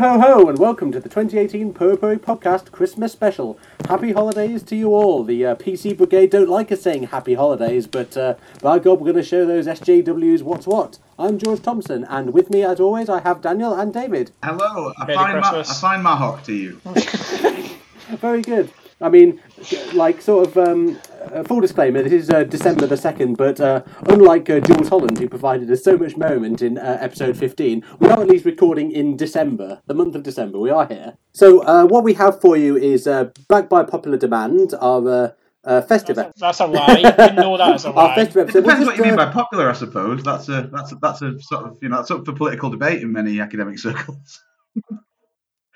Hello, ho, ho, and welcome to the 2018 Popo Podcast Christmas Special. Happy holidays to you all. The uh, PC Brigade don't like us saying happy holidays, but uh, by God, we're going to show those SJWs what's what. I'm George Thompson, and with me, as always, I have Daniel and David. Hello, I Merry find, ma- I Christmas. find Mahawk to you. Very good. I mean, like, sort of, um, uh, full disclaimer, this is uh, December the 2nd, but uh, unlike uh, Jools Holland, who provided us so much moment in uh, episode 15, we are at least recording in December, the month of December. We are here. So, uh, what we have for you is, uh, backed by popular demand, our uh, uh, festive That's a, that's a lie. You know that is a Our lie. festive It depends We'll what you just, mean by popular, I suppose. That's a that's a that's a sort of you know that's up for political debate in many academic circles.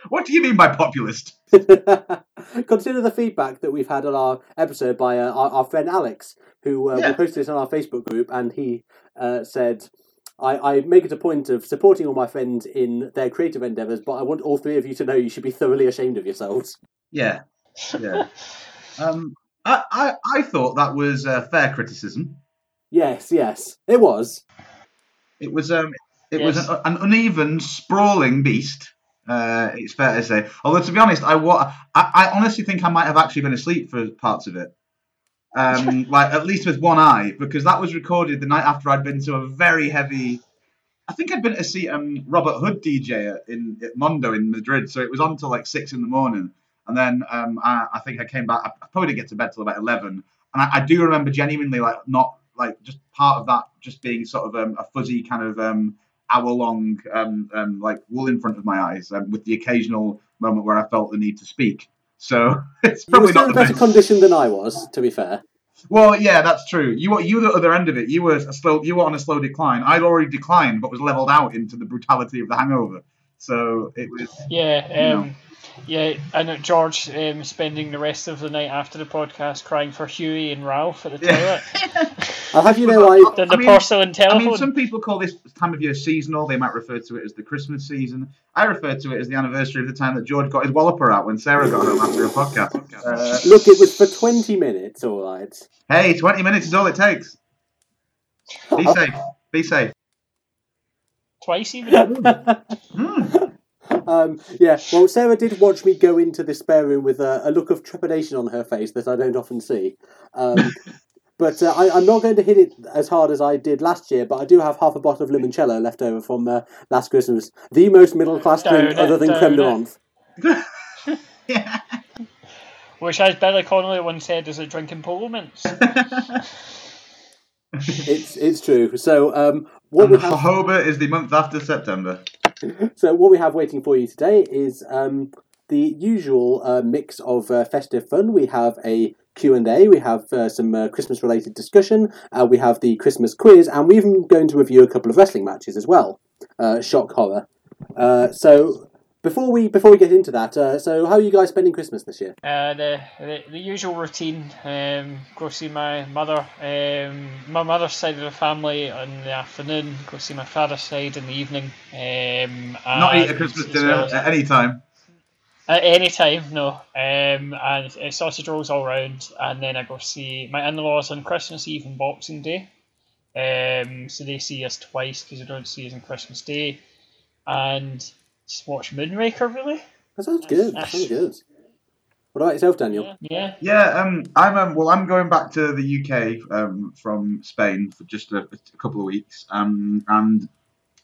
What do you mean by populist? Consider the feedback that we've had on our episode by uh, our, our friend Alex, who uh, Yeah. we posted this on our Facebook group, and he uh, said, I, "I make it a point of supporting all my friends in their creative endeavours, but I want all three of you to know you should be thoroughly ashamed of yourselves." Yeah, yeah. um, I, I I thought that was uh, fair criticism. Yes, yes, it was. It was um it was Yes. an, an uneven, sprawling beast. Uh, it's fair to say. Although to be honest, I, wa- I I honestly think I might have actually been asleep for parts of it. Um, like at least with one eye, because that was recorded the night after I'd been to a very heavy. I think I'd been to see um, Robert Hood DJ at, in at Mondo in Madrid, so it was on till like six in the morning, and then um, I, I think I came back. I probably didn't get to bed till about eleven, and I, I do remember genuinely like not like just part of that just being sort of um, a fuzzy kind of um, hour long um, um, like wool in front of my eyes, um, with the occasional moment where I felt the need to speak. So it's You were probably not in the better best. condition than I was, to be fair. Well, yeah, that's true. You were you were the other end of it. You were a slow. You were on a slow decline. I'd already declined, but was leveled out into the brutality of the hangover. So it was. Yeah, um, yeah, and George um, spending the rest of the night after the podcast crying for Huey and Ralph at the Yeah. toilet. I'll have you know, I The, the I mean- porcelain I mean, some people call this time of year seasonal. They might refer to it as the Christmas season. I refer to it as the anniversary of the time that George got his walloper out when Sarah got home after a podcast. Uh, look, it was for twenty minutes, all right. hey, 20 minutes is all it takes. Be safe. Be safe. Twice even. Hmm. Um, yeah, well, Sarah did watch me go into the spare room with a, a look of trepidation on her face that I don't often see. Um, but uh, I, I'm not going to hit it as hard as I did last year, but I do have half a bottle of limoncello left over from uh, last Christmas. The most middle class drink other than down creme de it. menthe. yeah. Which, as Billy Connolly once said, is a drinking polo mints. It's it's true. So um, what we have Jojoba is the month after September. So what we have waiting for you today is um, the usual uh, mix of uh, festive fun. We have a Q&A, we have uh, some uh, Christmas-related discussion, uh, we have the Christmas quiz, and we're even going to review a couple of wrestling matches as well. Uh, shock horror. Uh, so before we before we get into that, uh, so how are you guys spending Christmas this year? Uh, the, the the usual routine. Um, go see my mother. Um, my mother's side of the family in the afternoon. Go see my father's side in the evening. Um, Not eat a Christmas dinner well as- at any time. At any time, no. Um, and uh, sausage rolls all round, and then I go see my in-laws on Christmas Eve and Boxing Day. Um, so they see us twice because they don't see us on Christmas Day, and just watch Moonraker. Really? That sounds good. That sounds good. What about yourself, Daniel? Yeah. Yeah, um, I'm um, well. I'm going back to the UK um, from Spain for just a, a couple of weeks, um, and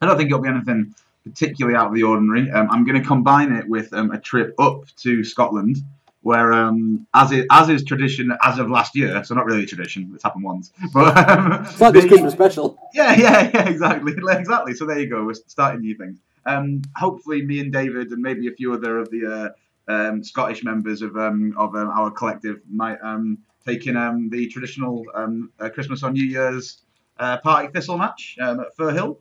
I don't think it'll be anything particularly out of the ordinary. Um, I'm going to combine it with um, a trip up to Scotland, where um, as is, as is tradition as of last year, so not really a tradition. It's happened once, but um, It's like this the- Christmas special. yeah, yeah, yeah, exactly, exactly. So there you go. We're starting new things. Um, hopefully, me and David and maybe a few other of the uh, um, Scottish members of um, of um, our collective might um, take in um, the traditional um, uh, Christmas or New Year's uh, Partick Thistle match um, at Firhill.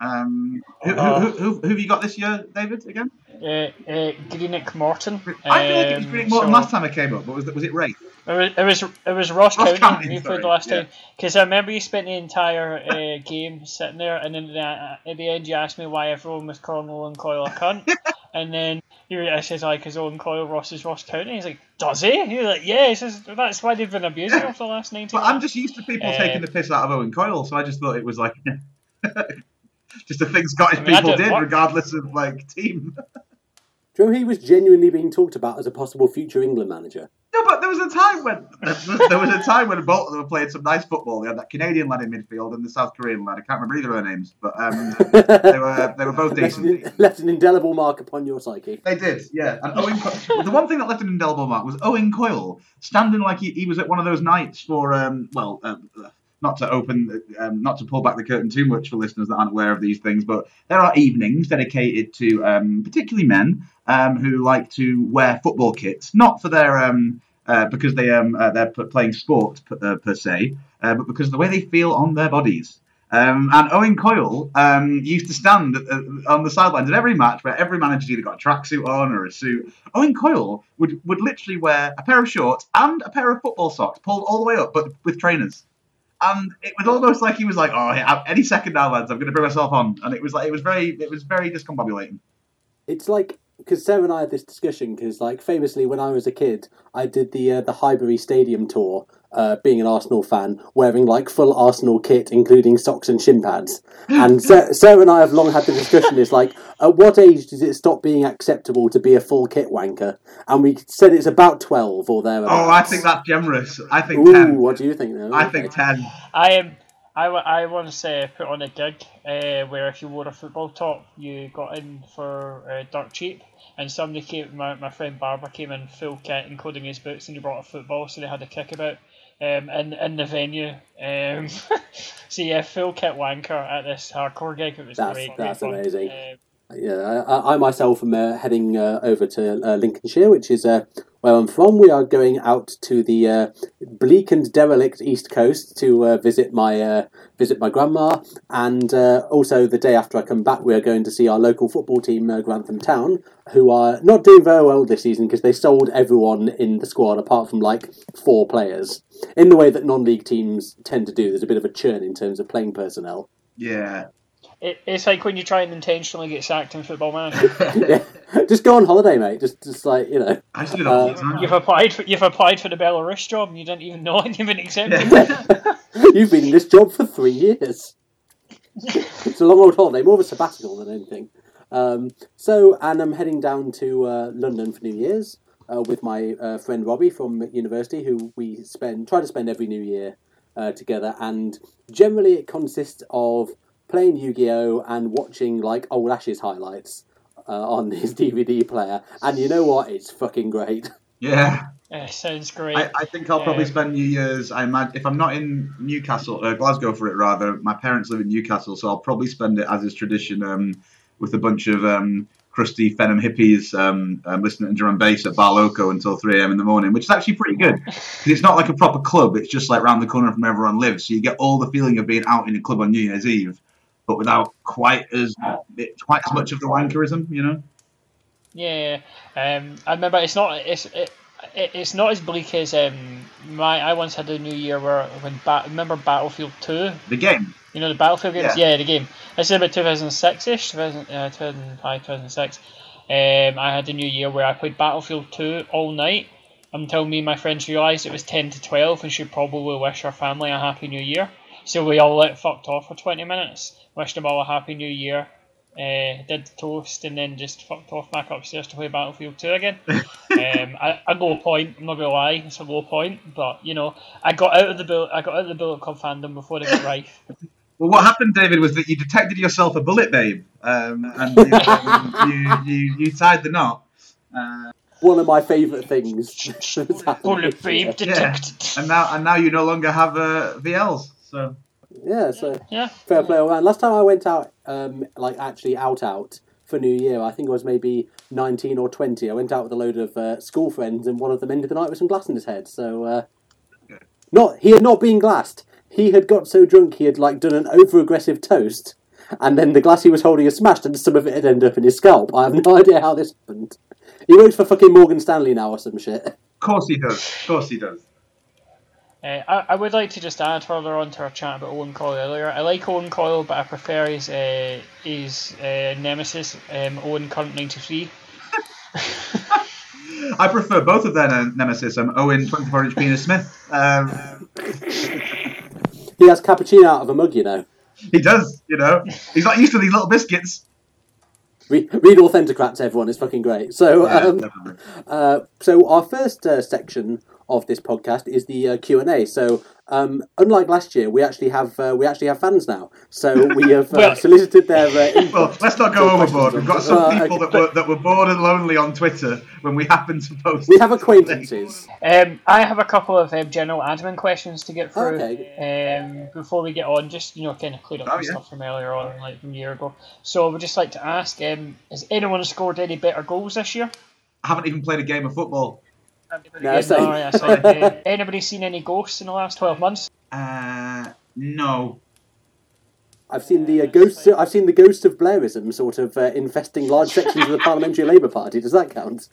Um, who, who, who, who, who have you got this year, David? Again? Uh, uh, Greenock Morton. I feel like it was Um, Green Morton so- last time I came up, but was it, was it Raith? It was, it was it was Ross, Ross County. County, played the last yeah. time because I remember you spent the entire uh, game sitting there, and then at the end you asked me why everyone was calling Owen Coyle a cunt, and then you were, I says like, because Owen Coyle Ross is Ross County. He's like, does he? He was like, yeah. He says that's why they've been abusing him for the last nineteen. But I'm just used to people Uh, taking the piss out of Owen Coyle, so I just thought it was like just a thing Scottish I mean, people did, want- regardless of like team. Do you know he was genuinely being talked about as a possible future England manager? No, but there was a time when there was a time when both of them were playing some nice football. They had that Canadian lad in midfield and the South Korean lad. I can't remember either of their names, but um, they were they were both left, decent. an, left an indelible mark upon your psyche. They did, yeah. And Owen, Co- the one thing that left an indelible mark was Owen Coyle standing like he, he was at one of those nights for um, well, uh, not to open, um, not to pull back the curtain too much for listeners that aren't aware of these things, but there are evenings dedicated to um, particularly men um, who like to wear football kits, not for their um, uh, because they um uh, they're playing sport per, uh, per se, uh, but because of the way they feel on their bodies. Um, and Owen Coyle um, used to stand uh, on the sidelines at every match where every manager's either got a tracksuit on or a suit. Owen Coyle would, would literally wear a pair of shorts and a pair of football socks pulled all the way up, but with trainers. And it was almost like he was like, "Oh, any second now, lads, I'm going to bring myself on." And it was like it was very, it was very discombobulating. It's like because Sarah and I had this discussion because, like, famously when I was a kid, I did the uh, the Highbury Stadium tour, uh, being an Arsenal fan, wearing like full Arsenal kit, including socks and shin pads. And Sa- Sarah and I have long had the discussion. Is like, at what age does it stop being acceptable to be a full kit wanker? And we said it's about twelve or thereabouts. Oh, I think that's generous. I think Ooh, ten. what do you think? Though? I think ten. I am. I, wa- I once uh, put on a gig uh, where if you wore a football top, you got in for uh, dirt cheap. And somebody came, my, my friend Barbara came in full kit, including his boots, and he brought a football, so they had a kickabout um, in, in the venue. Um, so yeah, full kit wanker at this hardcore gig. It was That's- great. that's great amazing. Um, Yeah, I, I myself am uh, heading uh, over to uh, Lincolnshire, which is uh, where I'm from. We are going out to the uh, bleak and derelict east coast to uh, visit my uh, visit my grandma, and uh, also the day after I come back, we are going to see our local football team, uh, Grantham Town, who are not doing very well this season because they sold everyone in the squad apart from like four players. In the way that non-league teams tend to do, there's a bit of a churn in terms of playing personnel. Yeah. It, it's like when you try and intentionally get sacked in Football Manager. yeah. Just go on holiday, mate. Just, just like you know. I used do that all the Uh, time. You've applied for you've applied for the Belarus job and you didn't even know and you've been accepted. Yeah. You've been in this job for three years. it's a long old holiday, more of a sabbatical than anything. Um, so, and I'm heading down to uh, London for New Year's uh, with my uh, friend Robbie from university, who we spend try to spend every New Year uh, together. And generally, it consists of playing Yu-Gi-Oh and watching like old Ashes highlights uh, on his DVD player. And you know what? It's fucking great. Yeah. Uh, sounds great. I, I think I'll probably Um, spend New Year's. I imagine if I'm not in Newcastle, uh, Glasgow for it rather. My parents live in Newcastle, so I'll probably spend it as is tradition um, with a bunch of um, crusty Fenham hippies um, um, listening to drum and bass at Bar Loco until 3 a.m. in the morning, which is actually pretty good because it's not like a proper club. It's just like round the corner from where everyone lives, so you get all the feeling of being out in a club on New Year's Eve, but without quite as quite as much of the wankerism, you know. Yeah, um, I remember it's not it's it, it, it's not as bleak as um my I once had a New Year where when ba- remember Battlefield Two, The game. you know the Battlefield games, Yeah. yeah, the game. This is about two thousand six ish, 2000, uh, 2005, 2006. Um, I had a New Year where I played Battlefield Two all night until me and my friends realised it was ten to twelve and should probably wish our family a happy New Year. So we all like fucked off for twenty minutes, wished them all a happy New Year, uh, did the toast, and then just fucked off back upstairs to play Battlefield 2 again. um, a, a low point, I'm not gonna lie, it's a low point, but you know, I got out of the bullet, I got out of the Bullet Club fandom before they got rife. Well, what happened, David, was that you detected yourself a bullet babe, um, and you, you, you, you tied the knot. Uh, One of my favourite things. that's Bullet this year. babe detected. and now and now you no longer have uh, VLs. So Yeah, so Yeah. fair play all round. Last time I went out, um, like actually out out for New Year, I think I was maybe nineteen or twenty. I went out with a load of uh, school friends, and one of them ended the night with some glass in his head. So, uh, not he had not been glassed. He had got so drunk he had like done an over aggressive toast, and then the glass he was holding had smashed, and some of it had ended up in his scalp. I have no idea how this happened. He works for fucking Morgan Stanley now or some shit. of course he does. Of course he does. Uh, I, I would like to just add further on to our chat about Owen Coyle earlier. I like Owen Coyle, but I prefer his uh, his uh, nemesis, um, Owen Current ninety three. I prefer both of their ne- nemesis, um, Owen 24 inch penis Smith. Um, He has cappuccino out of a mug, you know. he does, you know. He's not used to these little biscuits. Read, read Authentocrats, everyone. It's fucking great. So, Yeah, um, uh, so our first uh, section of this podcast is the uh, Q and A. So, um, unlike last year, we actually have uh, we actually have fans now. So we have uh, Well- solicited their uh, input. Well, let's not go overboard. We've got some Uh, people okay. that were that were bored and lonely on Twitter when we happened to post. We have acquaintances. Um, I have a couple of um, general admin questions to get through Okay. um, before we get on. Just you know, kind of clear up Oh, some yeah. stuff from earlier on, like from a year ago. So I would just like to ask: um, Has anyone scored any better goals this year? I haven't even played a game of football. No, Yeah, same. yeah, same. Uh, Anybody seen any ghosts in the last twelve months? Uh, no. I've seen the uh, ghosts. I've seen the ghost of Blairism sort of uh, infesting large sections of the Parliamentary Labour Party. Does that count?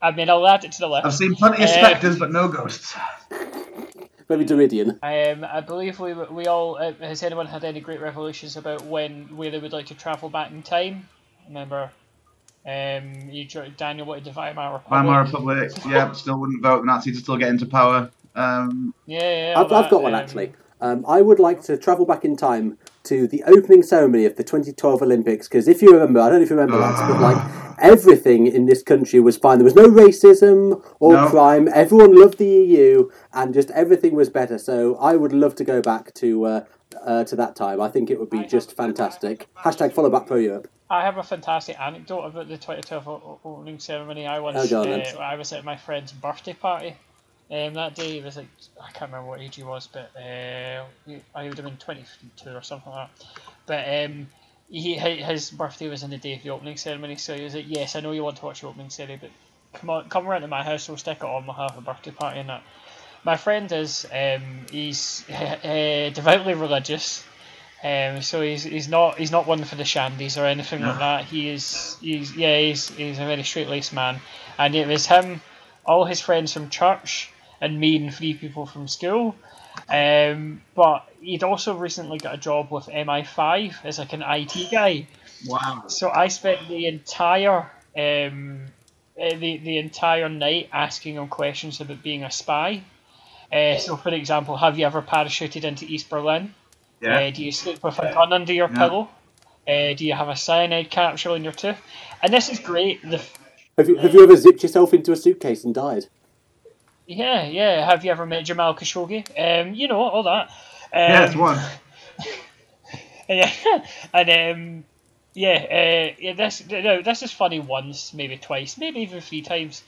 I mean, I'll add it to the list. I've seen plenty of Uh, spectres, but no ghosts. Maybe Doridian. Um, I believe we we all uh, has anyone had any great revelations about when where they would like to travel back in time? Remember, um, you Daniel wanted to Weimar Republic. Weimar Republic, yeah, still wouldn't vote the Nazis to still get into power. Um, Yeah, yeah. I've, all I've got one um, actually. Um, I would like to travel back in time to the opening ceremony of the 2012 Olympics because if you remember, I don't know if you remember that, but like everything in this country was fine. There was no racism or No. crime. Everyone loved the EU, and just everything was better. So I would love to go back to uh, uh, to that time. I think it would be just fantastic. Hashtag follow back pro Europe. I have a fantastic anecdote about the 2012 o- o- opening ceremony. I once, Oh, uh. I was at my friend's birthday party. Um, that day, he was like, I can't remember what age he was, but uh, he- I would have been 22 or something like that. But um, he, his birthday was on the day of the opening ceremony, so he was like, Yes, I know you want to watch the opening ceremony, but come on, come around to my house, we'll stick it on, we'll have a birthday party and that. My friend is, um, he's uh, devoutly religious. Um, so he's, he's not he's not one for the shandies or anything like that. He is he's yeah he's he's a very straight laced man, and it was him, all his friends from church, and me and three people from school. Um, but he'd also recently got a job with MI5 as like an IT guy. wow. So I spent the entire um, uh, the the entire night asking him questions about being a spy. Uh, so, for example, have you ever parachuted into East Berlin? Yeah. Uh, do you sleep with a gun under your Yeah. pillow? Uh, do you have a cyanide capsule in your tooth? And this is great. The Have you have you ever zipped yourself into a suitcase and died? yeah, yeah. Have you ever met Jamal Khashoggi? Um, you know all that. Um, yeah, it's one. Yeah, and um, yeah, uh, yeah. This no, this is funny once, maybe twice, maybe even three times.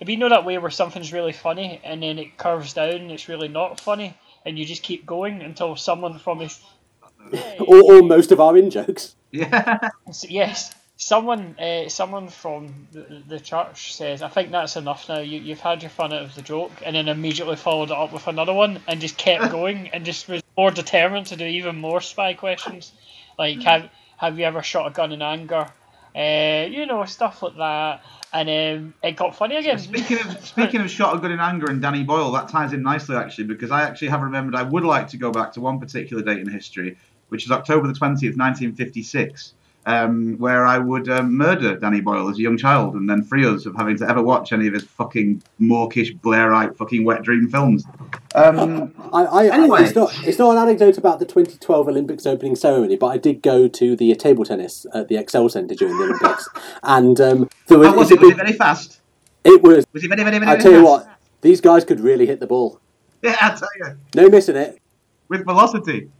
If you know that way where something's really funny and then it curves down and it's really not funny, and you just keep going until someone from his Or, or most of our in jokes. Yeah. S- Yes, someone, uh, someone from the, the church says, "I think that's enough now. You, you've had your fun out of the joke," and then immediately followed it up with another one, and just kept going, and just was more determined to do even more spy questions, like have have you ever shot a gun in anger, uh, you know, stuff like that, and um, it got funny again. Speaking of speaking of shot a gun in anger and Danny Boyle, that ties in nicely actually because I actually have remembered I would like to go back to one particular date in history, which is October the twentieth, nineteen fifty six. Um, where I would um, murder Danny Boyle as a young child and then free us of having to ever watch any of his fucking mawkish Blairite fucking wet dream films. Um, I, I, Anyway. It's not it's not an anecdote about the 2012 Olympics opening ceremony, but I did go to the table tennis at the Excel Centre during the Olympics, and um, there was, how was it? Was it very fast? it was. Was it very, very, very, I tell you what, these guys could really hit the ball. Yeah, I tell you. No missing it. With velocity.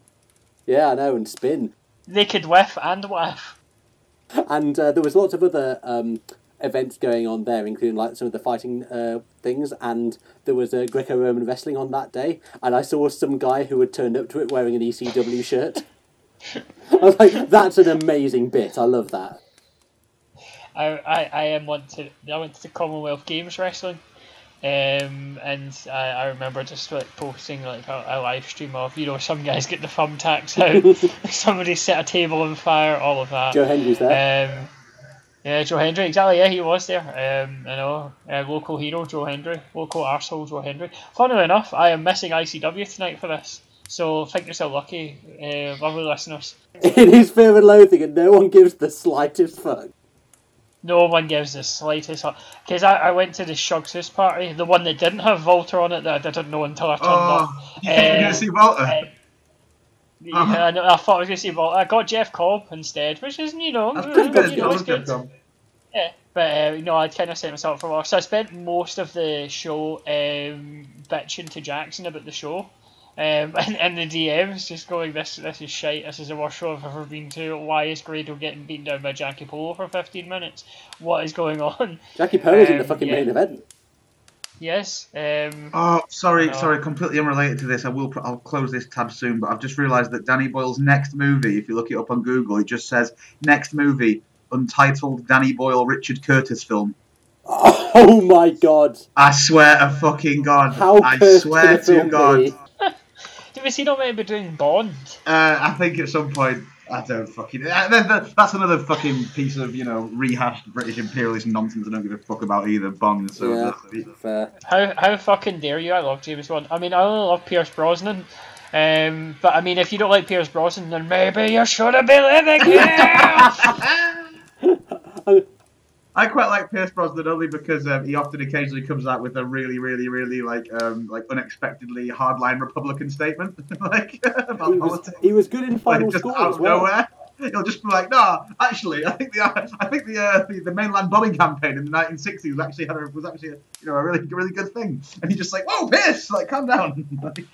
Yeah, I know, and spin. Could whiff and whiff. And uh, there was lots of other um, events going on there, including like some of the fighting uh, things. And there was a Greco-Roman wrestling on that day, and I saw some guy who had turned up to it wearing an ECW shirt. I was like, "That's an amazing bit. I love that." I, I, I am want to I went to the Commonwealth Games wrestling, um, and I, I remember just like posting like a, a live stream of you know some guys get the thumbtacks out, somebody set a table on fire, all of that. Joe Hendry's there. Um, yeah, Joe Hendry, exactly. Yeah, he was there. Um, I know, uh, local hero Joe Hendry, local arsehole Joe Hendry. Funnily enough, I am missing ICW tonight for this, so think yourself lucky, uh, lovely listeners. It is fear and loathing, and no one gives the slightest fuck. No one gives the slightest because I, I went to the Shugs party, the one that didn't have Walter on it that I didn't know until I turned Oh, up. you think you're going Um, to see Walter? Uh, Yeah, I, know, I thought I was going to say, well, I got Jeff Cobb instead, which is, you know, uh, good. you know, it's good. Yeah, but uh, you know, I kind of set myself for work. So I spent most of the show um, bitching to Jackson about the show, um, and, and the DMs just going, "This this is shite. This is the worst show I've ever been to. Why is Grado getting beaten down by Jackie Polo for 15 minutes? What is going on?" Jackie Polo's in the Um, fucking yeah. main event. Yes. Um, Oh, sorry, No. sorry, completely unrelated to this. I will. I'll close this tab soon, but I've just realised that Danny Boyle's next movie, if you look it up on Google, it just says next movie, untitled Danny Boyle Richard Curtis film. Oh my god! I swear to fucking God. How I swear to film God. be? Was he not meant to be doing Bond? Uh, I think at some point. I don't fucking. uh, that- that- That's another fucking piece of you know rehashed British imperialist nonsense. I don't give a fuck about either. Bond. So Yeah. that's- Fair. How how fucking dare you? I love James Bond. I mean, I only love Pierce Brosnan. Um, but I mean, if you don't like Pierce Brosnan, then maybe you shouldn't be living here. I quite like Pierce Brosnan only because um, he often occasionally comes out with a really, really, really like um, like unexpectedly hardline Republican statement, like about He was, politics. he was good in Like, Final just Score out as of well. nowhere. He'll just be like, "No, actually, I think the I think the uh, the, the mainland bombing campaign in the 1960s was actually had a, was actually a, you know a really really good thing." And he's just like, "Whoa, Pierce! Like, calm down." Like,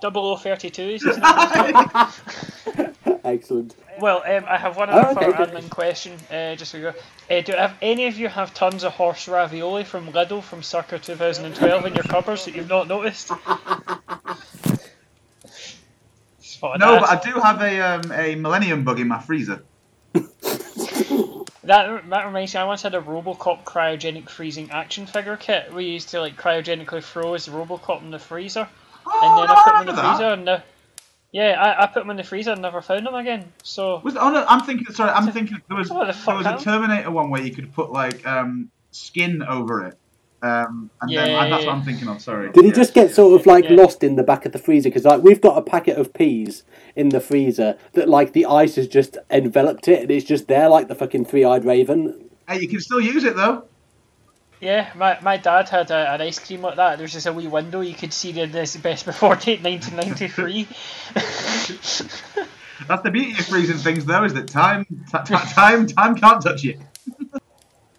Double O thirty two is his name. Excellent. Well, um, I have one other okay, admin question. Uh, just so you go. Uh, do have any of you have tons of horse ravioli from Lidl from circa 2012 in your cupboards that you've not noticed? Just thought I'd no, ask. but I do have a um, a Millennium Bug in my freezer. That, that reminds me, I once had a Robocop cryogenic freezing action figure kit. We used to like cryogenically froze Robocop in the freezer, Oh, and then no, I put him in the that. freezer, and the, yeah, I, I put them in the freezer and never found them again. So Was oh no, I'm thinking. Sorry, I'm thinking there was the there was a Terminator one where you could put like um, skin over it, um, and then Yeah, and that's yeah, what I'm thinking of. Sorry. Did he Yeah. just get sort of like Yeah. lost in the back of the freezer? Because like we've got a packet of peas in the freezer that like the ice has just enveloped it, and it's just there like the fucking three-eyed raven. Hey, you can still use it though. Yeah, my, my dad had a, an ice cream like that. There's just a wee window you could see the this best before date 1993. That's the beauty of freezing things, though, is that time, t- t- time, time can't touch it.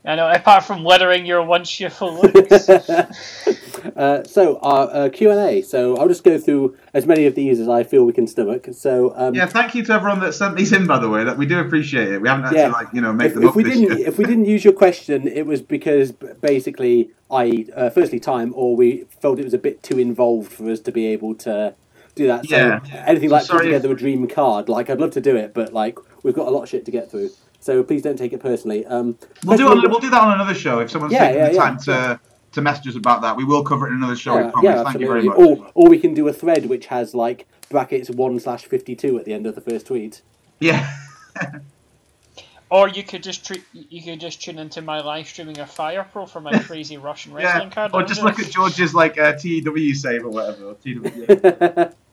I know, apart from littering your once youthful looks. uh, so our uh, Q and A. So I'll just go through as many of these as I feel we can stomach. So um, Yeah, thank you to everyone that sent these in, by the way. That we do appreciate it. We haven't had Yeah. to like you know make if, them if up we didn't year. if we didn't use your question, it was because basically I uh, firstly time or we felt it was a bit too involved for us to be able to do that. So Yeah. anything like Sorry put if- together a dream card, like I'd love to do it, but like we've got a lot of shit to get through. So please don't take it personally. Um, We'll do it, we'll do that on another show if someone's Yeah, taking yeah, the time to to message us about that. We will cover it in another show. yeah, we promise. yeah, Thank you very much. Or or we can do a thread which has like brackets one slash fifty two at the end of the first tweet. Yeah. or you could just tr- you could just tune into my live streaming of Fire Pro for my crazy Russian wrestling Yeah, card. or just look at George's like uh, TW save or whatever. or TW.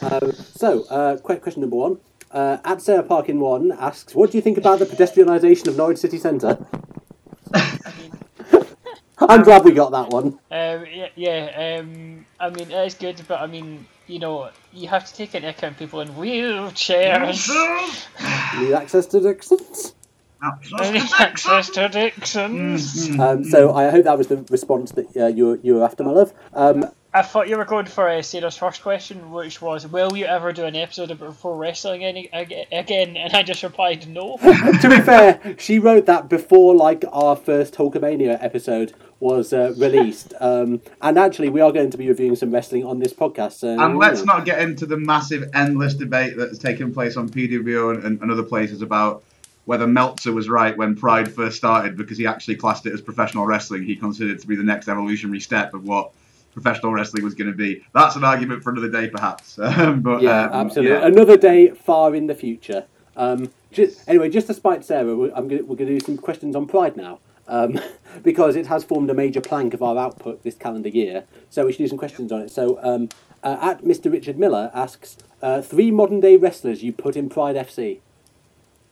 Um, so, uh, que- question number one. Uh, at Sarah Parkin one asks, "What do you think about the pedestrianisation of Norwich City Centre?" I'm glad we got that one. Um, yeah, yeah. Um, I mean, it is good, but I mean, you know, you have to take into account people in wheelchairs. Need access to Dixon's. Access to Dixon's. Mm, Um, so I hope that was the response that uh, you were, you were after, my love. Um, I thought you were going for uh, Sarah's first question, which was, "Will you ever do an episode about pro wrestling any, again?" And I just replied, "No." to be fair, she wrote that before like our first Hulkamania episode was uh, released. Um, and actually, we are going to be reviewing some wrestling on this podcast. So, And let's you not get into the massive, endless debate that's taken place on PWO and, and, and other places about whether Meltzer was right when Pride first started because he actually classed it as professional wrestling. He considered it to be the next evolutionary step of what professional wrestling was going to be. That's an argument for another day, perhaps. Um, but Yeah, um, absolutely. yeah. Another day far in the future. Um, just, anyway, just to spite Sarah, we're, I'm gonna, we're going to do some questions on Pride now. Um, because it has formed a major plank of our output this calendar year. So we should do some questions on it. So um, uh, at Mr. Richard Miller asks, uh, three modern day wrestlers you put in Pride FC.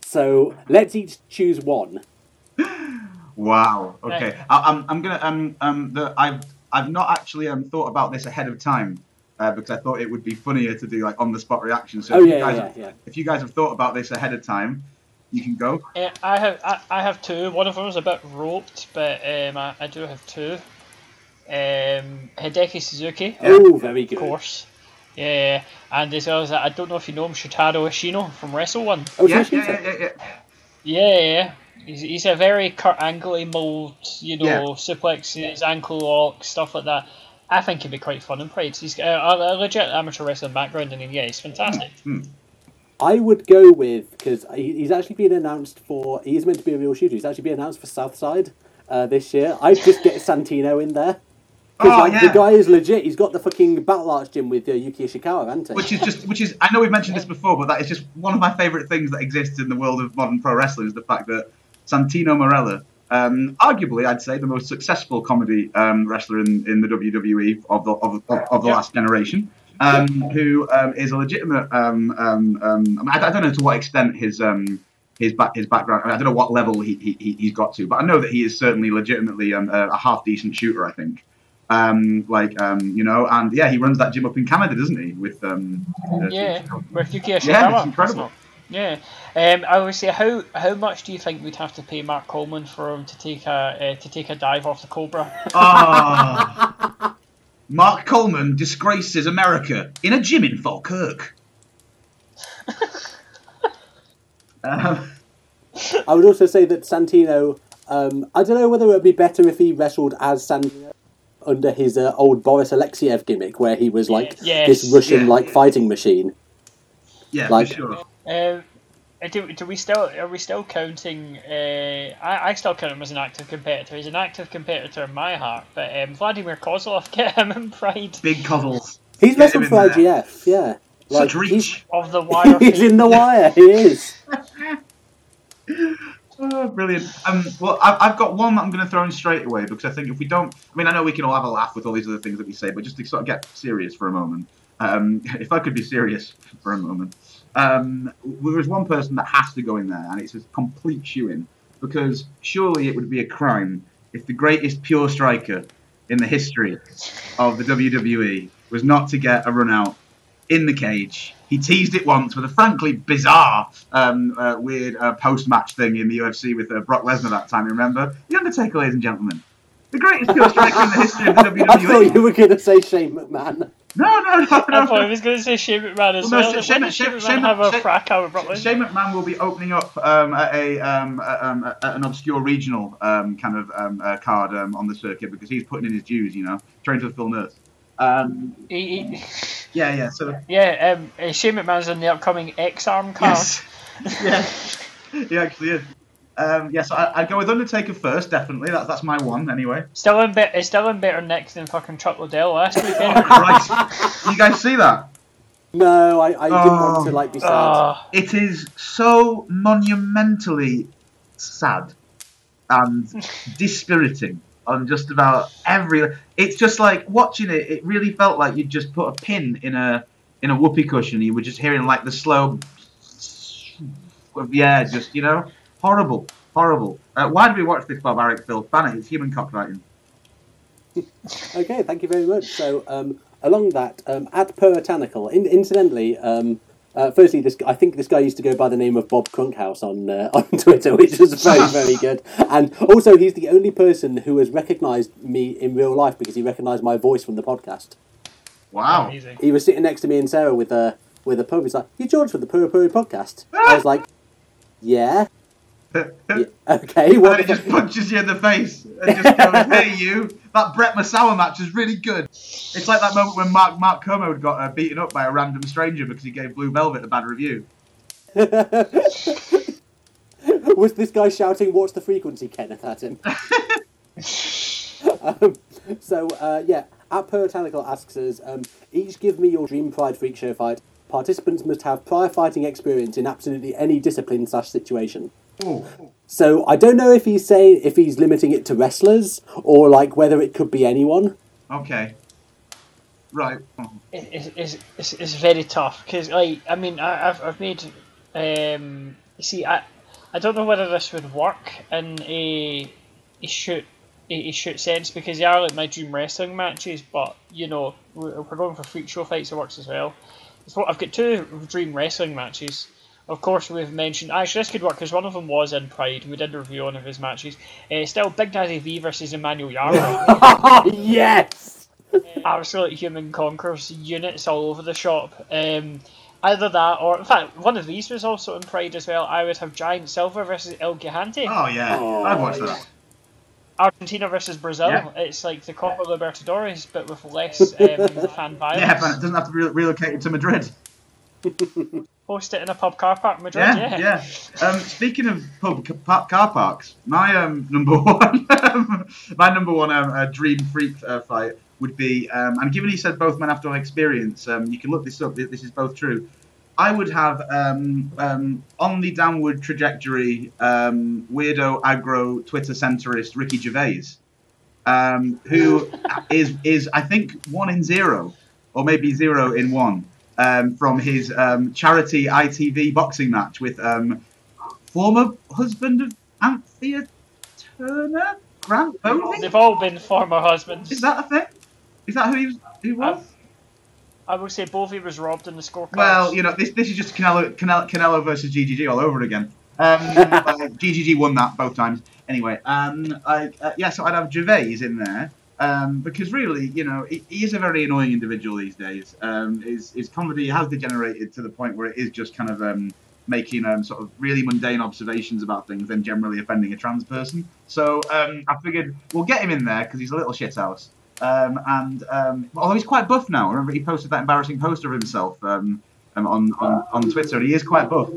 So let's each choose one. Wow. Okay. Right. I, I'm, I'm gonna um um the I've I've not actually um thought about this ahead of time. uh, because I thought it would be funnier to do like on the spot reaction. So Oh if you yeah, guys yeah, have, yeah. if you guys have thought about this ahead of time, you can go. Uh, I have I, I have two. One of them is a bit roped, but um, I, I do have two. Um, Hideki Suzuki, Oh, very good. of good. course. Yeah, and as well as that, I don't know if you know him, Shotaro Ashino from Wrestle One. Oh, yeah, yeah, yeah, yeah, yeah. Yeah, yeah. He's, he's a very Kurt Angle mold, you know, Yeah. suplexes, ankle locks, stuff like that. I think he'd be quite fun in Pride. He's got a, a legit amateur wrestling background, and yeah, he's fantastic. I would go with because he's actually been announced for. He's meant to be a real shooter. He's actually been announced for Southside uh, this year. I'd just get Santino in there. Because Oh, like, yeah. the guy is legit. He's got the fucking battle arts gym with uh, Yuki Ishikawa, hasn't he? Which is just, which is, I know we've mentioned this before, but that is just one of my favourite things that exists in the world of modern pro wrestling is the fact that Santino Marella, um, arguably, I'd say the most successful comedy um, wrestler in, in the WWE of the of, of, of the Yeah. last generation, um, who um, is a legitimate. Um, um, um, I, I, I don't know to what extent his um, his back his background. I, mean, I don't know what level he, he he- he's got to, but I know that he is certainly legitimately um, a, a half decent shooter. I think. Um, like um, you know, and yeah, he runs that gym up in Canada, doesn't he? With um, uh, Yeah, with Yuki Yeah, it's incredible. Yeah. Um, I would say, how how much do you think we'd have to pay Mark Coleman for him to take a uh, to take a dive off the Cobra? Ah. Mark Coleman disgraces America in a gym in Falkirk. um, I would also say that Santino. Um, I don't know whether it would be better if he wrestled as Santino under his uh, old Boris Alexiev gimmick, where he was like Yes. this Russian like Yeah. fighting machine. yeah, Like- for sure. Um, uh, do, do we still are we still counting? Uh, I, I still count him as an active competitor. He's an active competitor in my heart. But um, Vladimir Kozlov, get him in Pride Big coddles. He's Get him wrestled in for there. IGF, yeah. Such Like, reach. of the wire. He's, he's in the wire. He is. Oh, brilliant. Um, well, I've, I've got one that I'm going to throw in straight away because I think if we don't, I mean, I know we can all have a laugh with all these other things that we say, but just to sort of get serious for a moment, um, if I could be serious for a moment, um, there is one person that has to go in there, and it's a complete shoe in because surely it would be a crime if the greatest pure striker in the history of the WWE was not to get a run out in the cage. He teased it once with a frankly bizarre, um, uh, weird uh, post-match thing in the UFC with uh, Brock Lesnar that time. You remember? The Undertaker, ladies and gentlemen, the greatest pure striker in the history of the WWE. I thought you were going to say Shane McMahon. No, no, no, I thought I was going to say Shane McMahon as Well, no, well. Shane- When Shane- Shane, Shane- McMahon have a Shane- fracas with Brock Shane McMahon will be opening up um, at a um, at, um, at an obscure regional um, kind of um, uh, card um, on the circuit because he's putting in his dues, you know, trying to fill nurse. Um, He- he- yeah, yeah. So yeah, um, uh, Shane McMahon's in the upcoming X Arm card. yes, yeah, he actually is. Um, yes, I, I'd go with Undertaker first, definitely. That's that's my one anyway. Still in be- it's still in better nick than fucking Chuck Liddell last Oh, weekend. Christ. you guys see that? No, I, I didn't want Oh. to like be sad. Ah, It is so monumentally sad and dispiriting on just about every. It's just like watching it. It really felt like you'd just put a pin in a in a whoopee cushion. You were just hearing like the slow yeah. Just you know, horrible, horrible. Uh, why do we watch this barbaric filth? Ban it. It's human copywriting. Okay, thank you very much. So, um, along that, um, at Puritanical, in, incidentally, um, uh, firstly, this I think this guy used to go by the name of Bob Crunkhouse on uh, on Twitter, which was very very good. And also, he's the only person who has recognised me in real life because he recognised my voice from the podcast. Wow. amazing. He was sitting next to me and Sarah with a with a pub. He's like, "You George for the Puri Puri podcast?" I was like, "Yeah." Yeah. Okay. And What? then he just punches you in the face and just goes, "Hey, you! That Brett Masawa match is really good." It's like that moment when Mark Mark Kermode got uh, beaten up by a random stranger because he gave Blue Velvet a bad review. was this guy shouting, "What's the frequency, Kenneth?" at him? um, so uh, yeah, at Puritanical asks us, um, each give me your dream Pride Freak Show fight. Participants must have prior fighting experience in absolutely any discipline slash situation. Oh, So I don't know if he's saying if he's limiting it to wrestlers or like whether it could be anyone. okay, right. It, it, it's, it's, it's very tough because like I mean I, I've I've made um you see I I don't know whether this would work in a a shoot a, a shoot sense because they are like my dream wrestling matches but you know we're we're going for freak show fights. It works as well. So I've got two dream wrestling matches. Of course, we've mentioned actually this could work because one of them was in Pride. We did a review on one of his matches. Uh, still, Big Daddy V versus Emmanuel Yarbrough. yes. Absolute human conquers units all over the shop. Um, either that, or in fact, one of these was also in Pride as well. I would have Giant Silva versus El Gigante. Oh yeah, Oh, I'd watch yeah. that. Argentina versus Brazil. Yeah. It's like the Copa Libertadores, but with less um, fan violence. Yeah, but it doesn't have to be relocated to Madrid. Host it in a pub car park in Madrid. Yeah, Yeah, yeah. Um, speaking of pub ca- car parks, my um, number one, my number one um, uh, dream freak uh, fight would be, um, and given he said both men have to have experience, um, you can look this up. This is both true. I would have um, um, on the downward trajectory, um, weirdo aggro Twitter centrist Ricky Gervais, um, who is is I think one in zero, or maybe zero in one, um, from his um, charity ITV boxing match with um, former husband of Anthea Turner, Grant Bovey. They've all been former husbands. Is that a thing? Is that who he was? Who was? I would say Bovey was robbed in the scorecards. Well, you know, this this is just Canelo, Canelo, Canelo versus GGG all over again. Um, uh, GGG won that both times. Anyway, um, I, uh, yeah, so I'd have Gervais in there um, because really, you know, he, he is a very annoying individual these days. Um, his his comedy has degenerated to the point where it is just kind of um, making um, sort of really mundane observations about things, and generally offending a trans person. So um, I figured we'll get him in there because he's a little shithouse. Um, and although he's quite buff now, remember he posted that embarrassing poster of himself on, on on Twitter, and he is quite buff.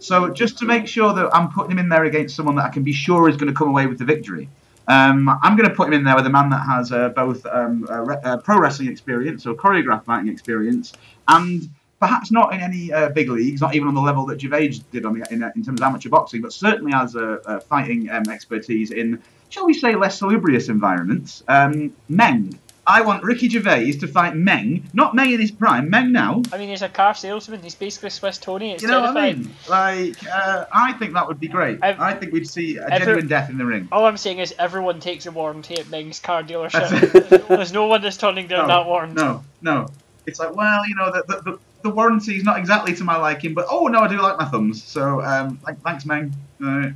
So just to make sure that I'm putting him in there against someone that I can be sure is going to come away with the victory, um, I'm going to put him in there with a man that has uh, both um, uh, re- uh, pro wrestling experience, or choreographed fighting experience, and perhaps not in any uh, big leagues, not even on the level that Gervais did on the, in, in terms of amateur boxing, but certainly has a, a fighting um, expertise in, shall we say, less salubrious environments. Um, Meng. I want Ricky Gervais to fight Meng, not Meng in his prime, Meng now, I mean, he's a car salesman. He's basically Swiss Tony. It's you know what I mean? Like, uh, I think that would be great. I've- I think we'd see a I've genuine death in the ring. All I'm saying is everyone takes a warranty at Meng's car dealership. There's no one that's turning down that warranty. No, no. It's like, well, you know, the, the, the, the warranty is not exactly to my liking, but oh no, I do like my thumbs. So, um, like, thanks, Meng. Uh,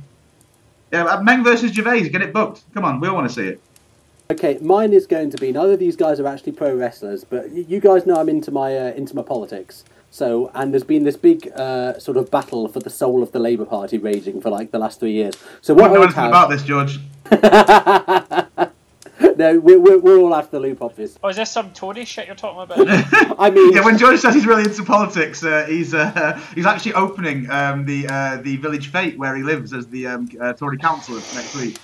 yeah, uh, Meng versus Gervais, get it booked. Come on, we all want to see it. Okay, mine is going to be. Neither of these guys are actually pro wrestlers, but you guys know I'm into my uh, into my politics. So, and there's been this big uh, sort of battle for the soul of the Labour Party raging for like the last three years. So I what don't I know anything have, about this, George. no, we're, we're, we're all after the loop of this. Oh, is this some Tory shit you're talking about? I mean, yeah, when George says he's really into politics, uh, he's uh, he's actually opening um, the uh, the village fete where he lives as the um, uh, Tory councillor next week.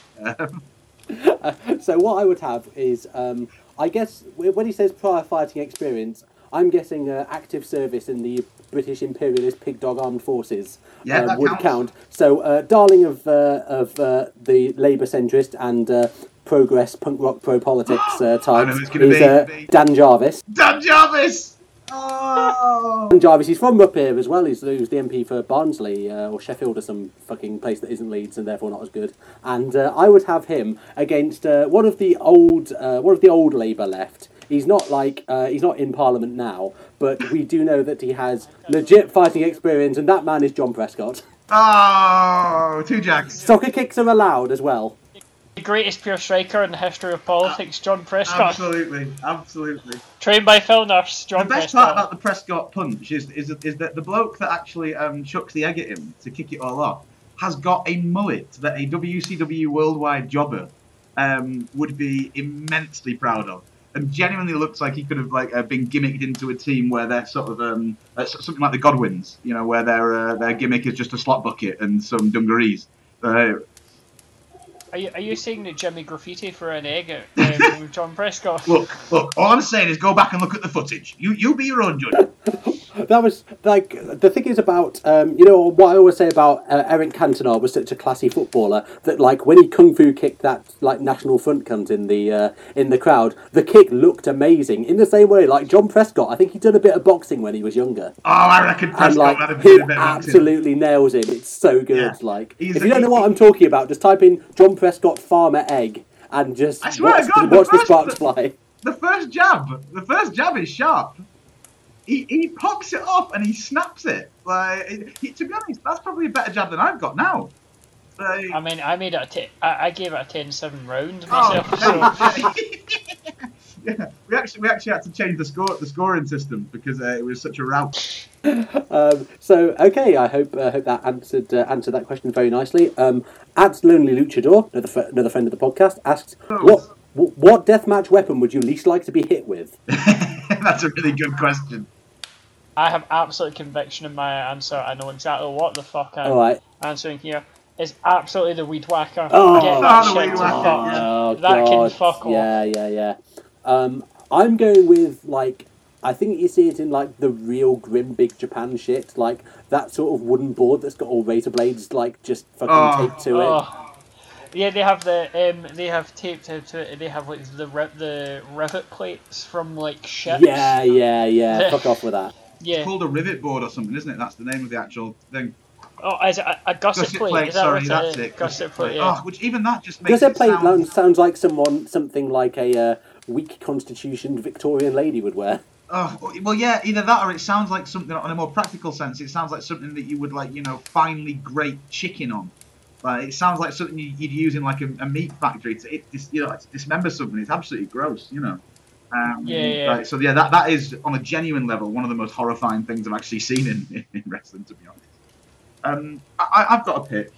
So what I would have is, um, I guess when he says prior fighting experience, I'm guessing uh, active service in the British Imperialist Pig Dog Armed Forces Yeah, uh, would counts. count. So, uh, darling of uh, of uh, the Labour centrist and uh, progress punk rock pro politics uh, I know types who it's gonna is be. uh, Dan Jarvis. Dan Jarvis. Oh. Jarvis, he's from up here as well. He's, he was the MP for Barnsley uh, or Sheffield or some fucking place that isn't Leeds and therefore not as good. And uh, I would have him against uh, one of the old, uh, one of the old Labour left. He's not like uh, he's not in Parliament now, but we do know that he has legit fighting experience, and that man is John Prescott. Oh, two jacks. Soccer kicks are allowed as well. The greatest pure striker in the history of politics, John Prescott. Absolutely, absolutely. Trained by Phil Nurse, John the best Prescott. part about the Prescott punch is is, is that the bloke that actually um, chucks the egg at him to kick it all off has got a mullet that a WCW worldwide jobber um, would be immensely proud of. And genuinely looks like he could have like uh, been gimmicked into a team where they're sort of um, uh, something like the Godwins, you know, where their uh, their gimmick is just a slot bucket and some dungarees. Uh, Are you, are you saying that Jimmy graffiti for an egg at um, John Prescott? look, look. All I'm saying is go back and look at the footage. You you be your own judge. That was like the thing is about um, you know what I always say about uh, Eric Cantona was such a classy footballer that like when he kung fu kicked that like national front cunt in the uh, in the crowd, the kick looked amazing. In the same way, like John Prescott, I think he'd done a bit of boxing when he was younger, Oh, I reckon and like had a he bit of boxing. absolutely nails him. It's so good. Yeah. Like He's if you don't know what I'm talking about, just type in John Prescott farmer egg and just I swear to watch, God, the watch the first- sparks fly. the first jab, the first jab is sharp. He, he pops it off and he snaps it. Like he- to be honest, that's probably a better jab than I've got now. Like, I mean, I made it a t- I, I gave it a 10-7 round oh, myself. so yeah, we actually we actually had to change the score the scoring system because uh, it was such a rout. Um, so okay, I hope uh, hope that answered uh, answered that question very nicely. Um, at Lonely Luchador, another fr- another friend of the podcast, asks what wh- what deathmatch weapon would you least like to be hit with? That's a really good question. I have absolute conviction in my answer. I know exactly what the fuck I'm All right. answering here. It's absolutely the weed whacker. Oh, Get oh, that the shit weed to whacker, fuck. yeah. Oh That can god. fuck off. Yeah, yeah, yeah. Um, I'm going with like I think you see it in like the real grim big Japan shit, like that sort of wooden board that's got all razor blades like just fucking Oh. taped to it. Oh. Yeah, they have the um, they have taped to to it. They have like the ri- the rivet plates from like ships. Yeah, yeah, yeah. Fuck off with that. Yeah. It's called a rivet board or something, isn't it? That's the name of the actual thing. Oh, is it a, a gusset, Gusset plate? plate, Is that sorry, what that's it? it. Gusset plate. Yeah. Oh, which even that just makes Because that it plate sound... sounds like someone something like a uh, weak constitutioned Victorian lady would wear. Oh, well, yeah, either that or it sounds like something on a more practical sense. It sounds like something that you would like, you know, finely grate chicken on. Like it sounds like something you- you'd use in like a, a meat factory to it, dis- you know, to dismember something. It's absolutely gross, you know. Um, Yeah, yeah. Right, so yeah, that that is on a genuine level one of the most horrifying things I've actually seen in, in wrestling, to be honest. Um, I, I've got a pick.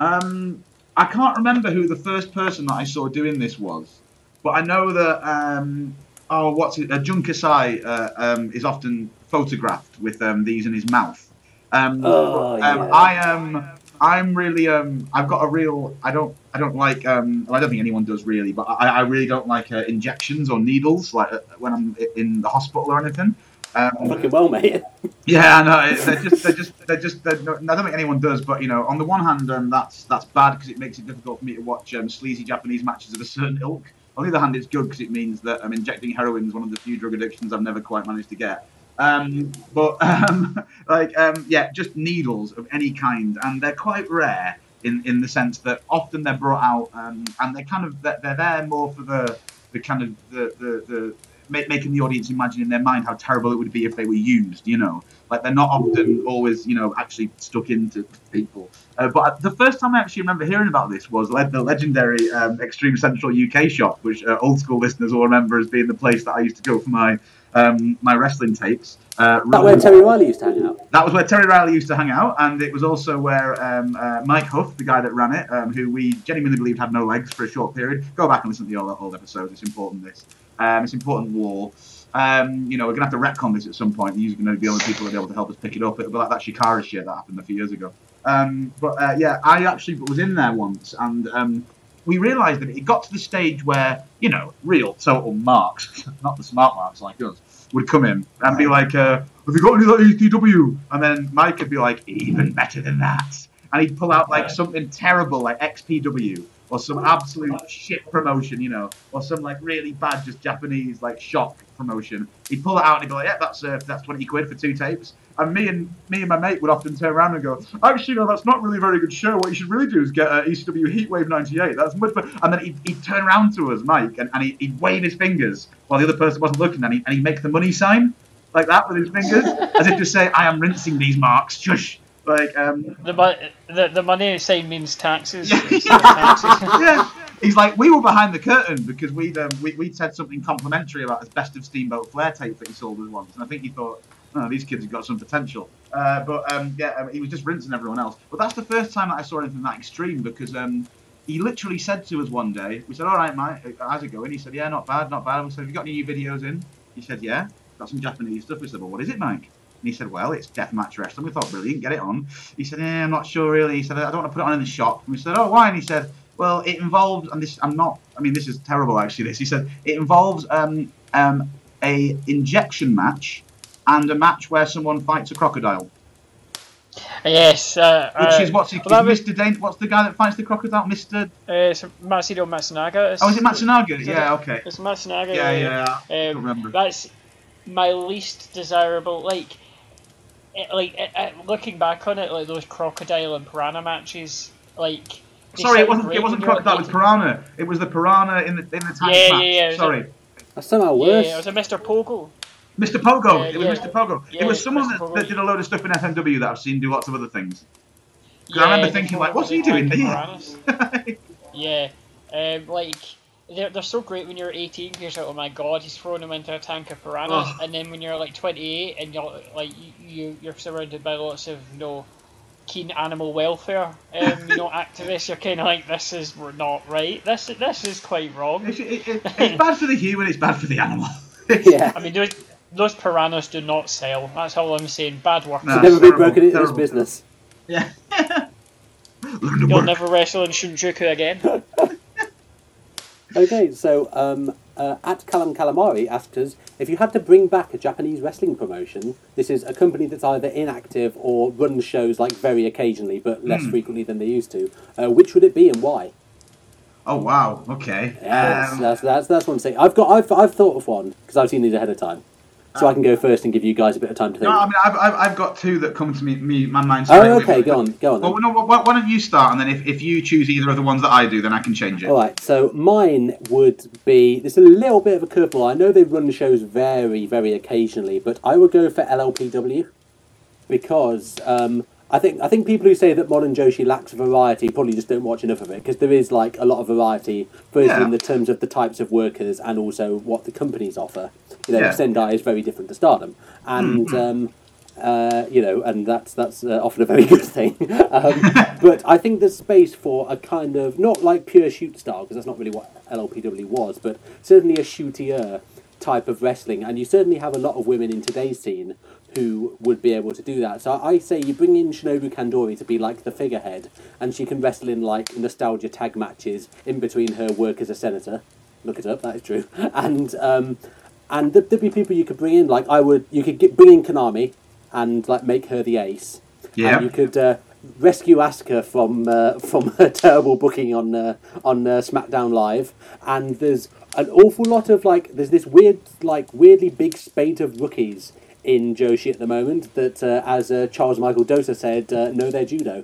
Um, I can't remember who the first person that I saw doing this was, but I know that um, oh, what's it? Uh, Jun Kasai uh, um, is often photographed with um, these in his mouth. Um, Oh, um, yeah. I am. I'm really. Um, I've got a real. I don't. I don't like. Um, well, I don't think anyone does really, but I, I really don't like uh, injections or needles, like uh, when I'm in the hospital or anything. Um, Fucking well, mate. yeah, I know. They're just, they're just, they're just. They're no, I don't think anyone does, but you know, on the one hand, um, that's that's bad because it makes it difficult for me to watch um, sleazy Japanese matches of a certain ilk. On the other hand, it's good because it means that um, injecting heroin is one of the few drug addictions I've never quite managed to get. Um, but um, like, um, yeah, just needles of any kind, and they're quite rare in in the sense that often they're brought out, um, and they're kind of they're, they're there more for the the kind of the the, the making the audience imagine in their mind how terrible it would be if they were used. You know, like they're not often always you know actually stuck into people. Uh, but the first time I actually remember hearing about this was le- the legendary um, Extreme Central UK shop, which uh, old school listeners will remember as being the place that I used to go for my um, my wrestling tapes. Uh, That where Terry Riley used to hang out. that was where Terry Riley used to hang out, and it was also where um, uh, Mike Huff, the guy that ran it, um, who we genuinely believed had no legs for a short period. Go back and listen to the old, old episodes. It's important. This, um, it's important war. Um, you know, we're gonna have to retcon this at some point. You're going to be the only people that be able to help us pick it up. It'll be like that Shikara shit that happened a few years ago. Um, but uh, yeah, I actually was in there once, and um, we realised that it got to the stage where you know, real total marks, not the smart marks like us, would come in and be like, uh, "Have you got any of that ECW?" And then Mike would be like, "Even better than that," and he'd pull out like something terrible like XPW or some absolute shit promotion, you know, or some like really bad just Japanese like shock promotion. He'd pull it out and he'd be like, "Yeah, that's uh, that's twenty quid for two tapes." And me and me and my mate would often turn around and go, "Actually, no, that's not really a very good show. What you should really do is get uh, ECW Heatwave '98. That's much better." And then he'd, he'd turn around to us, Mike, and, and he'd, he'd wave his fingers while the other person wasn't looking, and, he, and he'd make the money sign like that with his fingers, as if to say, "I am rinsing these marks." Shush. Like, um, The, the the money sign means taxes. Yeah. Taxes. yeah. He's like, we were behind the curtain because we'd um, we, we'd said something complimentary about his best of Steamboat Flair tape that he sold us once, and I think he thought, oh, these kids have got some potential. Uh, but um, yeah, um, he was just rinsing everyone else. But that's the first time that I saw anything that extreme because um, he literally said to us one day, we said, all right, mate, how's it going? He said, yeah, not bad, not bad. We said, have you got any new videos in? He said, yeah, got some Japanese stuff. We said, well, what is it, Mike? And he said, well, it's deathmatch wrestling. We thought, brilliant, get it on. He said, eh, I'm not sure really. He said, I don't want to put it on in the shop. And we said, oh, why? And he said, well, it involves, and this, I'm not, I mean, this is terrible actually, this. He said, it involves um, um, a injection match and a match where someone fights a crocodile. yes. Uh, Which uh, is what's he, well, was- Mr. Dane, what's the guy that fights the crocodile? Mr. Uh, it's Mitsuhiro Matsunaga. It's, Oh, is it Matsunaga? is Yeah, it- okay. It's Matsunaga. Yeah, yeah. I don't Um, remember. that's my least desirable. Like, it, like it, it, looking back on it, like those crocodile and piranha matches. Like, Sorry, it wasn't. It wasn't crocodile. It was piranha. It was the piranha in the in the tank Yeah, match. yeah, yeah, it was Sorry. That's somehow worse. Yeah, it was a Mr. Pogo. Mr. Pogo. Yeah, it was yeah. Mr. Pogo. Yeah, it was someone that, that did a load of stuff in FMW that I've seen do lots of other things. 'Cause I remember thinking, like, what's with he doing there? Yeah, um, like they're, they're so great when you're 18 because you're like, oh my god, he's throwing him into a tank of piranhas, Ugh. and then when you're like 28 and you're like you, you you're surrounded by lots of you know keen animal welfare um, you know activists, you're kind of like this is we're not right. This this is quite wrong. It's, it, it, it's bad for the human, it's bad for the animal. yeah. I mean those those piranhas do not sell. That's all I'm saying. Bad work. No. Should never be terrible, broken into this business. yeah. Learn to You'll work. never wrestle in Shinjuku again. Okay, so um, uh, at Calam Calamari asked us if you had to bring back a Japanese wrestling promotion. This is a company that's either inactive or runs shows like very occasionally, but less Hmm. frequently than they used to. Uh, which would it be and why? Oh wow. Okay. Yeah, that's, Um, that's, that's that's what I'm saying. I've got I've, I've thought of one because I've seen these ahead of time, so I can go first and give you guys a bit of time to think. no, I mean, I've, I've, I've got two that come to me, me my mind. straight oh, away. okay, go on, go on. Well, no, why, why don't you start, and then if, if you choose either of the ones that I do, then I can change it. All right, so mine would be. There's a little bit of a curveball. I know they run shows very, very occasionally, but I would go for LLPW because um, I think I think people who say that modern Joshi lacks variety probably just don't watch enough of it because there is like a lot of variety, both Yeah. in the terms of the types of workers and also what the companies offer. You know, Yeah. Sendai is very different to Stardom, and. Mhm. Um, uh, you know, and that's that's uh, often a very good thing. um, but I think there's space for a kind of not like pure shoot style because that's not really what LLPW was, but certainly a shootier type of wrestling. And you certainly have a lot of women in today's scene who would be able to do that. So I say you bring in Shinobu Kandori to be like the figurehead, and she can wrestle in like nostalgia tag matches in between her work as a senator. Look it up, that is true. And um, and there- there'd be people you could bring in. Like I would, you could get, bring in Konami and like make her the ace. Yeah. And you could uh, rescue Asuka from uh, from her terrible booking on uh, on uh, SmackDown Live. And there's an awful lot of like there's this weird like weirdly big spate of rookies in Joshi at the moment that, uh, as uh, Charles Michael Dota said, uh, know their judo.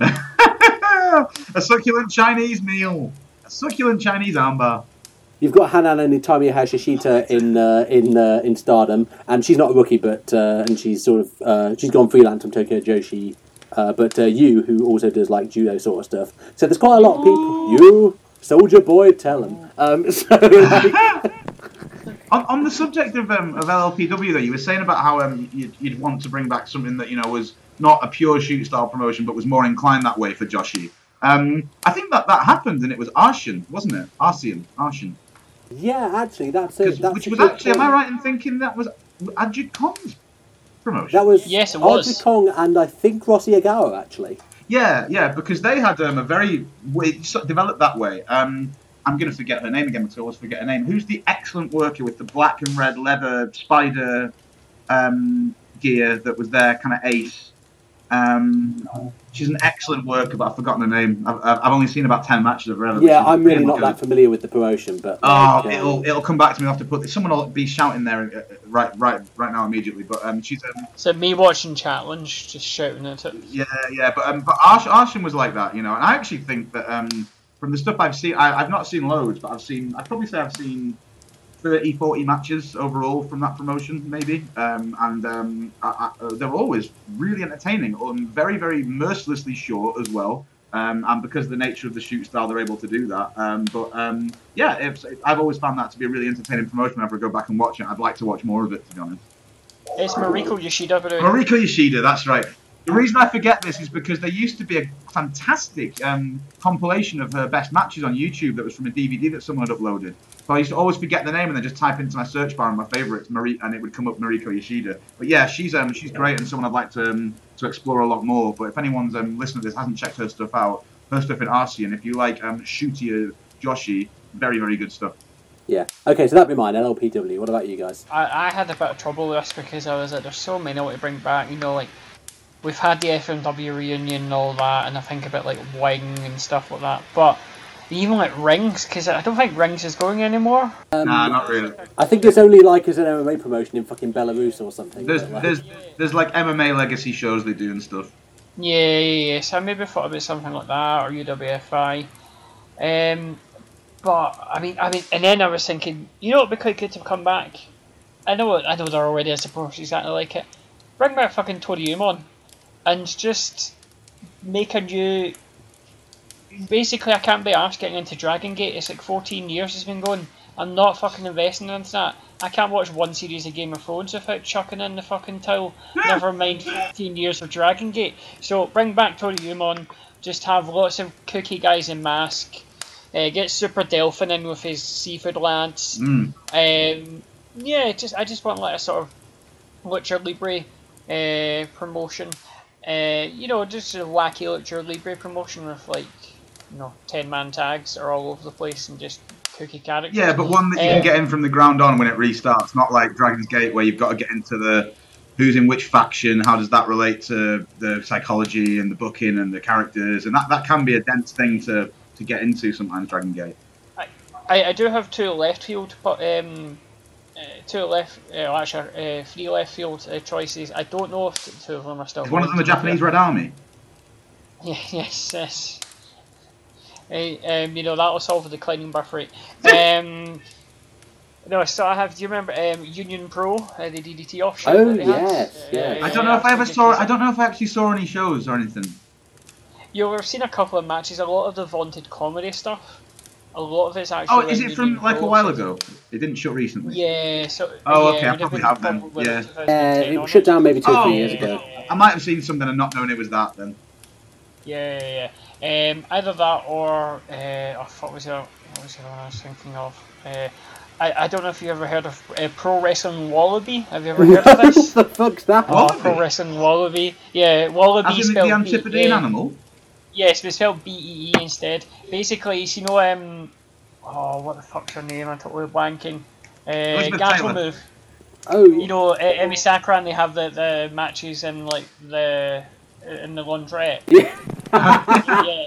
a succulent Chinese meal. A succulent Chinese amber. You've got Hanan and Utami Hayashishita in uh, in uh, in Stardom, and she's not a rookie, but uh, and she's sort of uh, she's gone freelance from Tokyo Joshi. Uh, but uh, you, who also does like judo sort of stuff, so there's quite a lot of people. You, soldier boy, tell him. Um, so like, On, on the subject of um, of LLPW, though, you were saying about how um, you'd, you'd want to bring back something that you know was not a pure shoot style promotion, but was more inclined that way for Joshi. Um, I think that that happened, and it was Arsion, wasn't it? Arsion, Arsion. yeah, actually, that's a, 'Cause- that's which was good actually, am I right in thinking that was Aja Kong's promotion? That was Yes, it was. Aja Kong and I think Rossy Ogawa actually. Yeah, yeah, because they had um, a very it sort of developed that way. Um, I'm going to forget her name again because I always forget her name. Who's the excellent worker with the black and red leather spider um, gear that was their kind of ace? Um, she's an excellent worker, but I've forgotten her name. I've, I've I've only seen about ten matches of her. ever, Yeah, I'm really not good. that familiar with the promotion, but Oh, like, uh, it'll it'll come back to me. I'll have to put this. Someone will be shouting there uh, uh, right right right now immediately. But um, she's um, So me watching challenge, just shouting at it. Yeah, yeah, but um, but Arsh, Arsion was like that, you know, and I actually think that um, from the stuff I've seen, I, I've not seen loads, but I've seen, I'd probably say I've seen 30, 40 matches overall from that promotion, maybe, um, and um, I, I, uh, they were always really entertaining, and very, very mercilessly short as well. Um, and because of the nature of the shoot style, they're able to do that. Um, but um, yeah, I've always found that to be a really entertaining promotion. Whenever I go back and watch it, I'd like to watch more of it, to be honest. It's Mariko Yoshida, by. Mariko Yoshida, that's right. The reason I forget this is because there used to be a fantastic um, compilation of her best matches on YouTube that was from a DVD that someone had uploaded. So I used to always forget the name and then just type into my search bar and my favourites, Marie, and it would come up Mariko Yoshida. But yeah, she's um, she's great and someone I'd like to um, to explore a lot more. But if anyone's um, listening to this hasn't checked her stuff out, her stuff in Arsion, if you like um, shootier Joshi, very very good stuff. yeah. Okay, so that'd be mine. LLPW. What about you guys? I, I had a bit of trouble with this because I was like, there's so many I want to bring back. You know, like we've had the FMW reunion and all that, and I think about like Wing and stuff like that. But even like Rings, because I don't think Rings is going anymore. Um, Nah, not really. I think it's only like as an MMA promotion in fucking Belarus or something. There's like- there's there's like MMA legacy shows they do and stuff. Yeah, yeah, yeah. So I maybe thought about something like that or UWFI. Um, but I mean, I mean, and then I was thinking, you know, it'd be quite good to come back. I know, I know there already is a promotion exactly like it. Bring back fucking Toryumon, and just make a new. Basically, I can't be asked getting into Dragon Gate. It's like 14 years it's been going. I'm not fucking investing into that. I can't watch one series of Game of Thrones without chucking in the fucking towel. Never mind 14 years of Dragon Gate. So bring back Toryumon. Just have lots of cookie guys in mask. Uh, get Super Delphin in with his seafood lads. Mm. Um, yeah, just I just want like a sort of Lucha Libre uh, promotion. Uh, you know, just a wacky Lucha Libre promotion with like, you know, ten man tags are all over the place and just cookie characters. Yeah, but one that you Uh, can get in from the ground on when it restarts, not like Dragon's Gate where you've got to get into the who's in which faction, how does that relate to the psychology and the booking and the characters, and that, that can be a dense thing to, to get into sometimes, Dragon Gate. I, I do have two left field, um, two left, uh, actually uh, three left field uh, choices. I don't know if two of them are still. Is one of them a going to Japanese Red Army? Yeah, yes, yes. Uh, um, you know that'll solve the declining birth rate. Um, no, so I have. Do you remember um, Union Pro, uh, the DDT offshoot? Oh, that they had? yes, yeah. I don't know if I ever saw. I don't know if I actually saw any shows or anything. You'll have seen a couple of matches. A lot of the vaunted comedy stuff. A lot of it's actually. Oh, is it from like a while ago? It didn't shut recently. Yeah. So. Oh, yeah, okay, I probably have then, yeah. Uh, it onwards. shut down maybe two or Oh, three years yeah. ago. I might have seen something and not known it was that then. Yeah, yeah, yeah. Um, either that or uh, oh, what was it? What was the one I was thinking of? Uh, I, I don't know if you ever heard of uh, Pro Wrestling Wallaby. Have you ever heard of this? what the fuck's that? Oh, Pro Wrestling Wallaby. Yeah, Wallaby As in the, spelled the B- Antipodean uh, animal. Yes, but spelled B E E instead. Basically, you know, um, oh, what the fuck's her name? I'm totally blanking. Uh, Elizabeth move. Oh, You know, uh, Emi Sakura and they have the, the matches in like the in the laundrette. yeah. yeah.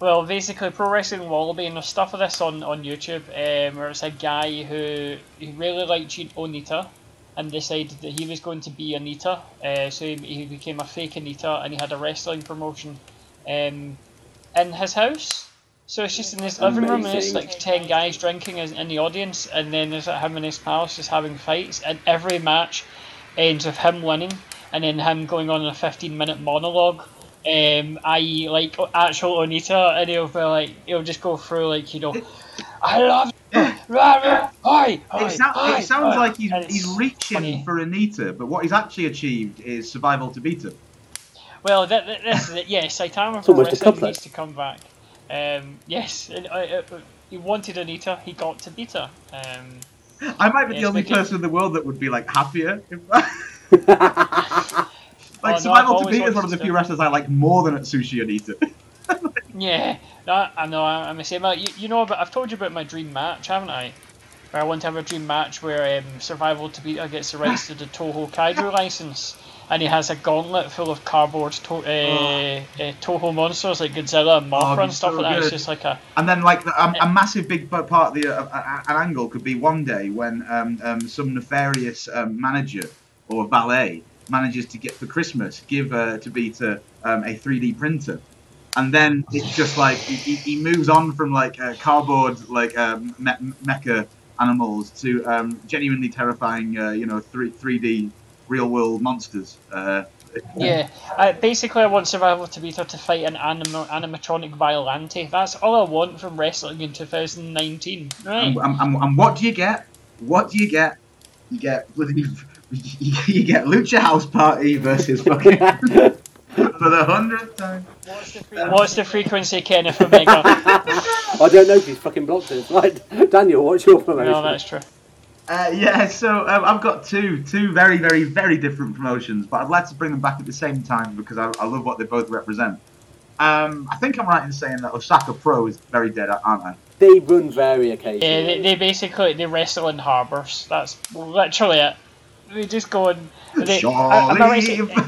Well, basically, Pro Wrestling Wallaby, and there's stuff of this on, on YouTube, um, where it's a guy who he really liked Onita and decided that he was going to be Onita. Uh, so he, he became a fake Onita and he had a wrestling promotion um, in his house. So it's just in his living room, and it's like 10 guys drinking in in the audience, and then there's like him and his pals just having fights, and every match ends with him winning, and then him going on a 15 minute monologue um, i.e., like actual Onita, and he'll be like, he'll just go through like, you know, I love you, rah, rah, hi, hi, It, sou- hi, it sounds hi," like he's, he's reaching funny. for Onita, but what he's actually achieved is Survival Tobita. Well, that, that, this is it. Yes, Saitama It's for wrestling needs to come back. Um, yes, and, uh, uh, he wanted Onita, he got Tobita. Um, I might be Yes, the only person in the world that would be like happier. If Oh, like no, survival I've to beat is one of the few wrestlers I like more than Atsushi Onita. yeah, no, I know, I'm the same. You, you know, about, I've told you about my dream match, haven't I? Where I want to have a dream match where um, Survival Tobita gets the rights to the Toho Kaiju license, and he has a gauntlet full of cardboard to- uh, uh, Toho monsters like Godzilla and Oh, Mothra it'd and stuff so like that. It's just like a And then, like, the- a, a massive big part of the uh, an angle could be one day when um, um, some nefarious um, manager or valet manages to get for Christmas give uh, Tobita um, a 3D printer, and then it's just like he, he- he moves on from like uh, cardboard like um, me- mecha animals to um, genuinely terrifying, uh, you know, three 3D real world monsters. Uh, Yeah, uh, basically, I want Survival Tobita to fight an anim- animatronic Biollante. That's all I want from wrestling in 2019. Right? And, and, and, and what do you get? What do you get? You get bloody, you get Lucha House Party versus fucking for the hundredth time. What's the, fre- what's the frequency, Kenneth Omega? I don't know if he's fucking blocked it. Right, Daniel, what's your promotion? no, that's true. Uh, yeah, so um, I've got two, two very, very, very different promotions, but I'd like to bring them back at the same time because I, I love what they both represent. Um, I think I'm right in saying that Osaka Pro is very dead, aren't I? They run very occasionally. Yeah, they, they basically they wrestle in harbours. That's literally it. They just go and they. I, am I right saying- Jolly.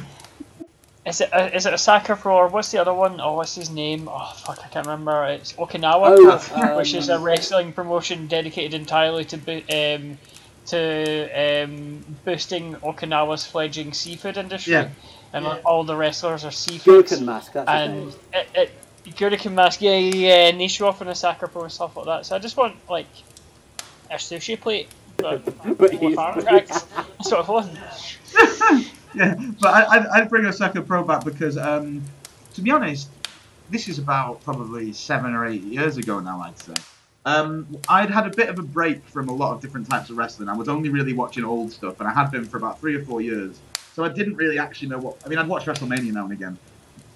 Is it a, is it Osaka Pro or what's the other one? Oh, what's his name? Oh fuck, I can't remember. It's Okinawa, Oh, which is a wrestling promotion dedicated entirely to bo- um, to um, boosting Okinawa's fledgling seafood industry, Yeah. and all the wrestlers are seafood. Gurukun mask. That's his and name. it, it Gurukun mask, yeah, yeah, yeah, and they show off in a Pro and stuff like that. So I just want like a sushi plate, but, But with he's- arm cracks. sort of fun. Yeah, but I, I'd, I'd bring Osaka Pro back because, um, to be honest, this is about probably seven or eight years ago now, I'd say. Um, I'd had a bit of a break from a lot of different types of wrestling. I was only really watching old stuff, and I had been for about three or four years. So I didn't really actually know what. I mean, I'd watch WrestleMania now and again.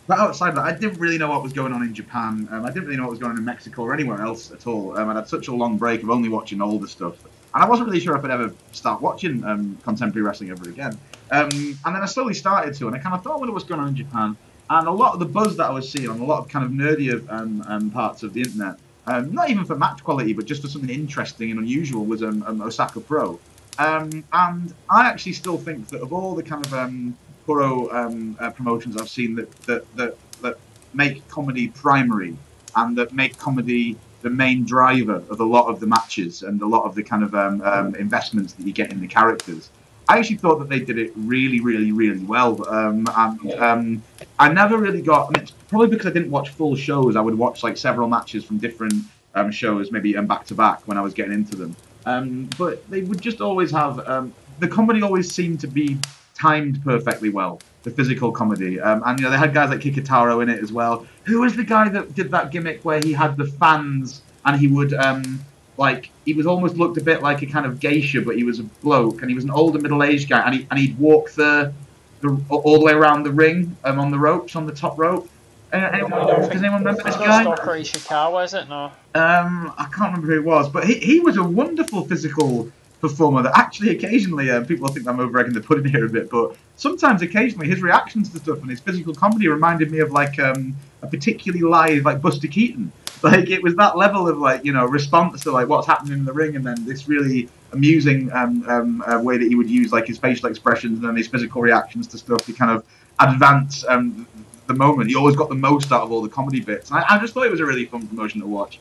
But outside of that, I didn't really know what was going on in Japan. Um, I didn't really know what was going on in Mexico or anywhere else at all. Um, I'd had such a long break of only watching older stuff. And I wasn't really sure if I'd ever start watching um, contemporary wrestling ever again. Um, and then I slowly started to, and I kind of thought, wonder what's going on in Japan. And a lot of the buzz that I was seeing on a lot of kind of nerdier um, um, parts of the internet, um, not even for match quality, but just for something interesting and unusual, was um, um, Osaka Pro. And I actually still think that of all the kind of Pro uh, promotions I've seen that, that, that, that make comedy primary and that make comedy the main driver of a lot of the matches and a lot of the kind of um, um, investments that you get in the characters. I actually thought that they did it really, really, really well. Um, and um, I never really got. Mean, it's probably because I didn't watch full shows. I would watch like several matches from different um, shows, maybe um, back to back when I was getting into them. Um, but they would just always have um, the comedy always seemed to be timed perfectly well. The physical comedy, um, and you know they had guys like Kikutaro in it as well. Who was the guy that did that gimmick where he had the fans and he would um, like he was almost looked a bit like a kind of geisha, but he was a bloke and he was an older middle-aged guy, and he and he'd walk the, the all the way around the ring um, on the ropes on the top rope. Uh, anyone, does anyone remember this It's guy? not Stalker is it? No. Um, I can't remember who it was, but he, he was a wonderful physical performer that actually occasionally uh, people think I'm over egging the pudding here a bit, but sometimes occasionally his reactions to stuff and his physical comedy reminded me of like um, a particularly live like Buster Keaton. Like it was that level of like you know response to like what's happening in the ring, and then this really amusing um, um, uh, way that he would use like his facial expressions and then his physical reactions to stuff to kind of advance um, the moment. He always got the most out of all the comedy bits. And I, I just thought it was a really fun promotion to watch.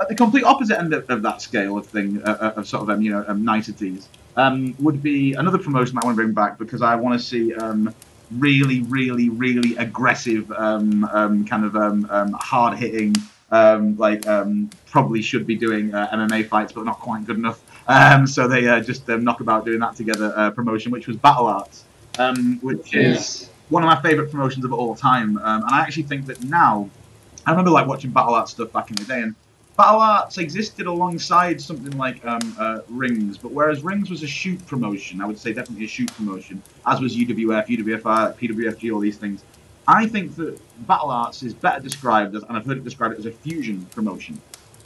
At the complete opposite end of, of that scale of thing, uh, uh, of sort of um, you know um, niceties, um, would be another promotion I want to bring back because I want to see um, really, really, really aggressive, um, um, kind of um, um, hard hitting. Um, like um, probably should be doing uh, MMA fights, but not quite good enough. Um, so they uh, just um, knock about doing that together. Uh, promotion, which was Battle Arts, um, which is one of my favorite promotions of all time. Um, and I actually think that now, I remember like watching Battle Arts stuff back in the day, and Battle Arts existed alongside something like um, uh, Rings, but whereas Rings was a shoot promotion, I would say definitely a shoot promotion, as was UWF, UWFI, PWFG, all these things. I think that Battle Arts is better described as, and I've heard it described as a fusion promotion,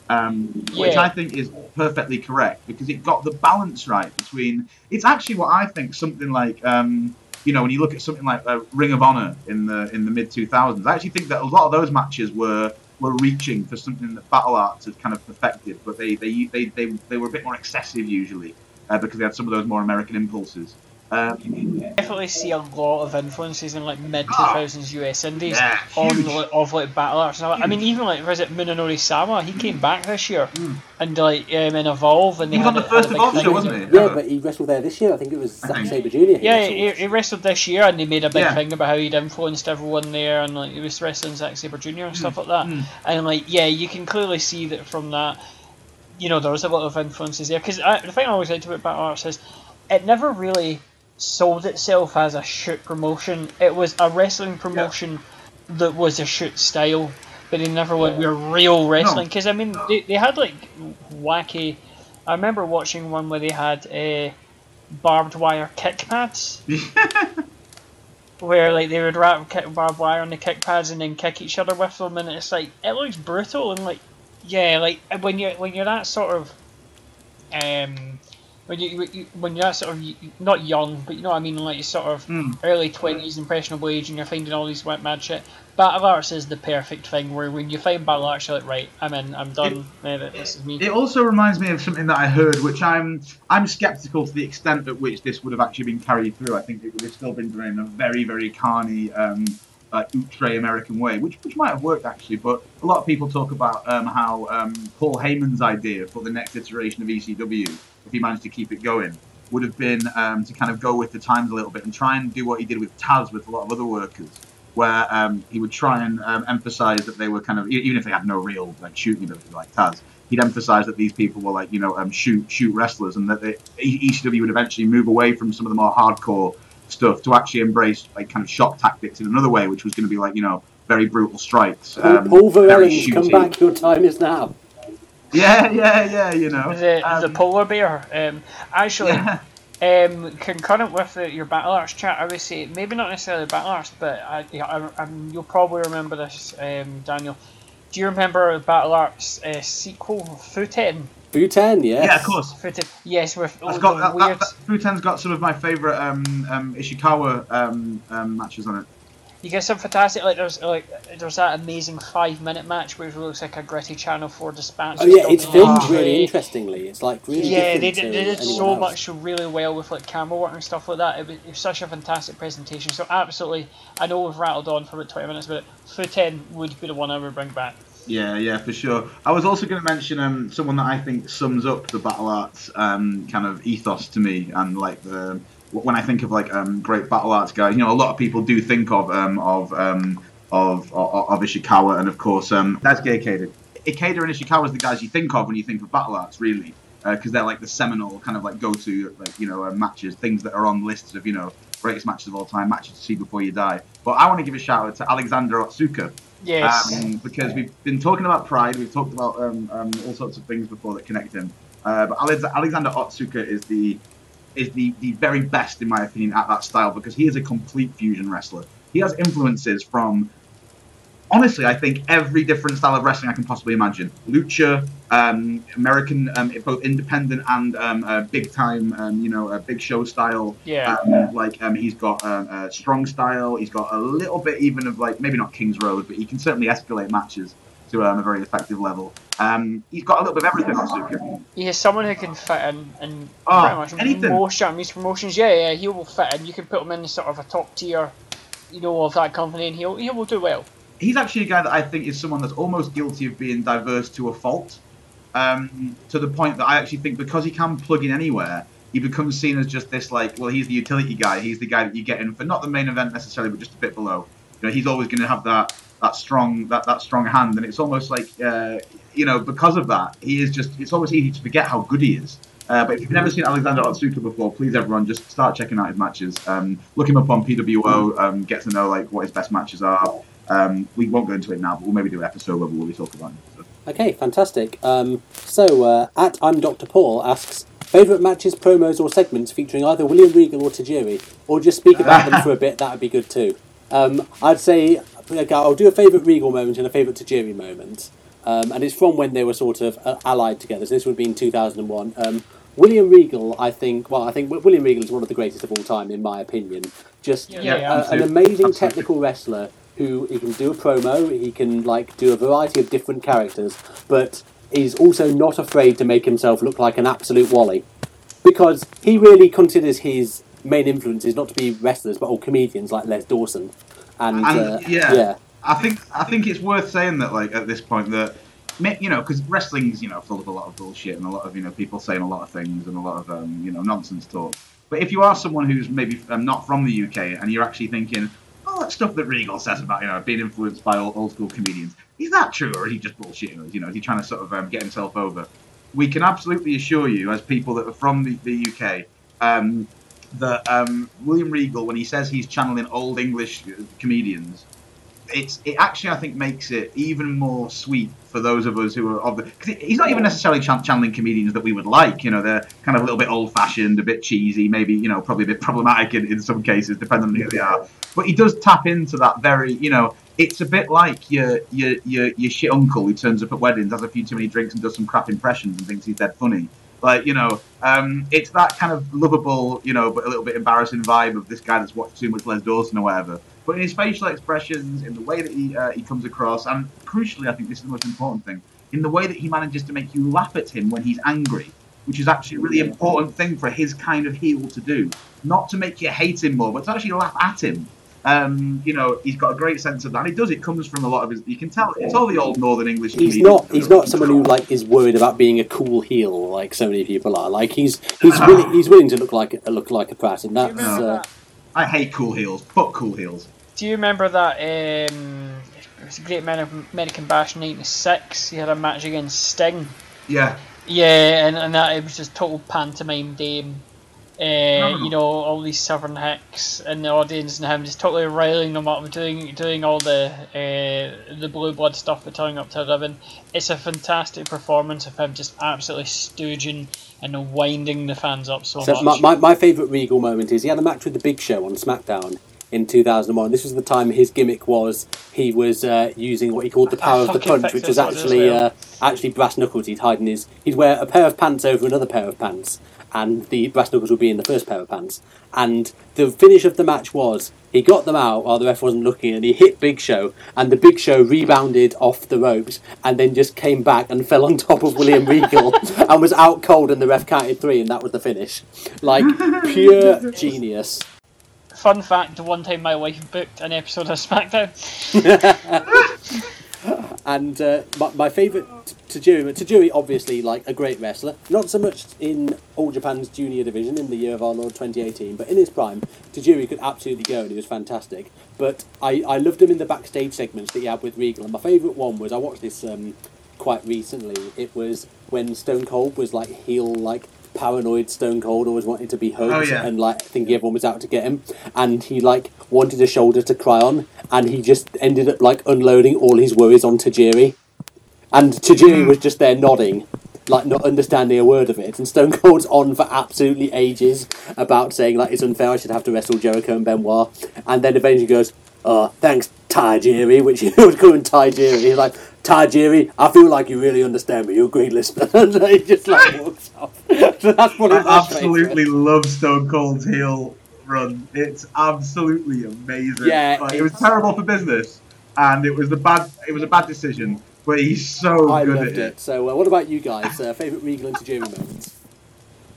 um, which I think is perfectly correct because it got the balance right between. It's actually what I think something like. Um, you know, when you look at something like uh, Ring of Honor in the in the mid 2000s, I actually think that a lot of those matches were were reaching for something that Battle Arts had kind of perfected, but they they they they, they were a bit more excessive usually uh, because they had some of those more American impulses. Um, definitely see a lot of influences in like mid 2000s US indies Yeah, on like, of like battle arts. and stuff. I mean, even like was it Munenori Sawa? He came back this year and like um, in Evolve, and He was had on the a- first a big Evolve thing show, wasn't he? Yeah, but he wrestled there this year. I think it was Zack. Sabre Jr. he Yeah, wrestled. he, he wrestled this year, and they made a big Yeah. thing about how he'd influenced everyone there, and like he was wrestling Zack Sabre Jr. and stuff like that. mm. And like, yeah, you can clearly see that from that. You know, there was a lot of influences there because the thing I always liked about Battle Arts is it never really sold itself as a shoot promotion. It was a wrestling promotion that was a shoot style, but they never went we're real wrestling. Because I mean, they, they had like wacky. I remember watching one where they had uh, barbed wire kick pads where like they would wrap kick barbed wire on the kick pads and then kick each other with them, and it's like it looks brutal and like yeah, like when you're when you're that sort of um when you, you when you're sort of not young, but you know what I mean, like you're sort of Mm. early twenties, impressionable age, and you're finding all these wet mad shit. Battle Arts is the perfect thing where when you find Battle Arts, you're like, right, I'm in, I'm done. eh, this is me. It also reminds me of something that I heard, which I'm I'm skeptical to the extent at which this would have actually been carried through. I think it would have still been done in a very very carny, um, uh, outre American way, which which might have worked actually. But a lot of people talk about um, how um, Paul Heyman's idea for the next iteration of ECW, if he managed to keep it going, would have been um, to kind of go with the times a little bit and try and do what he did with Taz with a lot of other workers. where um, he would try and um, emphasize that they were kind of even if they had no real like shooting ability like Taz, he'd emphasize that these people were like you know um, shoot shoot wrestlers, and that they, ECW would eventually move away from some of the more hardcore stuff to actually embrace like kind of shock tactics in another way, which was going to be like you know very brutal strikes. um, Paul Varelans come back. Your time is now. Yeah, yeah, yeah. You know, The, the Um, polar bear. Um, actually, yeah. um, concurrent with the, your Battle Arts chat, I would say maybe not necessarily Battle Arts, but I, yeah, I, I, you'll probably remember this, um, Daniel. Do you remember Battle Arts uh, sequel, Futen? Bhutan, yes. yeah, of course. Futen, yes, with all That's the got that, weird. that, that, Futen's got some of my favorite um, um, Ishikawa um, um, matches on it. You get some fantastic like there's like there's that amazing five minute match which looks like a gritty Channel Four dispatch. Oh yeah, it's filmed Ah, really interestingly. It's like really Yeah, they did, they did so else. much really well with like camera work and stuff like that. It was, it was such a fantastic presentation. So absolutely, I know we've rattled on for about twenty minutes, but Futen would be the one I would bring back. Yeah, yeah, for sure. I was also going to mention um, someone that I think sums up the battle arts um, kind of ethos to me, and like the when I think of like um, great battle arts guys, you know, a lot of people do think of um, of, um, of of of Ishikawa, and of course um, that's Ikeda. Ikeda and Ishikawa is the guys you think of when you think of battle arts, really, because they're like the seminal kind of like go-to like you know uh, matches, things that are on lists of you know greatest matches of all time, matches to see before you die. But I want to give a shout out to Alexander Otsuka. Yes. Um, because we've been talking about Pride, we've talked about um, um, all sorts of things before that connect him. Uh, but Alexander Otsuka is the is the, the very best in my opinion at that style because he is a complete fusion wrestler. He has influences from honestly, I think every different style of wrestling I can possibly imagine. Lucha, um, American, um, both independent and um, uh, big time, um, you know, a big show style. yeah. Um, like um, he's got a strong style. He's got a little bit even of like maybe not King's Road, but he can certainly escalate matches to um, a very effective level. Um, he's got a little bit of everything Otsuka. He is someone who can fit in and Oh, pretty much anything. most Japanese promotions. Yeah, yeah, he will fit in. You can put him in sort of a top tier, you know, of that company, and he'll he will do well. He's actually a guy that I think is someone that's almost guilty of being diverse to a fault. Um, to the point that I actually think because he can plug in anywhere, he becomes seen as just this like, well, he's the utility guy. He's the guy that you get in for not the main event necessarily, but just a bit below. You know, he's always going to have that that strong that that strong hand, and it's almost like uh, you know because of that, he is just. It's always easy to forget how good he is. Uh, but if you've never seen Alexander Otsuka before, please everyone just start checking out his matches. Um, look him up on PWO. Um, get to know like what his best matches are. Um, we won't go into it now, but we'll maybe do an episode where we'll really talk about it. So. Okay, fantastic. Um, so, uh, at I'm Dr. Paul asks, favourite matches, promos, or segments featuring either William Regal or Tajiri, or just speak about them for a bit, that would be good too. Um, I'd say okay, I'll do a favourite Regal moment and a favourite Tajiri moment. Um, and it's from when they were sort of uh, allied together. So this would be in 2001. Um, William Regal, I think, well, I think William Regal is one of the greatest of all time, in my opinion. Just Yeah, yeah, an amazing Absolutely. technical wrestler who he can do a promo, he can like do a variety of different characters, but is also not afraid to make himself look like an absolute wally, because he really considers his main influences not to be wrestlers but all comedians like Les Dawson, and, And, uh, yeah. yeah, I think I think it's worth saying that like at this point that you know because wrestling's you know full of a lot of bullshit and a lot of you know people saying a lot of things and a lot of um, you know nonsense talk. But if you are someone who's maybe um, not from the UK and you're actually thinking, oh, that stuff that Regal says about you know being influenced by old, old school comedians, is that true or is he just bullshitting us? You know, is he trying to sort of um, get himself over? We can absolutely assure you, as people that are from the, the UK, um, that um, William Regal, when he says he's channeling old English comedians, it's it actually I think makes it even more sweet for those of us who are of the because he's not even necessarily chan- channeling comedians that we would like. You know, they're kind of a little bit old fashioned, a bit cheesy, maybe you know probably a bit problematic in, in some cases, depending on who they are. But he does tap into that very you know. It's a bit like your your your your shit uncle who turns up at weddings, has a few too many drinks, and does some crap impressions and thinks he's dead funny. Like you know, um, it's that kind of lovable, you know, but a little bit embarrassing vibe of this guy that's watched too much Les Dawson or whatever. But in his facial expressions, in the way that he uh, he comes across, and crucially, I think this is the most important thing, in the way that he manages to make you laugh at him when he's angry, which is actually a really important thing for his kind of heel to do. Not to make you hate him more, but to actually laugh at him. Um, you know, he's got a great sense of that. And he does. It comes from a lot of his. You can tell it's all the old Northern English. he's not he's not someone who like is worried about being a cool heel like so many people are. Like he's he's willing he's willing to look like a, look like a prat, and that's uh, that? I hate cool heels. Fuck cool heels. Do do you remember that? Um, it was a Great American, American Bash '96. He had a match against Sting. Yeah. Yeah, and, and that it was just total pantomime dame. Uh, you know, all these Southern hicks in the audience and him just totally riling them up, doing doing all the uh, the blue blood stuff, but turning up to eleven. It's a fantastic performance of him just absolutely stooging and winding the fans up so, So my, much. my, my favourite Regal moment is he had a match with the Big Show on SmackDown in 2001. This was the time his gimmick was he was uh, using what he called the power of the punch, which was actually well. uh, actually brass knuckles. He'd hide in his he'd wear a pair of pants over another pair of pants, and the brass knuckles would be in the first pair of pants. And the finish of the match was he got them out while the ref wasn't looking, and he hit Big Show, and the Big Show rebounded off the ropes, and then just came back and fell on top of William Regal, and was out cold, and the ref counted three, and that was the finish. Like pure genius. Fun fact: the one time my wife booked an episode of SmackDown. And uh, my, my favourite Tajiri, Tajiri obviously like a great wrestler, not so much in All Japan's junior division in the year of our Lord 2018, but in his prime, Tajiri could absolutely go and he was fantastic. But I, I loved him in the backstage segments that he had with Regal, and my favourite one was I watched this um, quite recently. It was when Stone Cold was like heel, like paranoid Stone Cold, always wanting to be hugged Oh, yeah. and like thinking everyone was out to get him, and he like wanted a shoulder to cry on, and he just ended up like unloading all his worries on Tajiri, and Tajiri hmm. was just there nodding. Like not understanding a word of it, and Stone Cold's on for absolutely ages about saying like it's unfair I should have to wrestle Jericho and Benoit, and then eventually goes, "Oh, thanks Tajiri," which he would call him Tajiri. He's like, "Tajiri, I feel like you really understand me. You're a great listener." and he just like walks off. So that's one of my I absolutely love Stone Cold's heel run. It's absolutely amazing. Yeah, Like, it was terrible for business, and it was the bad. It was a bad decision, but he's so I good loved at it. it. So, uh, what about you guys? Uh, favorite Regal and Tajiri moments?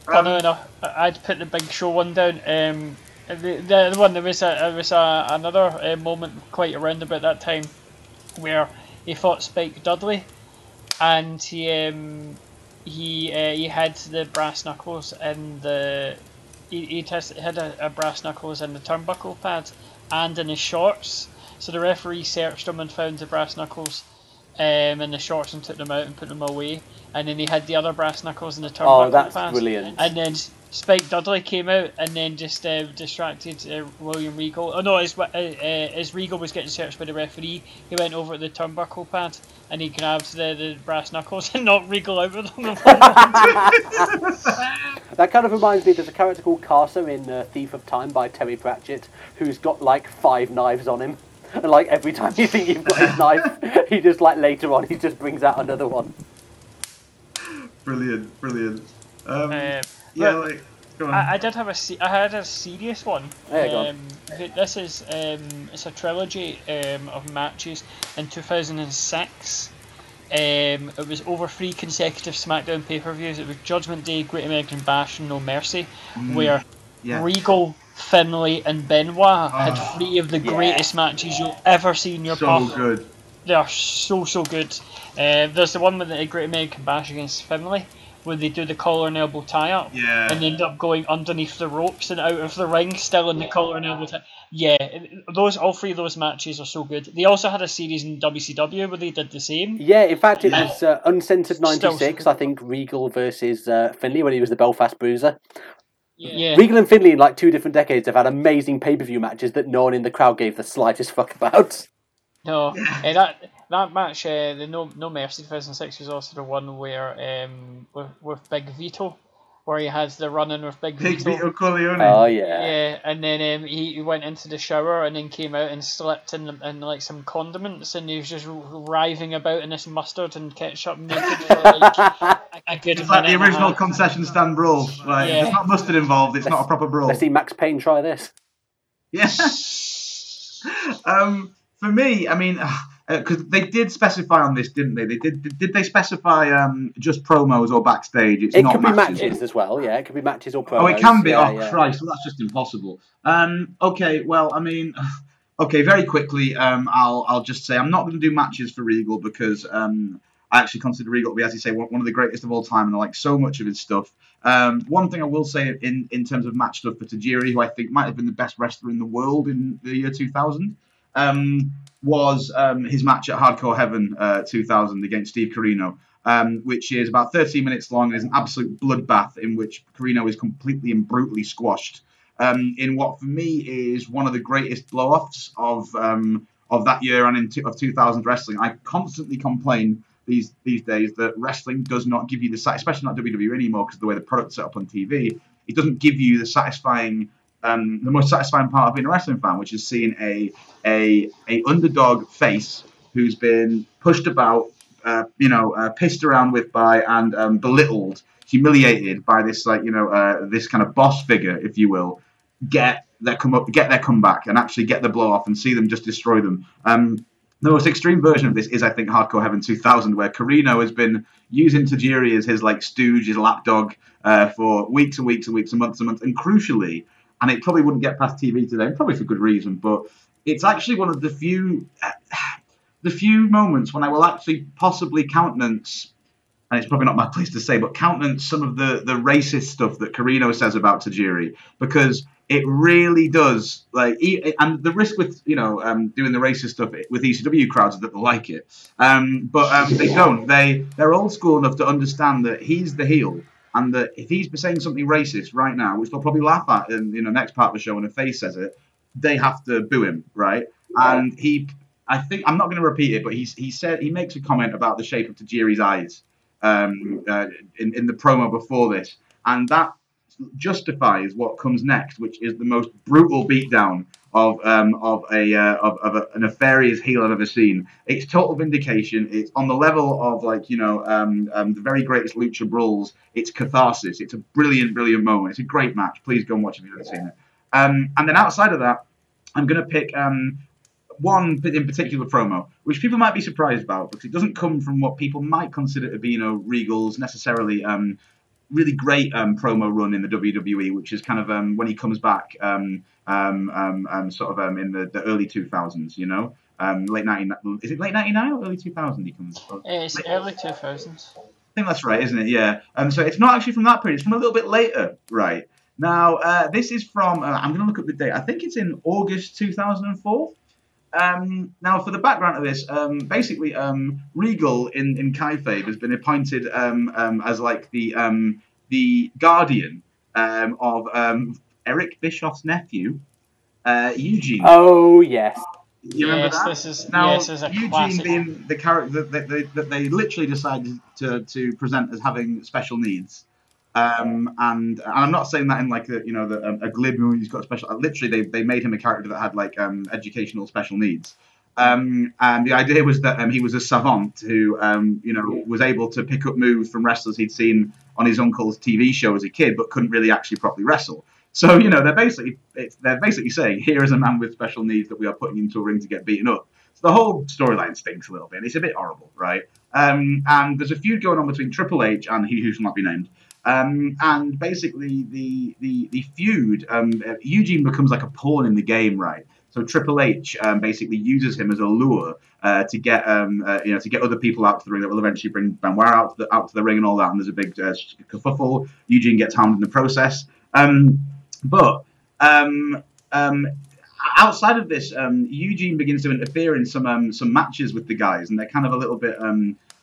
Funny enough, I- I'd put the Big Show one down. Um, the, the, the one there was a there was a, another uh, moment quite around about that time where he fought Spike Dudley, and he um, he uh, he had the brass knuckles and the he, he had a, a brass knuckles in the turnbuckle pad and in his shorts. So the referee searched him and found the brass knuckles um, in the shorts and took them out and put them away. And then he had the other brass knuckles in the turnbuckle Oh, that's pad. brilliant. And then Spike Dudley came out and then just uh, distracted uh, William Regal. Oh no, as, uh, uh, as Regal was getting searched by the referee, he went over to the turnbuckle pad and he grabbed the, the brass knuckles and knocked Regal out with them. That kind of reminds me. There's a character called Carcer in uh, Thief of Time by Terry Pratchett, who's got like five knives on him, and like every time you think you've got his knife, he just like later on he just brings out another one. Brilliant, brilliant. Um, Uh, yeah, like go on. I, I did have a se- I had a serious one. There you go. um, This is um, it's a trilogy um, of matches in 2006. Um, it was over three consecutive SmackDown pay-per-views. It was Judgment Day, Great American Bash, and No Mercy, where Mm, yeah. Regal, Finlay, and Benoit had three of the yeah. greatest matches you'll ever see in your so pub. good. They are so so good. Uh, there's the one with the Great American Bash against Finlay, where they do the collar and elbow tie up Yeah. and they end up going underneath the ropes and out of the ring, still in the collar and elbow. T- yeah, those all three of those matches are so good. They also had a series in WCW where they did the same. Yeah, in fact, it was uh, Uncensored Still- '96. I think Regal versus uh, Finlay when he was the Belfast Bruiser. Yeah, Regal and Finlay in like two different decades have had amazing pay-per-view matches that no one in the crowd gave the slightest fuck about. no, uh, that that match, uh, the No No Mercy 2006 was also the one where um with, with Big Vito, where he has the run in with Big Big Vito. Vito Corleone. Oh yeah. Yeah, and then um, he, he went into the shower and then came out and slipped in, in like some condiments and he was just writhing about in this mustard and ketchup naked for like a, a good It's like the original half. concession stand brawl. Like, Yeah. There's not mustard involved. It's not a proper brawl. Let's see Max Payne try this. Yeah. um, for me, I mean, because they did specify on this, didn't they? They did. Did, they specify um, just promos or backstage? It's It not could be matches. matches as well. Yeah, it could be matches or promos. Oh, it can be. Yeah, oh, yeah. Christ! Well, that's just impossible. Um, okay. Well, I mean, okay. Very quickly, um, I'll I'll just say I'm not going to do matches for Regal because um, I actually consider Regal to be, as you say, one, one of the greatest of all time, and I like so much of his stuff. Um, one thing I will say in in terms of match stuff for Tajiri, who I think might have been the best wrestler in the world in the year 2000. um, was um, his match at Hardcore Heaven uh, 2000 against Steve Corino. Um, which is about 13 minutes long and is an absolute bloodbath in which Corino is completely and brutally squashed. Um, in what for me is one of the greatest blow-offs of um, of that year and two, of 2000 wrestling. I constantly complain these these days that wrestling does not give you the especially not WWE anymore because the way the product's set up on TV, it doesn't give you the satisfying um, the most satisfying part of being a wrestling fan, which is seeing a a a underdog face who's been pushed about, uh, you know, uh, pissed around with by and um, belittled, humiliated by this like you know uh, this kind of boss figure, if you will, get their come up, get their comeback, and actually get the blow off and see them just destroy them. Um, the most extreme version of this is, I think, Hardcore Heaven 2000, where Corino has been using Tajiri as his like stooge, his lapdog, uh, for weeks and weeks and weeks and months and months. And crucially, and it probably wouldn't get past TV today, probably for good reason, but it's actually one of the few, uh, the few moments when I will actually possibly countenance, and it's probably not my place to say, but countenance some of the the racist stuff that Corino says about Tajiri, because it really does like and the risk with you know um, doing the racist stuff with ECW crowds is that they like it. Um, but um, they don't. They they're old school enough to understand that he's the heel and that if he's saying something racist right now which they'll probably laugh at in you know next part of the show when a face says it they have to boo him right? And he I think I'm not going to repeat it but he's he said he makes a comment about the shape of Tajiri's eyes um, uh, in, in the promo before this. And that justifies what comes next, which is the most brutal beatdown of um, of a uh, of, of a, a, nefarious heel I've ever seen. It's total vindication. It's on the level of like you know um, um, the very greatest lucha brawls. It's catharsis. It's a brilliant, brilliant moment. It's a great match. Please go and watch if you haven't seen it. Um, and then outside of that, I'm going to pick um, one in particular promo, which people might be surprised about because it doesn't come from what people might consider to be, you know, Regal's necessarily um, really great promo run in the WWE, which is kind of when he comes back, um, um, um, sort of um, in the, the early 2000s, you know, um, late 90, is it late 99 or early 2000 he comes? from? It's late, early 2000s. I think that's right, isn't it? Yeah. Um, so it's not actually from that period; it's from a little bit later, right? Now, uh, this is from. Uh, I'm going to look up the date. I think it's in August 2004. Um, now, for the background of this, um, basically, um, Regal in in kayfabe has been appointed um, um, as like the um, the guardian of Eric Bischoff's nephew, uh, Eugene. Oh yes. You remember yes, that? This is, now, yes, this is Eugene classic. being the character that they, that they literally decided to, to present as having special needs. Um, and, and I'm not saying that in like a, you know the, um, a glib who's got special. Literally, they, they made him a character that had like um, educational special needs. Um, and the idea was that um, he was a savant who um, you know was able to pick up moves from wrestlers he'd seen on his uncle's TV show as a kid, but couldn't really actually properly wrestle. So you know they're basically they're basically saying here is a man with special needs that we are putting into a ring to get beaten up. So the whole storyline stinks a little bit. It's a bit horrible, right? Um, and there's a feud going on between Triple H and he who shall not be named. Um, and basically, the the the feud, um, Eugene becomes like a pawn in the game, right? So Triple H um, basically uses him as a lure uh, to get um, uh, you know to get other people out to the ring that will eventually bring Benoit out to the out to the ring and all that. And there's a big uh, kerfuffle. Eugene gets harmed in the process. Um, but um, um, outside of this, Eugene begins to interfere in some some matches with the guys, and they're kind of a little bit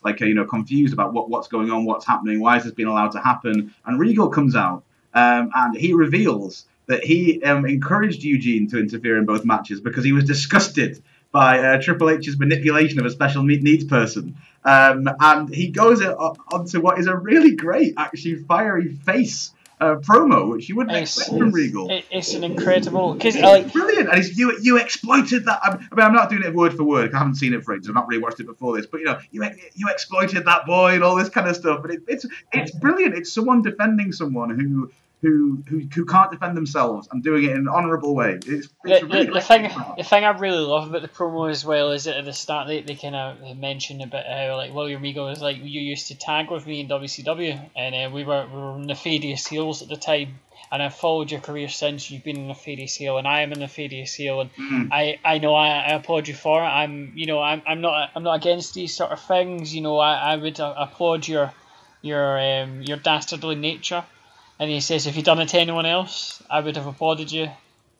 like you know confused about what, what's going on, what's happening, why is this being allowed to happen? And Regal comes out um, and he reveals that he um, encouraged Eugene to interfere in both matches because he was disgusted by uh, Triple H's manipulation of a special needs person. Um, and he goes onto what is a really great, actually fiery face uh, promo, which you wouldn't it's, expect from Regal. it's an incredible because like brilliant, and you you exploited that. I mean, I'm not doing it word for word. I haven't seen it for ages. I've not really watched it before this, but you know, you you exploited that boy and all this kind of stuff. But it, it's it's brilliant. It's someone defending someone who who, who who can't defend themselves and doing it in an honourable way. It's, it's the, really the, the thing the thing I really love about the promo as well is that at the start they, they kind of mention about how like William Regal was like you used to tag with me in WCW and uh, we were we were nefarious heels at the time and I've followed your career since you've been a nefarious heel and I am a nefarious heel and mm. I, I know I, I applaud you for it I'm you know I'm, I'm not I'm not against these sort of things you know I, I would uh, applaud your your um, your dastardly nature and he says, if you'd done it to anyone else, I would have applauded you,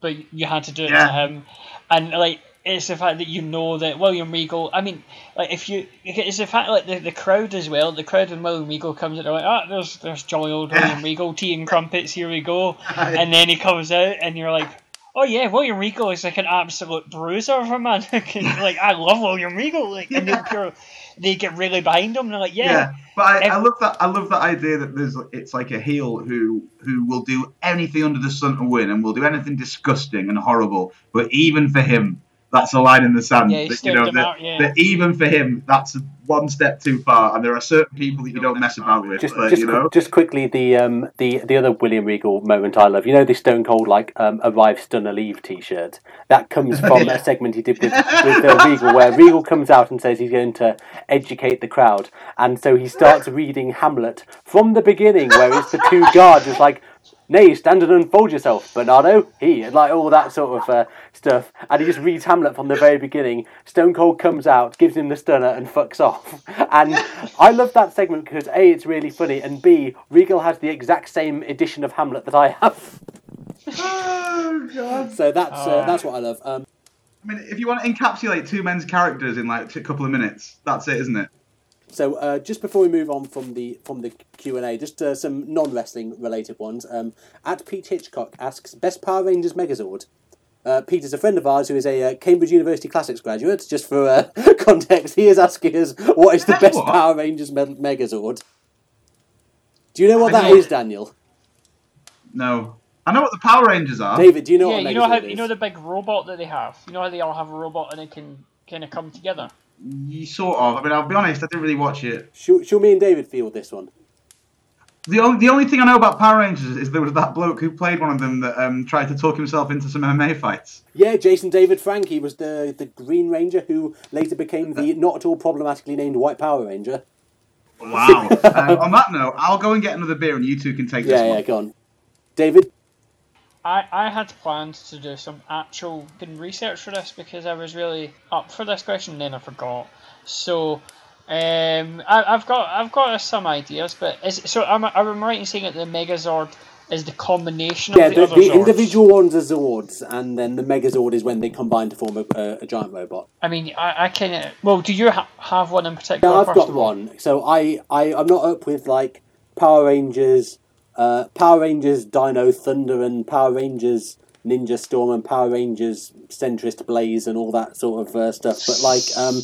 but you had to do it yeah. to him. And like it's the fact that you know that William Regal. I mean, like if you, it's the fact like the, the crowd as well. The crowd when William Regal comes in, they're like, ah, there's there's jolly old William Regal, tea and crumpets. Here we go. And then he comes out, and you're like, oh yeah, William Regal is like an absolute bruiser of a man. like I love William Regal. Like and they, pure, they get really behind him. They're like, yeah. Yeah, but I, I love that. I love that idea that there's it's like a heel who who will do anything under the sun to win, and will do anything disgusting and horrible. But even for him, that's a line in the sand. Yeah, he that, you stepped know, that, out, yeah. that even for him, that's one step too far. And there are certain people that you don't mess about with. Just, but, just, you know, just quickly, the um, the the other William Regal moment I love. You know the Stone Cold like um, arrive, stunner, leave T-shirt. That comes from a segment he did with with uh, Regal, where Regal comes out and says he's going to educate the crowd, and so he starts reading Hamlet from the beginning, where it's the two guards. It's like. Nay, stand and unfold yourself, Bernardo. He, like all that sort of uh, stuff, and he just reads Hamlet from the very beginning. Stone Cold comes out, gives him the stunner, and fucks off. And I love that segment because a, it's really funny, and b, Regal has the exact same edition of Hamlet that I have. oh god. So that's uh, that's what I love. Um, I mean, if you want to encapsulate two men's characters in like a couple of minutes, that's it, isn't it? So uh, just before we move on from the from the Q and A, just uh, some non wrestling related ones. Um, at Pete Hitchcock asks best Power Rangers Megazord. Uh, Pete is a friend of ours who is a uh, Cambridge University Classics graduate. Just for uh, context, he is asking us what is the best What? Power Rangers me- Megazord. Do you know what I that don't- is, Daniel? No, I know what the Power Rangers are. David, do you know yeah, what a you know how you know the big robot that they have. You know how they all have a robot and it can kind of come together. You sort of. I mean, I'll be honest. I didn't really watch it. Shall, shall me and David field this one? The only, the only thing I know about Power Rangers is there was that bloke who played one of them that um, tried to talk himself into some MMA fights. Yeah, Jason David Frank. He was the, the Green Ranger who later became the not at all problematically named White Power Ranger. Wow. um, on that note, I'll go and get another beer and you two can take this Yeah, one. yeah, go on. David? I, I had planned to do some actual research for this because I was really up for this question, then I forgot. So, um, I, I've got I've got some ideas, but is so am I, am I right in saying that the Megazord is the combination Yeah, of the, the, the individual ones are Zords, and then the Megazord is when they combine to form a, a, a giant robot. I mean, I, I of well. Do you ha- have one in particular? Yeah, I've got one. So I, I, I'm not up with like Power Rangers, uh, Power Rangers Dino Thunder, and Power Rangers Ninja Storm, and Power Rangers Centrist Blaze, and all that sort of uh, stuff. But like, um,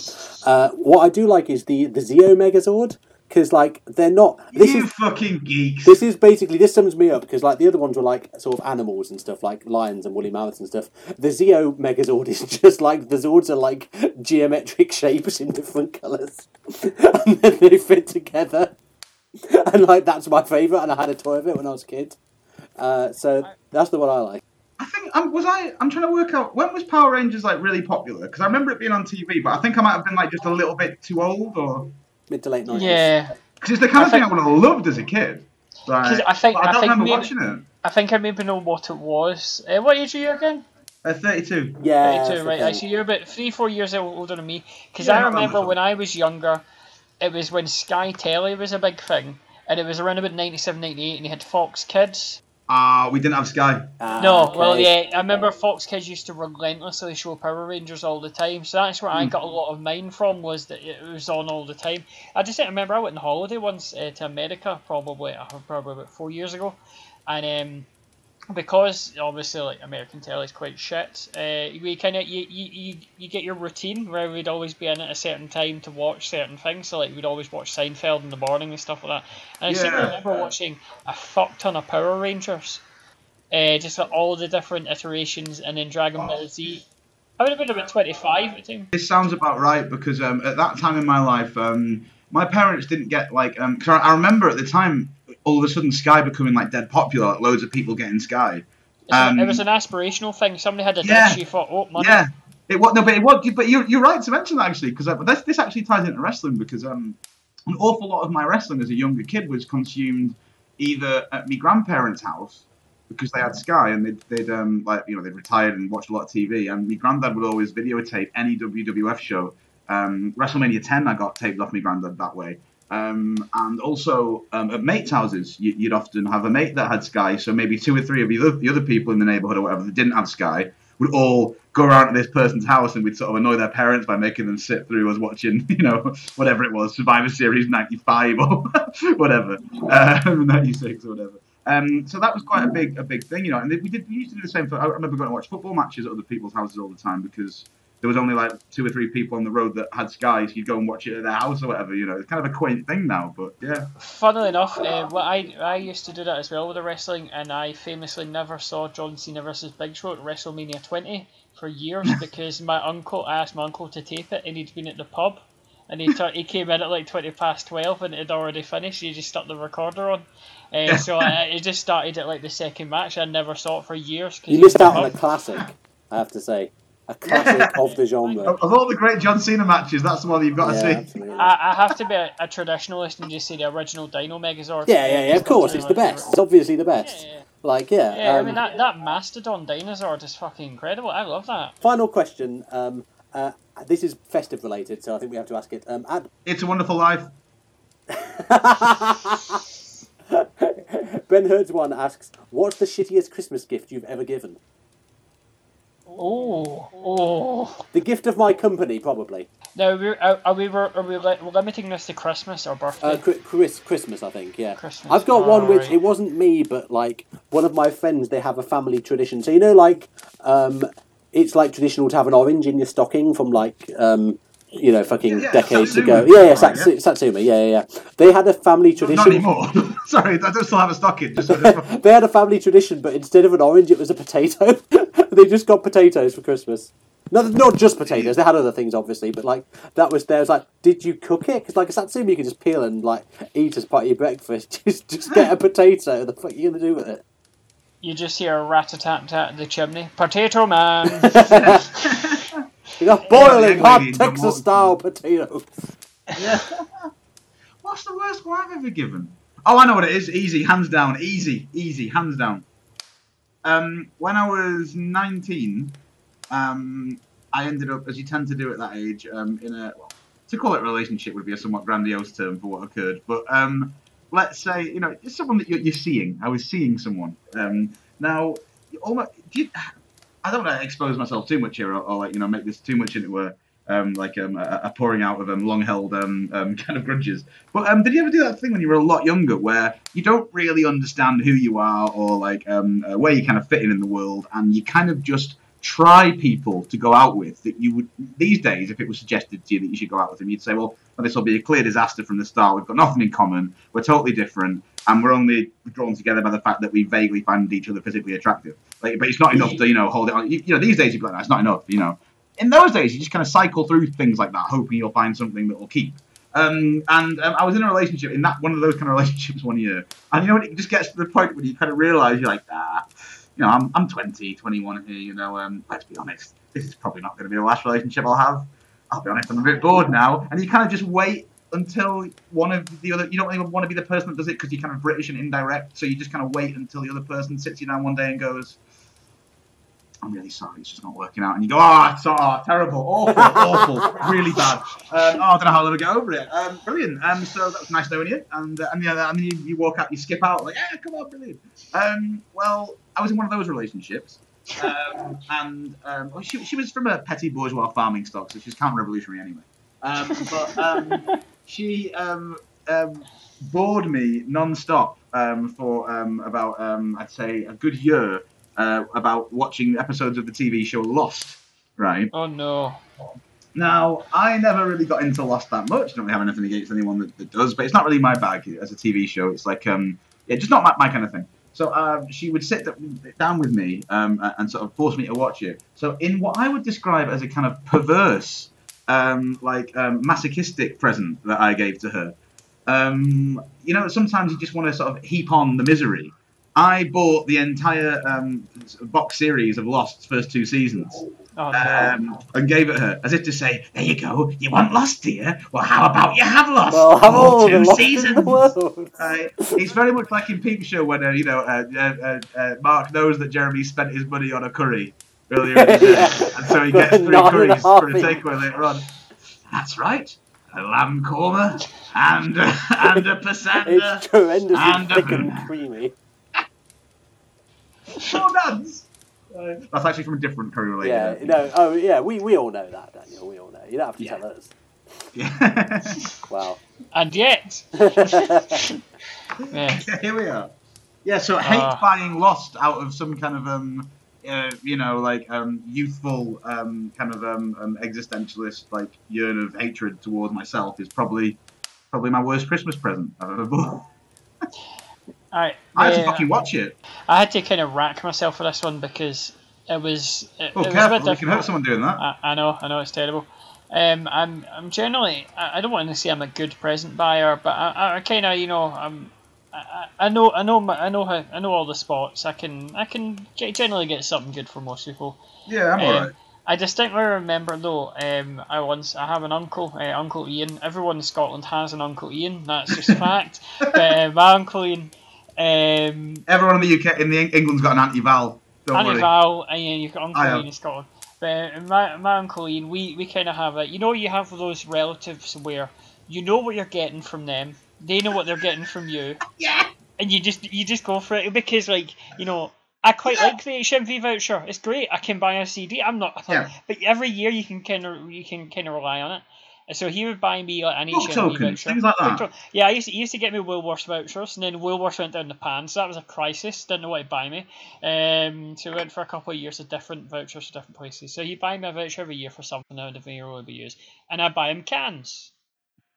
uh, what I do like is the the Zeo Megazord because like they're not. This you is fucking geeks. This is basically this sums me up because like the other ones were like sort of animals and stuff like lions and woolly mammoths and stuff. The Zeo Megazord is just like the Zords are like geometric shapes in different colours, and then they fit together. And like that's my favourite, and I had a toy of it when I was a kid. Uh, so that's the one I like. I think um, was I. I'm trying to work out when was Power Rangers like really popular because I remember it being on TV, but I think I might have been like just a little bit too old, or Mid to late nineties. Yeah, because it's the kind I of thing I would have loved as a kid. Right. 'Cause I think- But I I don't think remember maybe- watching it. I think I maybe know what it was. Uh, what age are you again? At 32. Yeah, 32, right? thing. I see you're about three, four years older than me. Because Yeah, I remember when I was younger, it was when Sky Telly was a big thing, and it was around about 97, 98, and you had Fox Kids. Ah, we didn't have Sky. Ah, no, well, yeah, I remember Fox Kids used to relentlessly show Power Rangers all the time, so that's where I Hmm. got a lot of mine from, was that it was on all the time. I just don't remember, I went on holiday once uh, to America, probably, uh, probably about four years ago, and um, because obviously like American telly is quite shit, uh, we kind of you, you, you, you get your routine where we'd always be in at a certain time to watch certain things. So like we'd always watch Seinfeld in the morning and stuff like that. And I seem to remember watching a fuck ton of Power Rangers, uh, just like all the different iterations, and then Dragon Ball Z. I would have been about twenty five at the time. This sounds about right because um, at that time in my life, um, my parents didn't get like. Um, 'cause I I remember at the time, all of a sudden Sky becoming like dead popular, like loads of people getting Sky. Um, it was an aspirational thing. Somebody had a yeah. dish. You thought, oh, money. Yeah, it was no, but it was. But you're, you're right to mention that actually because uh, this this actually ties into wrestling because um, an awful lot of my wrestling as a younger kid was consumed either at my grandparents' house because they had Sky and they'd, they'd um like you know they'd retired and watched a lot of TV and my granddad would always videotape any WWF show. Um, WrestleMania 10 I got taped off my granddad that way. Um, and also um, at mates' houses, you, you'd often have a mate that had Sky, so maybe two or three of the other, the other people in the neighbourhood or whatever that didn't have Sky would all go around to this person's house and we'd sort of annoy their parents by making them sit through us watching, you know, whatever it was, Survivor Series '95 or whatever, um, '96 or whatever. Um, so that was quite a big a big thing, you know. And we did we used to do the same. For, I remember going to watch football matches at other people's houses all the time because there was only like two or three people on the road that had Sky, so you'd go and watch it at their house or whatever. You know, it's kind of a quaint thing now, but yeah. Funnily enough, uh, well, I I used to do that as well with the wrestling, and I famously never saw John Cena versus Big Show at WrestleMania 20 for years because my uncle I asked my uncle to tape it, and he'd been at the pub, and he t- he came in at like 20 past 12, and it had already finished. He just stuck the recorder on. Uh, so I, it just started at like the second match. I never saw it for years. 'cause You missed out on a classic, I have to say. A classic of the genre. Of, of all the great John Cena matches, that's the one you've got to see. I, I have to be a, a traditionalist and just say the original Dino Megazord. Yeah, yeah, yeah, of course, it's the best. It's obviously the best. Yeah, yeah. Like, yeah. Yeah, I um, mean that, that Mastodon Dinosaur is fucking incredible. I love that. Final question. Um, uh, this is festive related, so I think we have to ask it. Um, at It's a Wonderful Life. ben Hertz one asks, "What's the shittiest Christmas gift you've ever given?" Oh, oh. The gift of my company, probably. Now, we're, are, are we are we limiting this to Christmas or birthday? Uh, Chris, Christmas, I think. Yeah. Christmas, I've got one which alright. it wasn't me, but like one of my friends. They have a family tradition. So you know, like, um, it's like traditional to have an orange in your stocking from like. Um, you know, fucking Yeah, yeah, decades Satsuma. ago. Yeah, yeah, Right, Satsu- yeah. Satsuma. Yeah, yeah, yeah. They had a family tradition. Not anymore. Sorry, I don't still have a stocking. Just they had a family tradition, but instead of an orange, it was a potato. they just got potatoes for Christmas. Not, not just potatoes. They had other things, obviously, but like that was there. Was like, did you cook it? Because like a satsuma, you can just peel and like eat as part of your breakfast. Just just get a potato. The fuck are you gonna do with it? you just hear a rat a tat tat in the chimney. Potato man. You got boiling hot lady in Texas style potatoes. yeah. What's the worst one I've ever given? Oh, I know what it is. Easy, hands down. Easy, easy, hands down. Um, when I was 19, um, I ended up, as you tend to do at that age, um, in a well, to call it relationship would be a somewhat grandiose term for what occurred. But um, let's say, you know, it's someone that you're, you're seeing. I was seeing someone. Um, now, almost, do you, I don't want to expose myself too much here, or, or like you know, make this too much into a um, like um, a, a pouring out of um, long-held um, um, kind of grudges. But um, did you ever do that thing when you were a lot younger, where you don't really understand who you are or like um, uh, where you kind of fit in in the world, and you kind of just try people to go out with that you would these days if it was suggested to you that you should go out with them you'd say well, well this will be a clear disaster from the start. We've got nothing in common. We're totally different and we're only drawn together by the fact that we vaguely find each other physically attractive. Like, but it's not enough to you know hold it on. You, you know these days you'd be like that's not enough you know. In those days you just kind of cycle through things like that hoping you'll find something that will keep. Um, and um, I was in a relationship in that one of those kind of relationships one year, and you know it just gets to the point where you kind of realise you're like, ah, you know, I'm, I'm 20, 21 here, you know, um, let's be honest, this is probably not going to be the last relationship I'll have. I'll be honest, I'm a bit bored now, and you kind of just wait until one of the other, you don't even want to be the person that does it because you're kind of British and indirect, so you just kind of wait until the other person sits you down one day and goes, I'm really sorry, it's just not working out. And you go, oh, it's oh, terrible, awful, awful, really bad. Um, oh, I don't know how I'll ever get over it. Um, brilliant. Um, so that was nice knowing you. And uh, and, yeah, and then you, you walk out, you skip out, like, yeah, come on, brilliant. Um, well, I was in one of those relationships. Um, and um, well, she, she was from a petty bourgeois farming stock, so she's counter-revolutionary anyway. Um, but um, she um, um, bored me non-stop um, for um, about, um, I'd say, a good year uh, about watching episodes of the TV show Lost, right? oh no. Now, I never really got into Lost that much. Don't really have anything against anyone that, that does, but it's not really my bag as a TV show. It's like, um, yeah, just not my, my kind of thing. So um, she would sit down with me um, and sort of force me to watch it. So in what I would describe as a kind of perverse, um, like um, masochistic present that I gave to her. Um, you know, sometimes you just want to sort of heap on the misery. I bought the entire um, box series of Lost's first two seasons Oh no. um, and gave it her as if to say, "There you go. You want Lost, dear? Well, how about you have Lost? Well, have all two lost seasons." Uh, it's very much like in Peep Show when uh, you know uh, uh, uh, uh, Mark knows that Jeremy spent his money on a curry earlier in the day, Yeah. and so he gets three Nine and a curries for a takeaway later on. That's right, a lamb korma and uh, and a pasanda. It's tremendously and, thick and creamy. Four nuns. That's actually from a different Curry related. Yeah, thing. no, oh yeah, we, we all know that, Daniel. We all know. You don't have to Yeah. tell us. Yeah. Wow. And yet, yeah, Yeah, here we are. Yeah, so hate Ah. buying lost out of some kind of um, uh, you know, like um, youthful um, kind of um, um, existentialist like yearn of hatred towards myself is probably probably my worst Christmas present I've ever bought. I I had to fucking watch it. I had to kind of rack myself for this one because it was. It, Oh, it was a careful! bit You can hurt someone doing that. I, I know, I know, it's terrible. Um, I'm, I'm generally, I, I don't want to say I'm a good present buyer, but I, I kind of, you know, I'm, I, I know, I know, my, I know how, I know all the spots. I can, I can generally get something good for most people. Yeah, I'm Um, alright. I distinctly remember though, um, I once, I have an uncle, uh, Uncle Ian. Everyone in Scotland has an Uncle Ian. That's just a fact. but uh, my Uncle Ian, um, Everyone in the UK, in the England's got an anti-Val. Don't Annie worry. Val, and yeah, you've got Uncle I have. Ian in Scotland. But uh, my, my Uncle Ian, we, we kind of have it. you know, you have those relatives where you know what you're getting from them, they know what they're getting from you, Yeah. and you just you just go for it because like you know. I quite like the HMV voucher. It's great. I can buy a CD. I'm not, Yeah. but every year you can kind of you can kind of rely on it. So he would buy me like an Book HMV tokens, voucher. things like that. Yeah, I used to, he used to get me Woolworths vouchers, and then Woolworths went down the pan, so that was a crisis. Didn't know what to buy me. Um, so we went for a couple of years of different vouchers for different places. So he'd buy me a voucher every year for something that would never be used, and I buy him cans,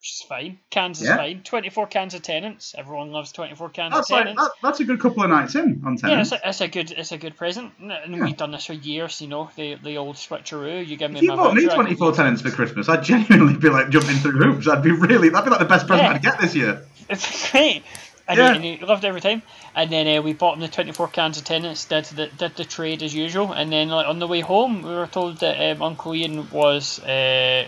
which is fine. Cans is Yeah. fine. Twenty four cans of Tennent's. Everyone loves twenty four cans That's of like Tennent's. that, that's a good couple of nights in on Yeah, tennis. it's a, it's a good it's a good present, and Yeah. we've done this for years. You know, the the old switcheroo. You give me If you bought me voucher, I give 24 you- Tennent's for Christmas, I'd genuinely be like jumping through hoops. I'd be really, that'd be like the best present Yeah. I'd get this year. It's great. And, Yeah. he, and he loved every time. And then uh, we bought him the 24 cans of Tennent's, did the, did the trade as usual. And then like, on the way home, we were told that um, Uncle Ian was uh,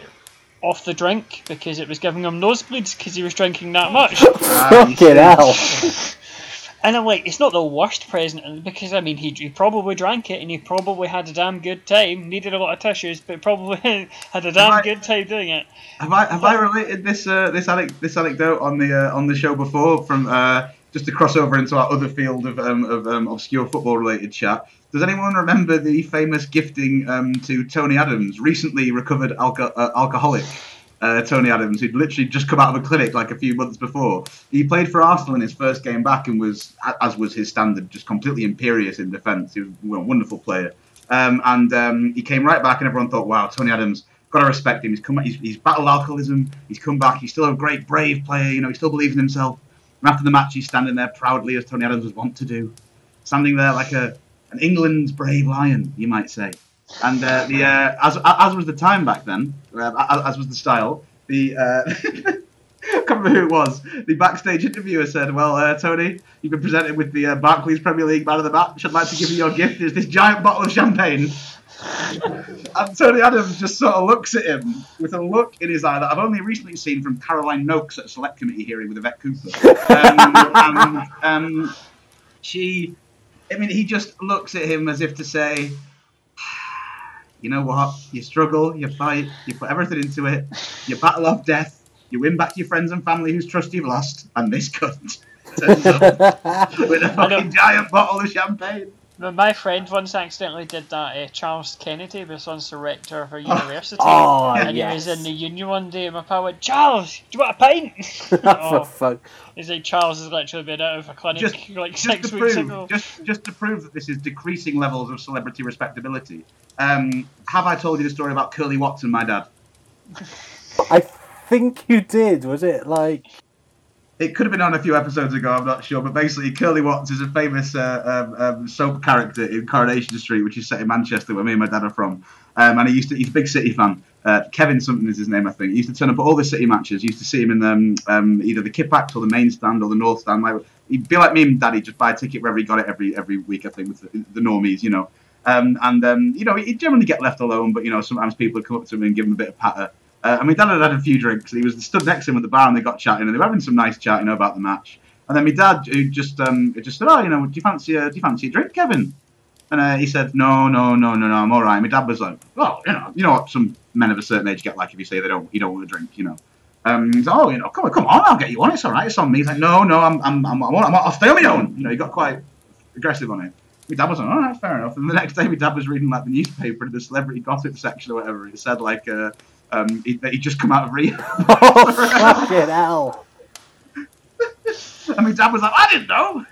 off the drink because it was giving him nosebleeds because he was drinking that much. Ah, you Fucking hell. and I'm like, it's not the worst present because I mean, he, he probably drank it and he probably had a damn good time. Needed a lot of tissues, but probably had a damn Right. good time doing it. Have I have I related this uh, this anec- this anecdote on the uh, on the show before from uh, just to cross over into our other field of um, of um, obscure football related chat? Does anyone remember the famous gifting um, to Tony Adams, recently recovered alco- uh, alcoholic? Uh, Tony Adams, who'd literally just come out of a clinic like a few months before. He played for Arsenal in his first game back and was, as was his standard, just completely imperious in defence. He was a wonderful player. Um, and um, he came right back, and everyone thought, wow, Tony Adams, got to respect him. He's come, he's, he's battled alcoholism. He's come back. He's still a great, brave player. You know, he still believes in himself. And after the match, he's standing there proudly, as Tony Adams was wont to do, standing there like a an England's brave lion, you might say. And uh, the uh, as as was the time back then, uh, as, as was the style. The uh, I can't remember who it was. The backstage interviewer said, "Well, uh, Tony, you've been presented with the uh, Barclays Premier League Man of the Match. I'd like to give you your gift. Is this giant bottle of champagne?" and Tony Adams just sort of looks at him with a look in his eye that I've only recently seen from Caroline Nokes at a select committee hearing with Yvette Cooper. Um, and um, she, I mean, he just looks at him as if to say, you know what? You struggle, you fight, you put everything into it, you battle off death, you win back your friends and family whose trust you've lost, and this cunt turns up with a fucking giant bottle of champagne. But my friend once accidentally did that. Uh, Charles Kennedy was once the rector of our university. Oh, and yes. he was in the union one day, and my pal went, Charles, do you want a pint? For oh, fuck. he's like, Charles has literally been out of a clinic Just, like just six to weeks prove, ago. just, just to prove that this is decreasing levels of celebrity respectability. Um, have I told you the story about Curly Watson, my dad? I think you did. Was it like. It could have been on a few episodes ago, I'm not sure, but basically, Curly Watts is a famous uh, um, um, soap character in Coronation Street, which is set in Manchester, where me and my dad are from. Um, and he used to, he's a big City fan. Uh, Kevin something is his name, I think. He used to turn up at all the City matches. You used to see him in um, um, either the Kippax or the main stand or the North stand. Like, he'd be like me and Daddy, just buy a ticket wherever he got it every every week, I think, with the, the normies, you know. Um, and you know, he'd generally get left alone, but you know, sometimes people would come up to him and give him a bit of patter. Uh, and my dad had had a few drinks. He was stood next to him at the bar, and they got chatting, and they were having some nice chat, you know, about the match. And then my dad, who just um, just said, "Oh, you know, do you fancy a, do you fancy a drink, Kevin?" And uh, he said, "No, no, no, no, no, I'm all right." My dad was like, "Well, you know, you know what some men of a certain age get like if you say they don't, you don't want to drink, you know." Um, he's like, "Oh, you know, come on, come on, I'll get you one. It's all right. It's on me." He's like, "No, no, I'm, I'm, I'm, I'm, I'm I'll stay on my own." You know, he got quite aggressive on it. my dad was like, all right, fair enough. And the next day, my dad was reading like the newspaper the celebrity gossip section or whatever. It said like uh, um, he, that he'd just come out of rehab. oh, fucking hell. and my dad was like, I didn't know.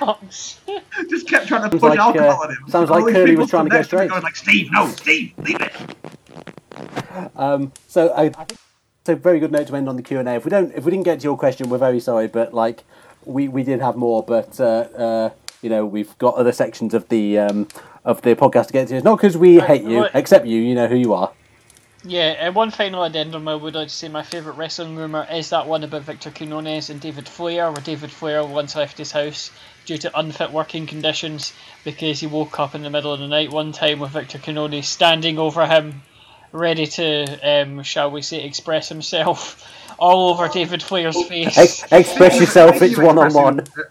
Fucks. Just kept trying to Sounds push like, alcohol uh, on him. sounds like these Curly was trying to stood go next to straight. Going like, Steve, no, Steve, leave it. Um, so I, I think it's a very good note to end on the Q and A. If we don't, if we didn't get to your question, we're very sorry, but like we, we did have more, but uh, uh, you know we've got other sections of the um, of the podcast to get to. It's not because we hate you, except you. You know who you are. Yeah, and one final addendum I would like to say my favourite wrestling rumour is that one about Victor Quinones and David Flair, where David Flair once left his house due to unfit working conditions because he woke up in the middle of the night one time with Victor Quinones standing over him, ready to, um, shall we say, express himself all over David Flair's face. Ex- express yourself. It's one on one. uh,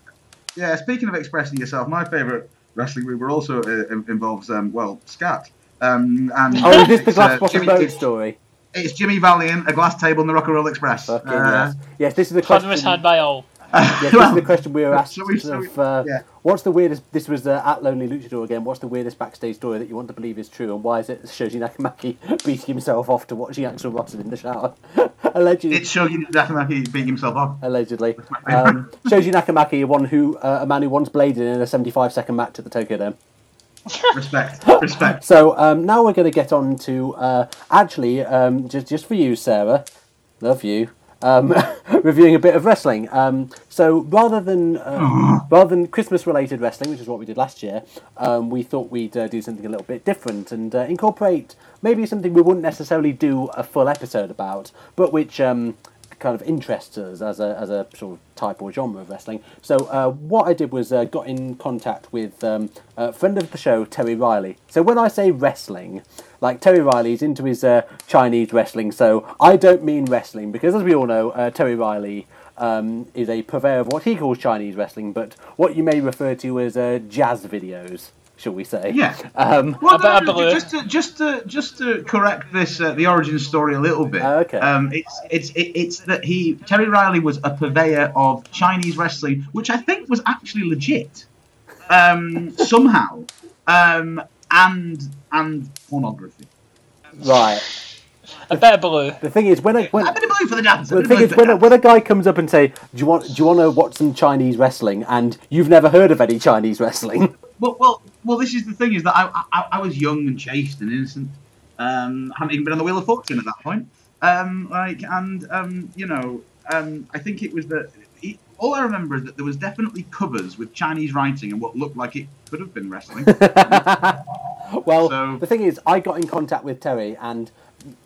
Yeah, speaking of expressing yourself, my favourite wrestling rumor also uh, involves um, well, scat. Um, and Oh, is this the Glass uh, Bottom Jimmy- Road story? It's Jimmy Valiant, a glass table, and the Rock and Roll Express. Fucking Uh, yes. Yes, this is the Fun question. was had by all. Yes, this well, is the question we were asked so we- so we- of uh, yeah. what's the weirdest. This was uh, at Lonely Luchador again. What's the weirdest backstage story that you want to believe is true, and why is it Shoji Nakamaki beating himself off to watching Axel Ross in the shower? allegedly, It's Shoji Nakamaki beating himself off. allegedly. Um, Shoji Nakamaki, one who uh, a man who once bladed in a 75 second match at the Tokyo Dome. Respect, respect. So um, now we're going to get on to uh, actually um, just just for you, Sarah, love you. Um, reviewing a bit of wrestling. Um, so rather than uh, rather than Christmas related wrestling, which is what we did last year, um, we thought we'd uh, do something a little bit different and uh, incorporate maybe something we wouldn't necessarily do a full episode about, but which um, kind of interests us as a, as a sort of type or genre of wrestling. So uh, what I did was uh, got in contact with um, a friend of the show, Terry Riley. So when I say wrestling, like Terry Riley's into his uh, Chinese wrestling, so I don't mean wrestling because as we all know, uh, Terry Riley um, is a purveyor of what he calls Chinese wrestling, but what you may refer to as uh, jazz videos, shall we say? Yeah. Um, Well, I bet- I no, just to just to just to correct this uh, the origin story a little bit. Oh, okay. Um, it's it's it, it's that he Terry Riley was a purveyor of Chinese wrestling, which I think was actually legit. Um, somehow. Um, and and pornography. right. A bit of blue. The thing is, when I, when, A bit of blue for the dance. the thing is, when a, when a guy comes up and say, "Do you want do you want to watch some Chinese wrestling?" and you've never heard of any Chinese wrestling, Well, well, well. This is the thing: is that I, I, I was young and chaste and innocent. Um, hadn't even been on the wheel of fortune at that point. Um, like, and um, you know, um, I think it was that. It, all I remember is that there was definitely covers with Chinese writing and what looked like it could have been wrestling. well, So- the thing is, I got in contact with Terry and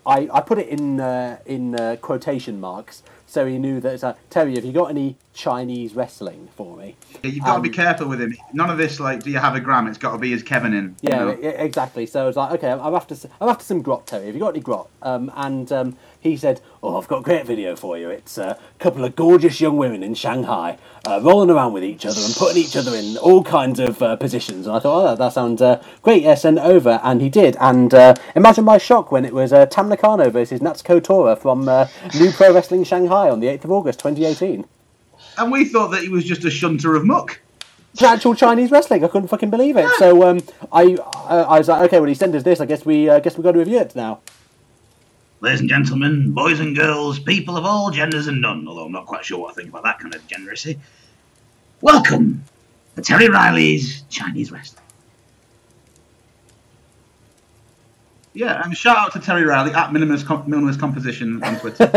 I, I put it in uh, in uh, quotation marks so he knew that it's like, Terry, have you got any Chinese wrestling for me? Yeah, You've got to be Um, careful with him. None of this like, do you have a gram? It's got to be as Kevin in. you Yeah, know? e- exactly. So I was like, okay, I'm after I'm after some grot, Terry. Have you got any grot? Um, and um, he said, oh, I've got a great video for you. It's uh, a couple of gorgeous young women in Shanghai uh, rolling around with each other and putting each other in all kinds of uh, positions. And I thought, oh, that, that sounds uh, great. Yeah, send it over. And he did. And uh, imagine my shock when it was uh, Tam Nakano versus Natsuko Tora from uh, New Pro Wrestling Shanghai on the 8th of August 2018. And we thought that he was just a shunter of muck. It's actual Chinese wrestling. I couldn't fucking believe it. So um, I, I I was like, okay, well he sent us this. I guess we uh, guess we got to review it now. Ladies and gentlemen, boys and girls, people of all genders and none, although I'm not quite sure what I think about that kind of degeneracy. Welcome to Terry Riley's Chinese Wrestling. Yeah, and shout out to Terry Riley at Minimalist, Com- Minimalist Composition on Twitter.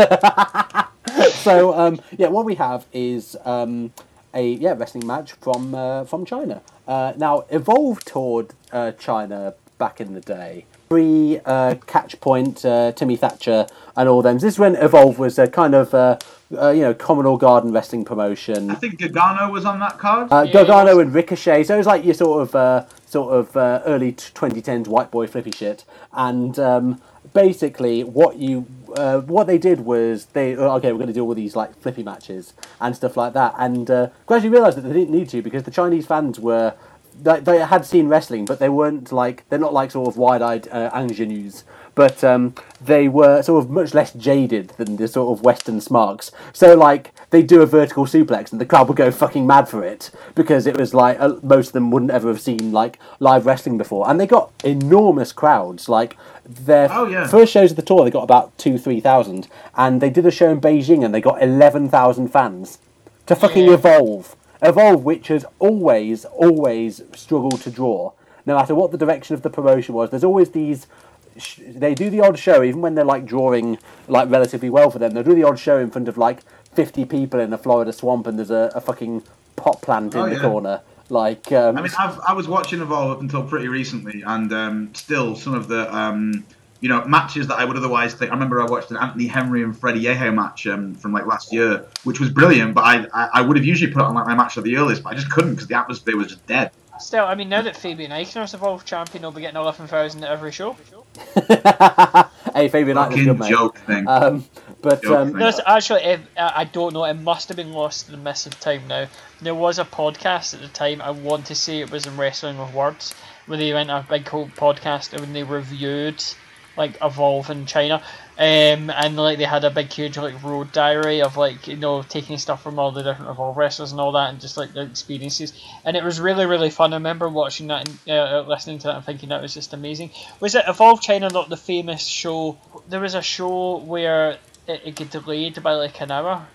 so um, yeah, what we have is um, a yeah wrestling match from uh, from China. Uh, now Evolve toured uh, China back in the day. Pre uh, Catch Point, uh, Timmy Thatcher, and all them. This is when Evolve was a kind of uh, uh, you know Commodore Garden wrestling promotion. I think Gargano was on that card. Uh, Yeah, Gargano and Ricochet. So it was like your sort of uh, sort of uh, early twenty tens white boy flippy shit. And um, basically, what you uh, what they did was they okay, we're going to do all these like flippy matches and stuff like that. And uh, gradually realised that they didn't need to because the Chinese fans were. They, they had seen wrestling, but they weren't like they're not like sort of wide-eyed uh, ingenues. but um, they were sort of much less jaded than the sort of Western smarks. So like they do a vertical suplex and the crowd would go fucking mad for it because it was like uh, most of them wouldn't ever have seen like live wrestling before, and they got enormous crowds. Like their Oh, yeah. first shows of the tour, they got about two three thousand, and they did a show in Beijing and they got eleven thousand fans to fucking Yeah. evolve. Evolve, which has always, always struggled to draw. No matter what the direction of the promotion was, there's always these. Sh- they do the odd show, even when they're like drawing like relatively well for them. They'll do the odd show in front of like 50 people in a Florida swamp, and there's a, a fucking pot plant in Oh, the yeah. corner. Like, um, I mean, I've, I was watching Evolve up until pretty recently, and um, still some of the um, you know matches that I would otherwise think. I remember I watched an Anthony Henry and Freddie Yeho match um, from like last year, which was brilliant. But I, I, I would have usually put it on like my match of the earliest, but I just couldn't because the atmosphere was just dead. Still, I mean, now that Fabian Aichner's Evolve champion, he'll be getting 11,000 at every show. hey, Fabian Knight was Fucking good, mate. joke thing. Um, but Joke um, thing. There's actually, if, uh, I don't know, it must have been lost in the miss of time now. There was a podcast at the time, I want to say it was in Wrestling with Words, where they went a big whole podcast and they reviewed like Evolve in China. Um, and like they had a big huge like road diary of like you know taking stuff from all the different Evolve wrestlers and all that and just like their experiences and it was really really fun. I remember watching that and uh, listening to that and thinking that was just amazing. Was it Evolve China not the famous show? There was a show where it, it get delayed by like an hour.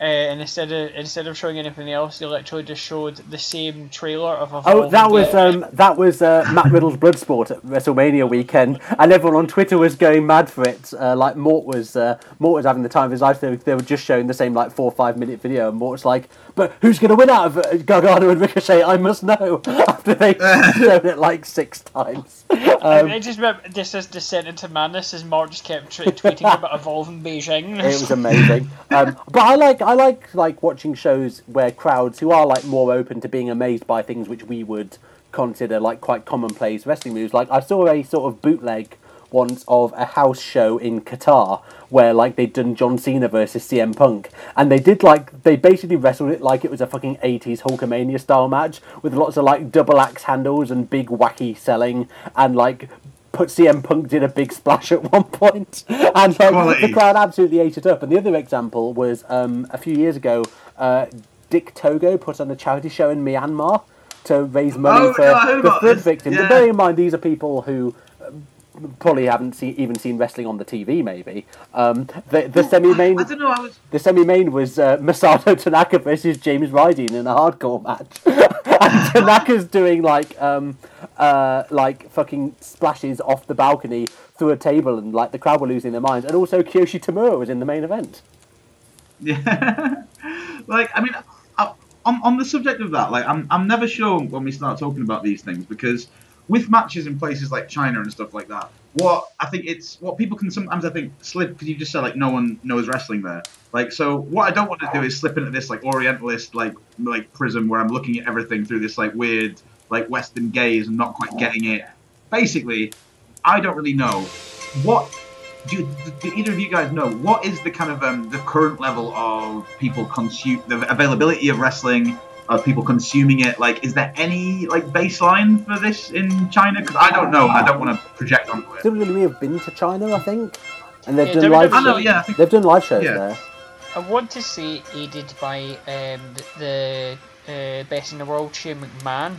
Uh, and instead of instead of showing anything else, they literally just showed the same trailer of Evolve. Oh, that was um, that was uh, Matt Riddle's Bloodsport at WrestleMania weekend, and everyone on Twitter was going mad for it. Uh, like Mort was, uh, Mort was having the time of his life. They, were- they were just showing the same like four or five minute video, and Mort's like, "But who's going to win out of uh, Gargano and Ricochet? I must know." After they showed it like six times. I, Um, I just remember this is descent into madness as Mort just kept t- tweeting about Evolve in Beijing. it was amazing. Um, but I like I like like watching shows where crowds who are like more open to being amazed by things which we would consider like quite commonplace wrestling moves. Like I saw a sort of bootleg once of a house show in Qatar where like they'd done John Cena versus CM Punk and they did like they basically wrestled it like it was a fucking 80s Hulkamania style match with lots of like double axe handles and big wacky selling and like put CM Punk did a big splash at one point, and like, the crowd absolutely ate it up. And the other example was um, a few years ago, uh, Dick Togo put on a charity show in Myanmar to raise money Oh, for, heard for flood victims. And Yeah. bearing in mind, these are people who probably haven't seen, even seen wrestling on the TV. Maybe um, the the semi main I don't know. I was. the semi main was uh, Masato Tanaka versus James Rydeen in a hardcore match. and Tanaka's doing like um uh like fucking splashes off the balcony through a table and like the crowd were losing their minds. And also Kiyoshi Tamura was in the main event. Yeah. like, I mean, I, on, on the subject of that, like, I'm, I'm never sure when we start talking about these things because with matches in places like China and stuff like that, what I think it's what people can sometimes I think slip because you just said like no one knows wrestling there. Like, so what I don't want to do is slip into this like Orientalist like like prism where I'm looking at everything through this like weird like Western gaze and not quite getting it. Basically, I don't really know what do, do either of you guys know what is the kind of um, the current level of people consume the availability of wrestling of people consuming it like is there any like baseline for this in china because i don't know i don't want to project onto it WWE have been to China, I think, and they've Yeah, done live. WWE i know shows. yeah think, They've done live shows Yeah. there. I want to say aided by um, the, the uh, best in the world, Shane McMahon.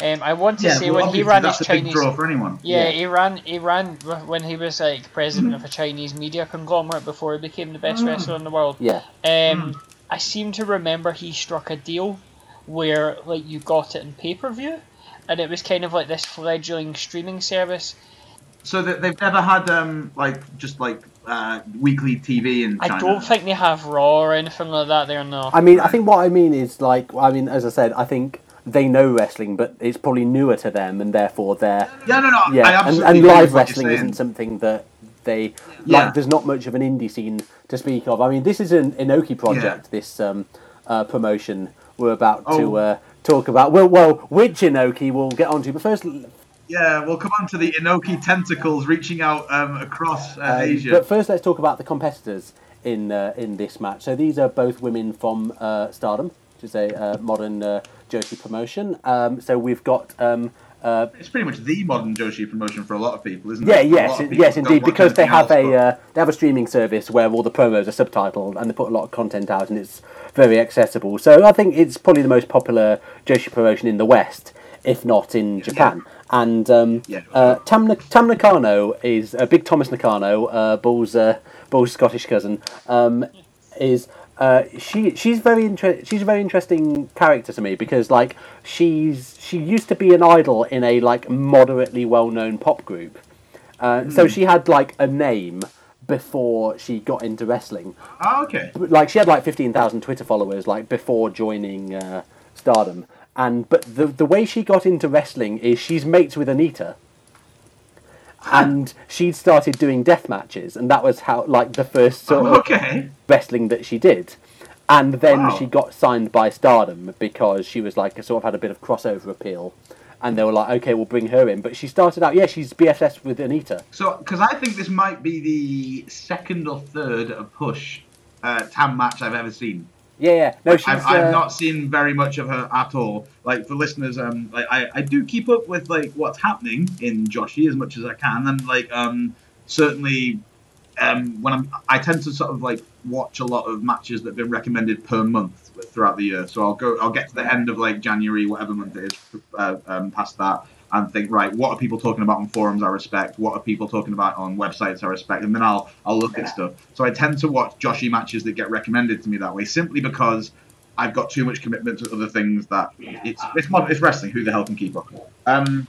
Um, I want to yeah say well, when he ran that's his a big Chinese, draw for anyone yeah, Yeah. he ran he ran when he was like president of a Chinese media conglomerate before he became the best Mm. wrestler in the world. Yeah, Um, I seem to remember he struck a deal where like you got it in pay per view, and it was kind of like this fledgling streaming service. so that they've never had um like just like uh, weekly tv in china I don't think they have Raw or anything like that there. No. I mean, I think what I mean is like, I mean, as I said, I think they know wrestling, but it's probably newer to them, and therefore they're yeah no no I yeah, and, and live with what you're wrestling isn't something that they Yeah. like. There's not much of an indie scene to speak of. I mean, this is an Inoki project. This um, uh, promotion we're about Oh. to uh, talk about. Well, well, which Inoki we'll get onto, but first. yeah we'll come on to the inoki tentacles reaching out um, across uh, Um, asia But first, let's talk about the competitors in uh, in this match. So these are both women from uh, Stardom, which is a uh, modern uh, Joshi promotion. Um, so we've got um, Uh, It's pretty much the modern Joshi promotion for a lot of people, isn't yeah, it? Yeah, yes, lot of people yes, indeed, because they have else, a uh, they have a streaming service where all the promos are subtitled and they put a lot of content out, and it's very accessible. So I think it's probably the most popular Joshi promotion in the West, if not in Japan. And um, Yeah. uh, Tam, Tam Nakano is uh, Big Thomas Nakano, uh, Bull's uh, Bull's Scottish cousin. Um, is uh, she? She's very inter- She's a very interesting character to me because like she's she used to be an idol in a like moderately well known pop group. Uh, So she had like a name before she got into wrestling. Oh, okay. Like she had like fifteen thousand Twitter followers like before joining uh, Stardom. And but the the way she got into wrestling is she's mates with Anita. And she'd started doing death matches, and that was how like the first sort of Oh, okay. wrestling that she did. And then Wow. she got signed by Stardom because she was like sort of had a bit of crossover appeal. And they were like, okay, we'll bring her in. But she started out, yeah, she's BFS with Anita. So, because I think this might be the second or third push uh, Tam match I've ever seen. Yeah, yeah. No, she's. I've, I've uh, not seen very much of her at all. Like for listeners, um, like I, I do keep up with like what's happening in Joshi as much as I can, and like um, certainly um, when I'm, I tend to sort of like watch a lot of matches that have been recommended per month throughout the year. So I'll go, I'll get to the end of like January, whatever month it is, uh, um, past that, and think, right, what are people talking about on forums? I respect. What are people talking about on websites? I respect, and then I'll I'll look at stuff. So I tend to watch Joshi matches that get recommended to me that way, simply because I've got too much commitment to other things that it's it's mod- it's wrestling. Who the hell can keep up? Um,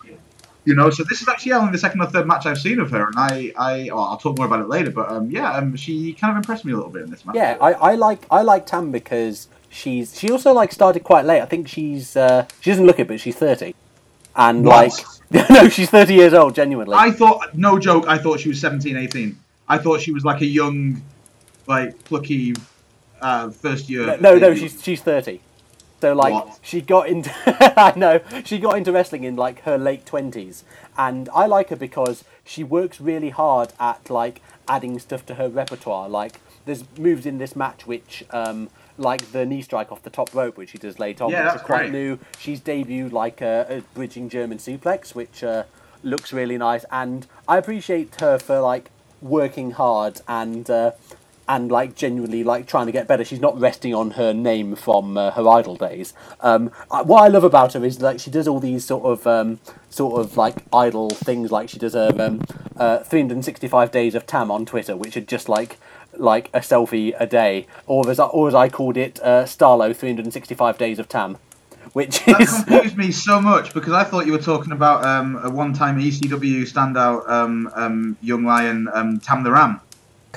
you know, so this is actually only the second or third match I've seen of her, and I, I, well, I'll talk more about it later. But um, yeah, um, she kind of impressed me a little bit in this match. Yeah, I, I like I like Tam because she's she also like started quite late. I think she's uh, she doesn't look it, but she's thirty, and What? like no, she's thirty years old. Genuinely, I thought, no joke, I thought she was 17, 18. I thought she was like a young, like plucky, uh, first year. no, no, she's she's thirty. So like What? she got into I know she got into wrestling in like her late twenties, and I like her because she works really hard at like adding stuff to her repertoire. Like there's moves in this match which um like the knee strike off the top rope which she does late on, Yeah, which that's is quite new. She's debuted like a, a bridging German suplex, which uh, looks really nice, and I appreciate her for like working hard and. Uh, and like genuinely like trying to get better. She's not resting on her name from uh, her idol days. Um, I- what I love about her is like she does all these sort of um, sort of like idol things. Like she does her um, uh, 365 days of Tam on Twitter, which are just like like a selfie a day, or as I, or as I called it, uh, Starlo 365 days of Tam. Which That is confused me so much because I thought you were talking about um, a one-time ECW standout um, um, young lion, um, Tam the Ram.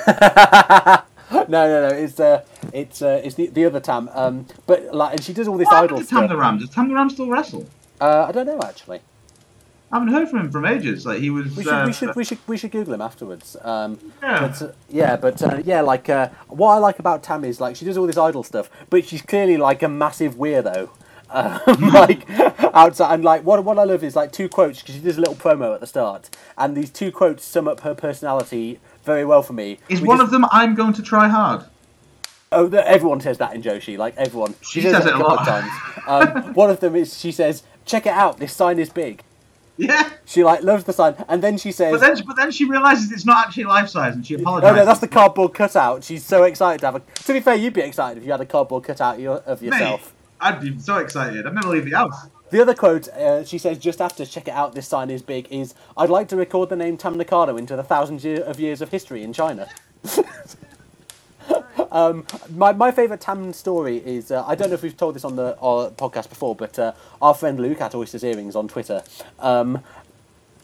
no, no, no. It's uh, it's uh, it's the, the other Tam. Um, but like, and she does all this What happened idol to Tam stuff. the Ram? Does Tam the Ram still wrestle? Uh, I don't know actually. I haven't heard from him from ages. Like he was. We should, uh, we should, we should, we should Google him afterwards. Um, Yeah. But uh, yeah, but uh, yeah, like uh, what I like about Tam is like she does all this idol stuff, but she's clearly like a massive weirdo. Um, like outside, and like what what I love is like two quotes because she does a little promo at the start, and these two quotes sum up her personality very well for me. Is which one of them I'm going to try hard? Oh, the, everyone says that in Joshi. Like everyone, She says it a couple lot. of times. Um, one of them is she says, "Check it out. This sign is big." Yeah. She like loves the sign, and then she says, But then, but then she realizes it's not actually life size, and she No, apologizes. no, that's the cardboard cutout. She's so excited to have a. To be fair, you'd be excited if you had a cardboard cutout of Mate, yourself. I'd be so excited. I'd never leave the house. The other quote uh, she says just after check it out, this sign is big. Is I'd like to record the name Tam Nakano into the thousands year of years of history in China. um, my my favorite Tam story is uh, I don't know if we've told this on the our podcast before, but uh, our friend Luke at Oysters Earrings on Twitter. Um,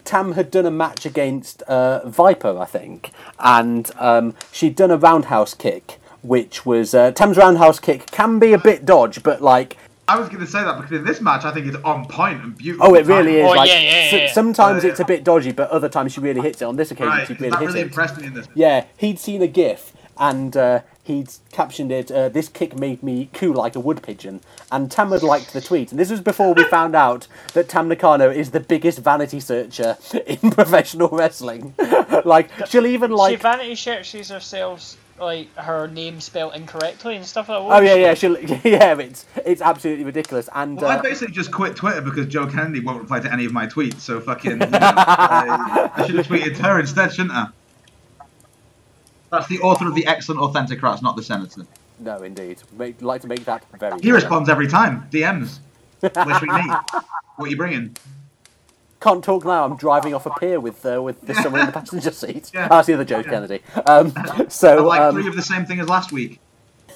Tam had done a match against uh, Viper, I think, and um, she'd done a roundhouse kick, which was uh, Tam's roundhouse kick can be a bit dodge, but like I was going to say that because in this match, I think it's on point and beautiful. oh, it really is. Oh, like yeah, yeah, s- yeah. sometimes Oh, it's a bit dodgy, but other times she really hits it. On this occasion, Right, she 'cause really hits really it. impressed me in this. Yeah, he'd seen a GIF and uh, he'd captioned it, uh, This kick made me coo like a wood pigeon. And Tam had liked the tweet. And this was before we found out that Tam Nakano is the biggest vanity searcher in professional wrestling. like, she'll even like. she like. vanity searches herself like her name spelled incorrectly and stuff like that. Oh yeah, yeah, she'll, yeah. It's it's absolutely ridiculous. And Well, I uh, basically just quit Twitter because Joe Kennedy won't reply to any of my tweets. So fucking, you know, I, I should have tweeted her instead, shouldn't I? That's the author of the excellent Authentocrats, not the senator. no, indeed, make, like to make that very. He clear. responds every time. DMs. Wish we meet. What are you bringing? Can't talk now. I'm driving off a pier with uh, with there's someone in the passenger seat. Yeah. Ah, that's the other Joe Kennedy. Um, so like um, three of the same thing as last week.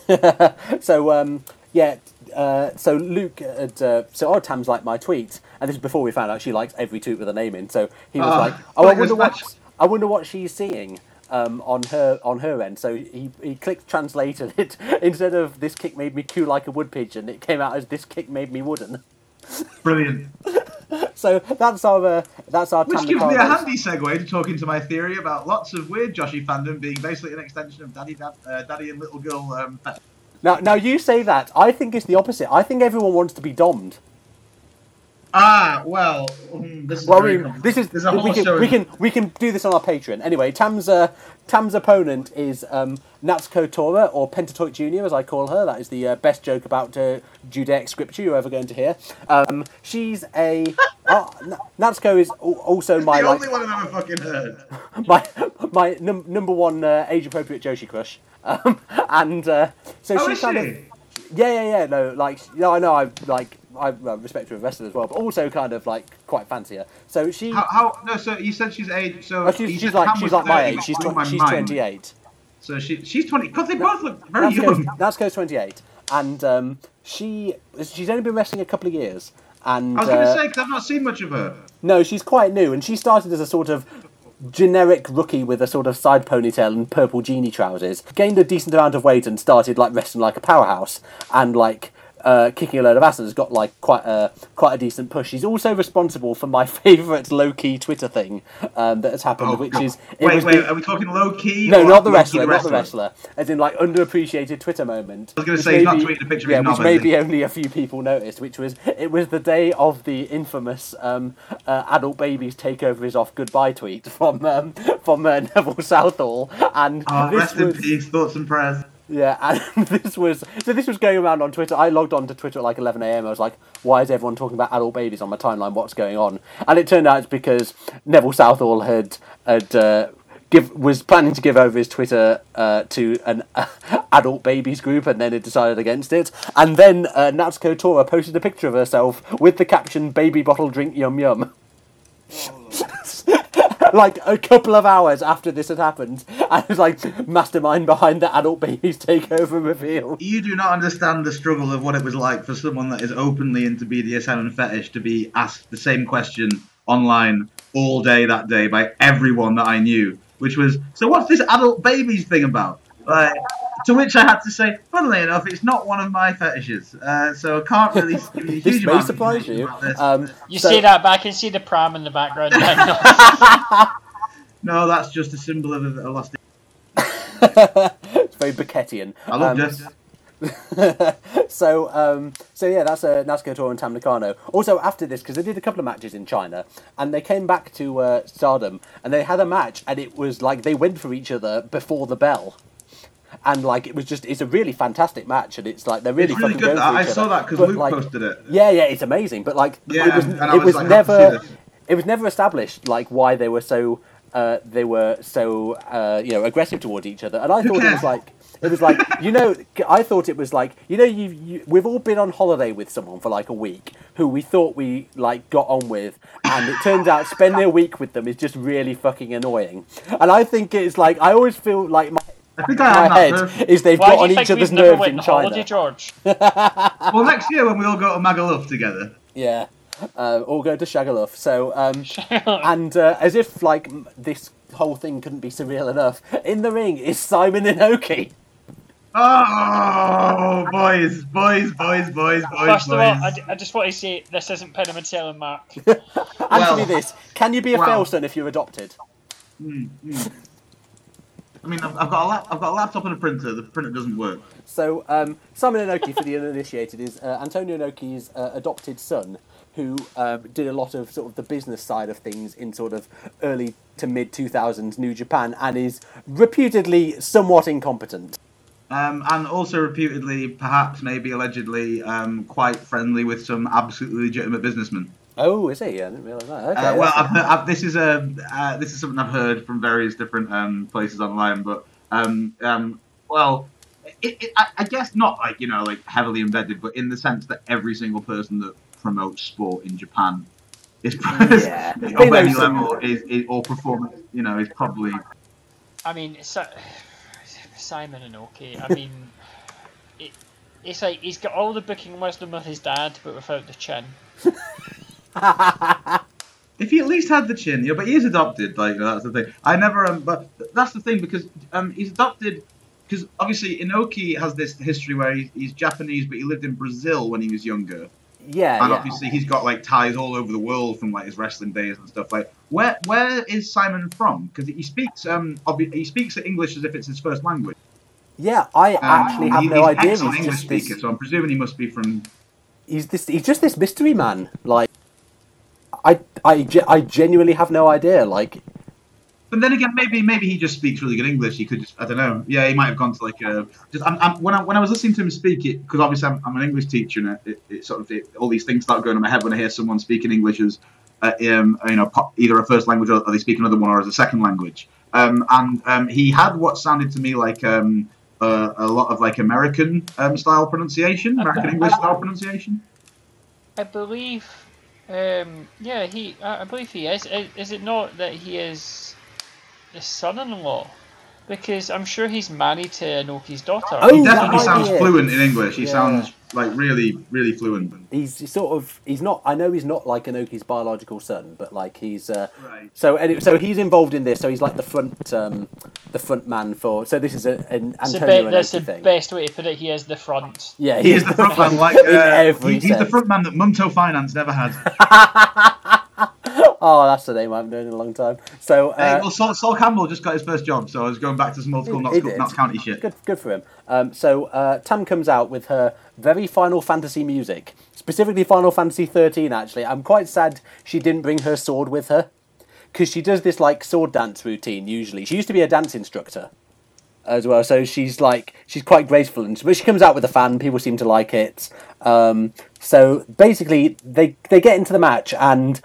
so um, yeah, uh, so Luke had uh, so oh Tam's liked my tweet, and this is before we found out she likes every tweet with a name in. So he was Ah, like, oh, I wonder what. I wonder what she's seeing. Um, on her on her end, so he, he clicked translate and it instead of this kick made me coo like a wood pigeon, it came out as this kick made me wooden. Brilliant. So that's our uh, that's our Which gives me a handy segue to talk into my theory about lots of weird Joshi fandom being basically an extension of Daddy, Dad, uh, Daddy and Little Girl. Um, Now, now you say that. I think it's the opposite. I think everyone wants to be dommed. Ah, well, mm, this is Well, I very mean, complicated. this is There's a whole we can show we can we can do this on our Patreon. Anyway, Tam's uh, Tam's opponent is um, Natsuko Tora or Pentateuch Junior, as I call her. That is the uh, best joke about uh, Judaic scripture you're ever going to hear. Um, she's a uh, Natsuko is also my the like, only one I've ever fucking heard. my my num- number one uh, age appropriate Joshi crush. Um, and uh, so Oh, she is kind she? of yeah, yeah, yeah. No, like, yeah, I know. I like, I well, respect her as a wrestler as well, but also kind of like quite fancy her. So she, How, how? No, so you said she's age. So oh, she's, she's said like, she's was like my age. She's tw- she's twenty eight. So she, she's twenty. Because they both look very young. Natsuko's twenty eight, and um, she she's only been wrestling a couple of years. And I was going to uh, say because I've not seen much of her. no, she's quite new, and she started as a sort of generic rookie with a sort of side ponytail and purple genie trousers. Gained a decent amount of weight and started like wrestling like a powerhouse and like. Uh, kicking a load of ass and has got like quite a quite a decent push. He's also responsible for my favourite low key Twitter thing um, that has happened, Oh, which God. is wait, wait. the- Are we talking low key? no, or not the low-key wrestler, not the wrestler. As in, like, underappreciated Twitter moment. I was gonna which say, he's not tweeting a picture of yeah, his which maybe only a few people noticed. Which was it was the day of the infamous um, uh, adult babies takeover is off goodbye tweet from um, from uh, Neville Southall, and Oh, rest was in peace. Thoughts and prayers. Yeah, and this was so this was going around on Twitter. I logged on to Twitter at like 11 a.m. I was like, why is everyone talking about adult babies on my timeline? What's going on? And it turned out it's because Neville Southall had had uh, give was planning to give over his Twitter uh, to an uh, adult babies group, and then had decided against it. And then uh, Natsuko Tora posted a picture of herself with the caption "Baby bottle drink yum yum." like a couple of hours after this had happened, I was like mastermind behind the adult babies takeover reveal. You do not understand the struggle of what it was like for someone that is openly into BDSM and fetish to be asked the same question online all day that day by everyone that I knew, which was, so what's this adult babies thing about? Like, to which I had to say, funnily enough, it's not one of my fetishes, uh, so I can't really give you a This huge may amount surprise you. Um, You so- say that, but I can see the pram in the background. no, that's just a symbol of a, a lost. it's very Beckettian. I love Um, this. so um, so yeah, that's uh, Natsuko Tora and Tam Nakano. Also after this, because they did a couple of matches in China, and they came back to uh, Stardom, and they had a match, and it was like they went for each other before the bell. And like it was just, it's a really fantastic match, and it's like they're really, really fucking good. going for I saw that because Luke like, posted it. Yeah, yeah, it's amazing. But like, Yeah, it was, it was was like, I have to see never, it was never established like why they were so, uh, they were so, uh, you know, aggressive towards each other. And I thought it was like, it was like, you know, I thought it was like, you know, you, you we've all been on holiday with someone for like a week who we thought we like got on with, and it turns out spending a week with them is just really fucking annoying. And I think it's like I always feel like my. I think I My have that. head perfect. is they've Why got on each other's nerves in on holiday, China. George? Well, next year when we all go to Magaluf together. Yeah, uh, all go to Shagaluf. So, um, and uh, as if like this whole thing couldn't be surreal enough, in the ring is Simon Inoki. Oh, boys, boys, boys, boys, boys, First boys. of all, I, d- I just want to say this isn't Penn and Mark. Answer me this: Can you be a Well- Failson if you're adopted? Mm, mm. I mean, I've, I've got a lap, I've got a laptop and a printer. The printer doesn't work. So, um, Simon Inoki, for the uninitiated, is uh, Antonio Inoki's uh, adopted son, who um, did a lot of sort of the business side of things in sort of early to mid 2000s New Japan and is reputedly somewhat incompetent. Um, and also reputedly, perhaps, maybe allegedly, um, quite friendly with some absolutely legitimate businessmen. Oh, is he? I didn't realise that. Okay, Uh, well, I've heard, I've, this is a uh, this is something I've heard from various different um, places online, but um, um, well, it, it, I, I guess not like you know like heavily embedded, but in the sense that every single person that promotes sport in Japan is Yeah. of They know any some- level is, is or performance, you know, is probably I mean, Si- Simon Inoki. I mean, it, it's like he's got all the booking wisdom of his dad, but without the chin. If he at least had the chin, you know, but he is adopted. Like that's the thing. I never, um, but that's the thing because um, he's adopted because obviously Inoki has this history where he's, he's Japanese, but he lived in Brazil when he was younger, yeah, and yeah. obviously he's got like ties all over the world from like his wrestling days and stuff. Like, where where is Simon from? Because he speaks um obvi- he speaks English as if it's his first language. Yeah, I Um, actually have he- no he's an idea. He's English just this, speaker, so I'm presuming he must be from. he's this. He's just this mystery man. Like, I, I, I genuinely have no idea. Like, But then again, maybe maybe he just speaks really good English. He could just I don't know. Yeah, he might have gone to like a just. I'm, I'm, when I when I was listening to him speak it because obviously I'm, I'm an English teacher and it, it, it sort of it, all these things start going in my head when I hear someone speaking English as uh, um, you know po- either a first language or, or they speak another one or as a second language. Um, and um, he had what sounded to me like um, uh, a lot of like American um, style pronunciation, American English style pronunciation. I believe, um, yeah, he. I I believe he is. Is, is it not that he is the son-in-law? Because I'm sure he's married to Inoki's daughter. Oh, He definitely sounds fluent in English. He Yeah. sounds like really really fluent. he's sort of. He's not. I know he's not like Inoki's biological son, but like he's. Uh, Right. so anyway, so he's involved in this. So he's like the front, um, the front man for. So this is a, an It's the Antonio be- that's the thing. best way to put it. He is the front. Yeah, He is the front man, like uh, every he- he's the front man that Munto Finance never had. oh, that's the name I haven't known in a long time. So Hey, uh, well, Sol, Sol Campbell just got his first job, so I was going back to some old school. Notts County shit. Good, good for him. Um, so uh, Tam comes out with her very Final Fantasy music, specifically Final Fantasy thirteen. Actually, I'm quite sad she didn't bring her sword with her because she does this like sword dance routine. Usually, she used to be a dance instructor as well, so she's like she's quite graceful. And but she comes out with a fan. People seem to like it. Um, so basically, they they get into the match and.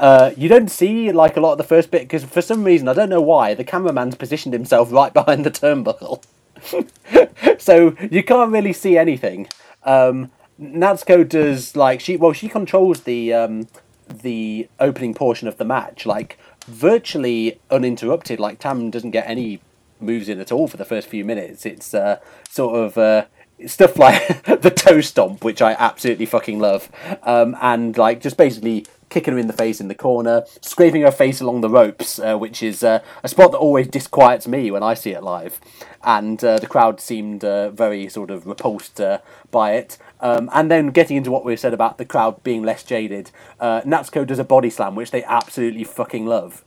Uh, you don't see like a lot of the first bit because for some reason I don't know why the cameraman's positioned himself right behind the turnbuckle. so you can't really see anything. Um, Natsuko does like she well she controls the um, the opening portion of the match like virtually uninterrupted. Like Tam doesn't get any moves in at all for the first few minutes. It's uh, sort of uh, stuff like the toe stomp, which I absolutely fucking love, um, and like just basically kicking her in the face in the corner, scraping her face along the ropes, uh, which is uh, a spot that always disquiets me when I see it live. And uh, the crowd seemed uh, very sort of repulsed uh, by it. Um, and then getting into what we said about the crowd being less jaded, uh, Natsuko does a body slam, which they absolutely fucking love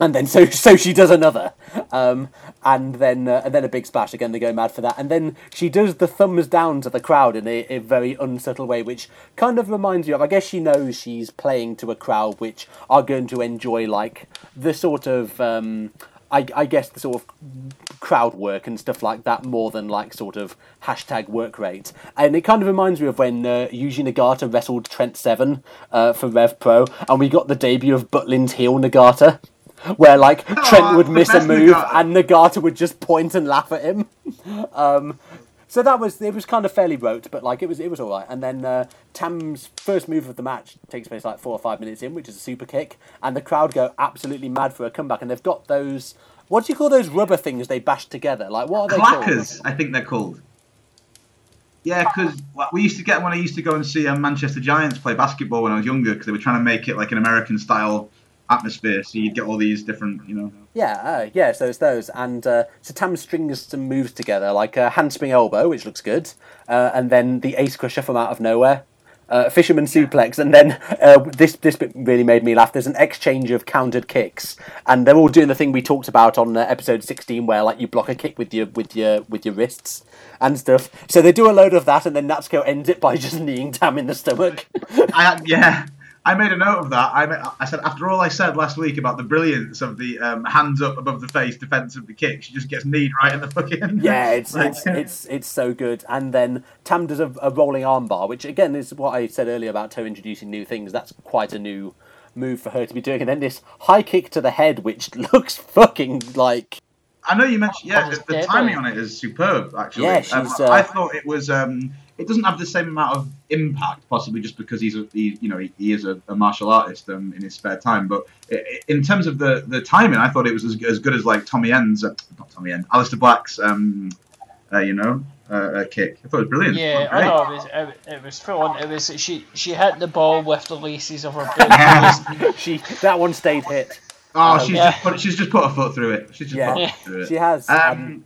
and then so so she does another, um, and then uh, and then a big splash again. They go mad for that, and then she does the thumbs down to the crowd in a, a very unsubtle way, which kind of reminds you of. I guess she knows she's playing to a crowd which are going to enjoy like the sort of. Um, I, I guess the sort of crowd work and stuff like that more than like sort of hashtag work rate. And it kind of reminds me of when uh, Yuji Nagata wrestled Trent Seven uh, for Rev Pro, and we got the debut of Butlin's heel Nagata where like Trent would miss a move Nagata. and Nagata would just point and laugh at him. Um, so that was it was kind of fairly rote, but like it was it was all right. And then uh, Tam's first move of the match takes place like four or five minutes in, which is a super kick, and the crowd go absolutely mad for a comeback. And they've got those what do you call those rubber things they bash together? Like what are they Clackers, I think they're called. Yeah, because we used to get when I used to go and see um, Manchester Giants play basketball when I was younger, because they were trying to make it like an American style atmosphere. So you'd get all these different, you know. Yeah, uh, yeah. So it's those, and uh, so Tam strings some moves together, like a handspring elbow, which looks good, uh, and then the ace crusher from out of nowhere, uh, fisherman suplex, and then uh, this this bit really made me laugh. There's an exchange of countered kicks, and they're all doing the thing we talked about on uh, episode 16, where like you block a kick with your with your with your wrists and stuff. So they do a load of that, and then Natsuko ends it by just kneeing Tam in the stomach. I, yeah, I made a note of that. I, I said after all I said last week about the brilliance of the um, hands up above the face defense of the kick, she just gets kneed right in the fucking. Yeah, it's Like- it's it's it's so good. And then Tam does a, a rolling armbar, which again is what I said earlier about her introducing new things. That's quite a new move for her to be doing. And then this high kick to the head, which looks fucking like I know you mentioned yeah, the, the timing on it is superb. Actually, Yeah, Um, uh, I thought it was. Um, it doesn't have the same amount of impact, possibly just because he's a he, you know he, he is a, a martial artist um, in his spare time. But i- i- in terms of the, the timing, I thought it was as, as good as like Tommy End's, uh, not Tommy End, Aleister Black's, um, uh, you know, uh, uh, kick. I thought it was brilliant. Yeah, It I was know it was it, it was full on. It was she she hit the ball with the laces of her boots. she that one stayed hit. Oh, she's Yeah. just put she's just put her foot through it. She's just Yeah. put her foot through it. She has, Um,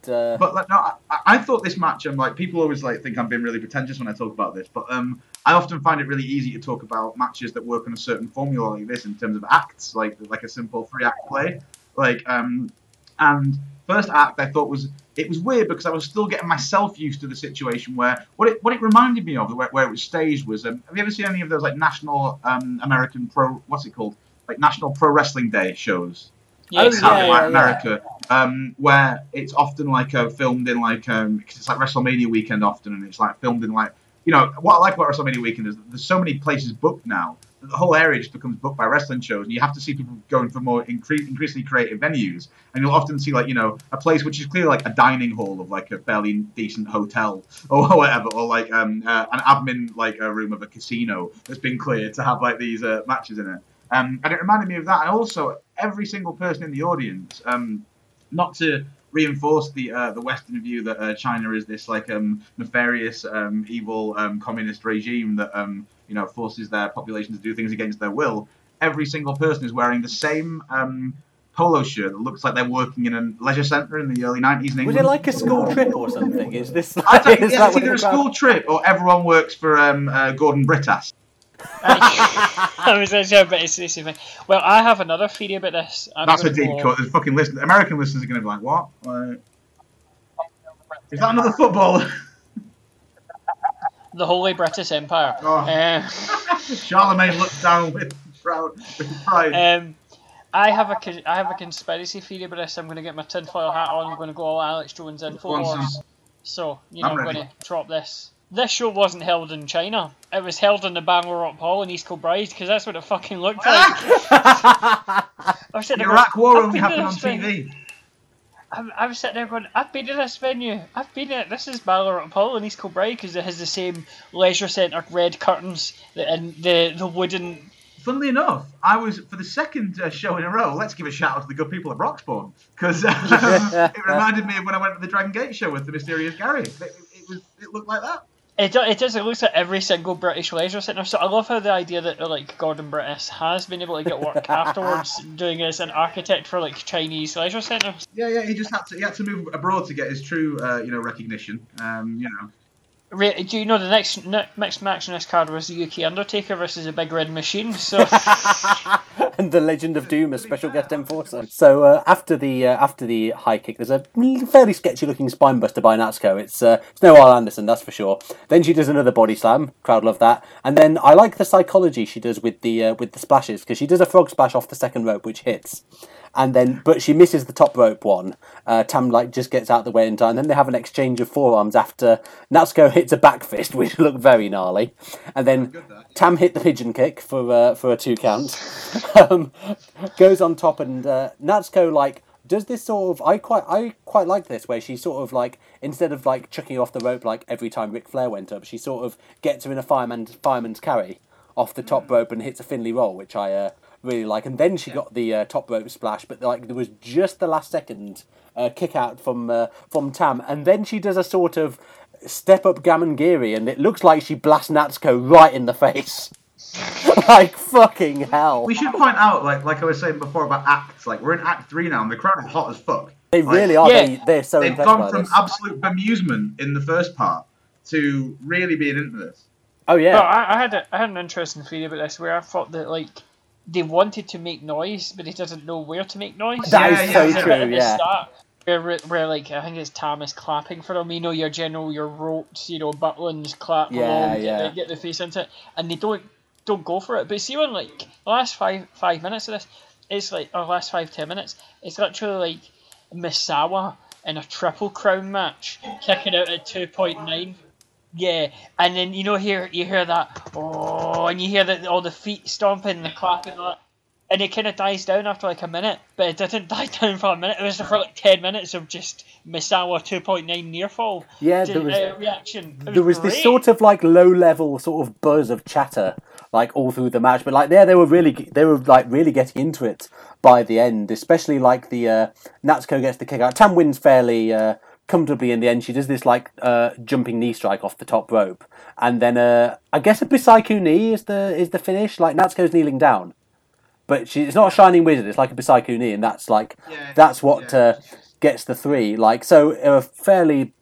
and uh, But like, no, I, I thought this match. I'm like people always like think I'm being really pretentious when I talk about this, but um, I often find it really easy to talk about matches that work on a certain formula like this in terms of acts, like like a simple three act play. Like um, and first act I thought was it was weird because I was still getting myself used to the situation where what it what it reminded me of where, where it was staged was um, have you ever seen any of those like national um, American pro what's it called like National Pro Wrestling Day shows? Yeah, in yeah, yeah. America, um, where it's often like uh, filmed in like um, 'cause it's like WrestleMania weekend often, and it's like filmed in like you know what I like about WrestleMania weekend is that there's so many places booked now that the whole area just becomes booked by wrestling shows, and you have to see people going for more incre- increasingly creative venues, and you'll often see like you know a place which is clearly like a dining hall of like a fairly decent hotel or whatever, or like um, uh, an admin like a room of a casino that's been cleared to have like these uh, matches in it. Um, and it reminded me of that. And also, every single person in the audience, um, not to reinforce the uh, the Western view that uh, China is this like um, nefarious, um, evil um, communist regime that um, you know forces their population to do things against their will. Every single person is wearing the same um, polo shirt that looks like they're working in a leisure centre in the early 90s in England. was it like a school trip or something? Is this? I think is yeah, it's either a school trip or everyone works for um, uh, Gordon Brittas. I was actually bit it's thing. Well, I have another theory about this. I'm That's a deep go- cut. The fucking listen. American listeners are going to be like, what? Like, is that another footballer? The Holy British Empire. Oh. Um, Charlemagne looks down with proud with pride. Um, I have a I have a conspiracy theory about this. I'm going to get my tinfoil hat on. I'm going to go all Alex Jones Infowars. Sam. So you know, I'm I'm, going to drop this. This show wasn't held in China. It was held in the Rock Hall in East Kilbride because that's what it fucking looked like. I sitting The Iraq War "I've only happened on venue." TV. I, I was sitting there going, I've been to this venue. I've been at this is Ballerup Hall in East Kilbride because it has the same leisure centre red curtains and the the wooden. Funnily enough, I was for the second uh, show in a row. Let's give a shout out to the good people at Broxbourne because it reminded me of when I went to the Dragon Gate show with the mysterious Gary. It, it was it looked like that. It, it does. It looks at every single British leisure centre. So I love how the idea that uh, like Gordon Brittas has been able to get work afterwards, doing as an architect for like Chinese leisure centres. Yeah, yeah. He just had to he had to move abroad to get his true uh, you know recognition. Um, you know. Re- do you know the next ne- next match on this card was the UK Undertaker versus a Big Red Machine? So and the Legend of Doom, a special guest enforcer. So uh, after the uh, after the high kick, there's a fairly sketchy looking spinebuster by Natsuko. It's uh, it's no Arn Anderson, that's for sure. Then she does another body slam. Crowd love that. And then I like the psychology she does with the uh, with the splashes because she does a frog splash off the second rope, which hits. And then, but she misses the top rope one. Uh, Tam like just gets out of the way in time. Then they have an exchange of forearms after Natsuko hits a back fist, which looked very gnarly. And then. Tam hit the pigeon kick for uh, for a two count. um, goes on top and uh, Natsuko like does this sort of I quite I quite like this where she sort of like instead of like chucking off the rope like every time Ric Flair went up, she sort of gets her in a fireman fireman's carry off the top rope and hits a Finlay roll, which I uh, really like. And then she got the uh, top rope splash, but like there was just the last second uh, kick out from uh, from Tam, and then she does a sort of step up Gamengiri, and it looks like she blasts Natsuko right in the face. like fucking hell. We should point out, like like I was saying before about acts. Like we're in Act Three now, and the crowd is hot as fuck. They Like, really are. Yeah. They, they're so They've gone from this. absolute bemusement in the first part to really being into this. Oh yeah. Well, I, I had a, I had an interesting theory about this where I thought that like they wanted to make noise, but he doesn't know where to make noise. That Yeah, is so yeah. True. Yeah. start, where, where like I think it's Thomas clapping for him. You know, your general, your ropes, you know, Butlins clap Yeah, along, yeah. the, get the face into it, and they don't don't go for it. But see, when like the last five five minutes of this, it's like or last five ten minutes, it's literally like Misawa in a triple crown match, kicking out at two point nine. Yeah, and then you know here you hear that oh, and you hear that all the feet stomping, the clapping, and all that, and it kind of dies down after like a minute, but it didn't die down for a minute. It was for like ten minutes of just Misawa two point nine near fall. Yeah, there was- uh, reaction. It there was this sort of like low level sort of buzz of chatter like all through the match but like there they were really they were like really getting into it by the end especially like the uh, natsuko gets the kick out tam wins fairly uh, comfortably in the end she does this like uh, jumping knee strike off the top rope and then uh, i guess a bisaiku knee is the is the finish like natsuko's kneeling down but she, it's not a shining wizard it's like a bisaiku knee and that's like Yeah, that's what yeah. uh, gets the three like so a fairly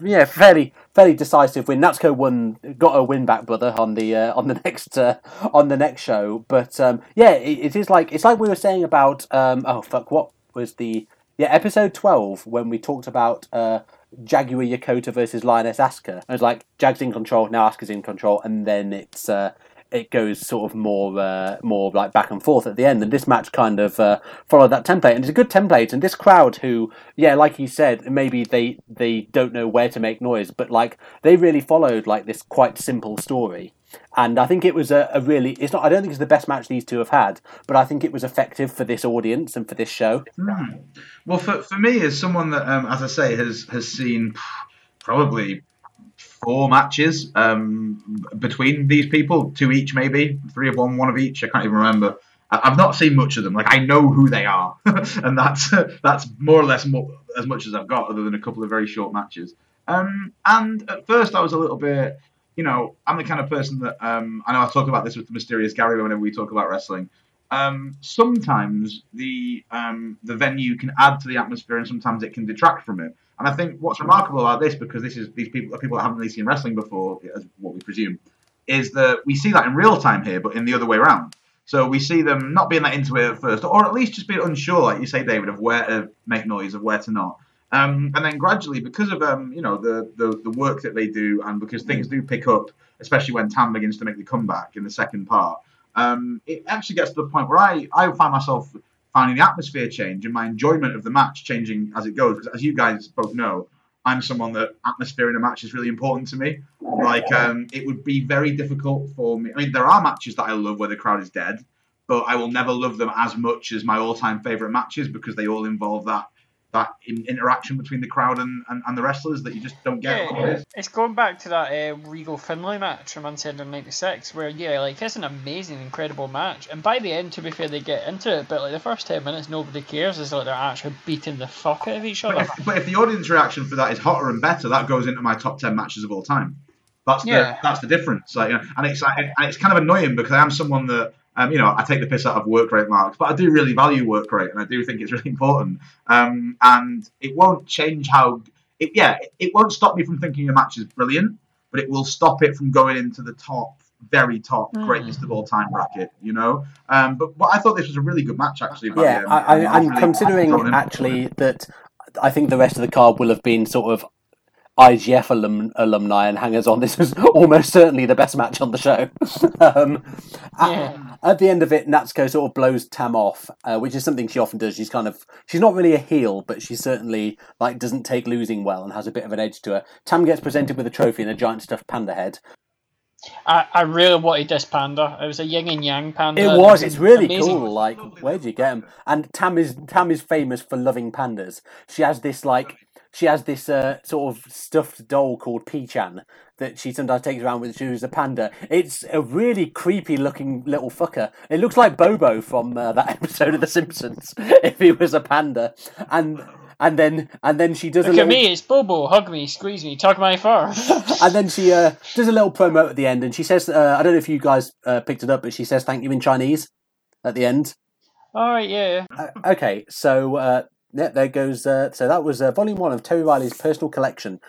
yeah, fairly fairly decisive win. Natsuko won, got a win back, brother, on the uh, on the next uh, on the next show. But um, yeah, it, it is like it's like we were saying about um, oh fuck, what was the yeah episode twelve when we talked about uh, Jaguar Yokota versus Lioness Asuka. It was like Jag's in control, now Asuka's in control, and then it's. Uh, it goes sort of more, uh, more like back and forth at the end, and this match kind of uh, followed that template, and it's a good template. And this crowd, who, yeah, like you said, maybe they they don't know where to make noise, but like they really followed like this quite simple story, and I think it was a, a really. It's not. I don't think it's the best match these two have had, but I think it was effective for this audience and for this show. Well, for, for me, as someone that, um, as I say, has has seen probably four matches um, between these people, two each maybe, three of one, one of each. I can't even remember. I've not seen much of them. Like I know who they are, and that's that's more or less more, as much as I've got, other than a couple of very short matches. Um, and at first, I was a little bit, you know, I'm the kind of person that um, I know I talk about this with the mysterious Gary whenever we talk about wrestling. Um, sometimes the um, the venue can add to the atmosphere, and sometimes it can detract from it. And I think what's remarkable about this, because this is these people are people that haven't really seen wrestling before, as what we presume, is that we see that in real time here, but in the other way around. So we see them not being that into it at first, or at least just being unsure, like you say, David, of where to make noise, of where to not. Um, and then gradually, because of um, you know the, the the work that they do, and because things do pick up, especially when Tam begins to make the comeback in the second part, um, it actually gets to the point where I I find myself finding the atmosphere change and my enjoyment of the match changing as it goes. Because as you guys both know, I'm someone that atmosphere in a match is really important to me. Like, um, it would be very difficult for me. I mean, there are matches that I love where the crowd is dead, but I will never love them as much as my all-time favorite matches because they all involve that that in, interaction between the crowd and, and, and the wrestlers that you just don't get. Yeah, it's going back to that uh, Regal Finlay match from Uncensored '96, where yeah, like it's an amazing, incredible match, and by the end, to be fair, they get into it, but like the first ten minutes, nobody cares. It's like they're actually beating the fuck out of each But other. if, but if the audience reaction for that is hotter and better, that goes into my top ten matches of all time. That's the Yeah. that's the difference. Like, you know, and it's like, and it's kind of annoying because I am someone that um, you know I take the piss out of work rate marks, but I do really value work rate, and I do think it's really important. Um, and it won't change how it. Yeah, it, it won't stop me from thinking a match is brilliant, but it will stop it from going into the top. Very top, Hmm. greatest of all time bracket, you know. Um, but, but I thought this was a really good match, actually. by Yeah, the end. I, I, was and really considering actually that I think the rest of the card will have been sort of IGF alum, alumni and hangers on. This was almost certainly the best match on the show. um, at- Yeah. at, the end of it, Natsuko sort of blows Tam off, uh, which is something she often does. She's kind of she's not really a heel, but she certainly like doesn't take losing well and has a bit of an edge to her. Tam gets presented with a trophy and a giant stuffed panda head. I, I really wanted this panda. It was a yin and yang panda. It was. It's really amazing. cool. Like, where'd you get them? And Tam is Tam is famous for loving pandas. She has this like she has this uh, sort of stuffed doll called Peachan that she sometimes takes around with. She was a panda. It's a really creepy looking little fucker. It looks like Bobo from uh, that episode of The Simpsons if he was a panda. And and then and then she does a Look at me, it's Bobo. Hug me, squeeze me, tug my fur. and then she uh, does a little promo at the end, and she says, uh, "I don't know if you guys uh, picked it up, but she says thank you in Chinese at the end." All right, yeah. Uh, okay, so uh, yeah, there goes. Uh, so that was uh, volume one of Terry Riley's personal collection.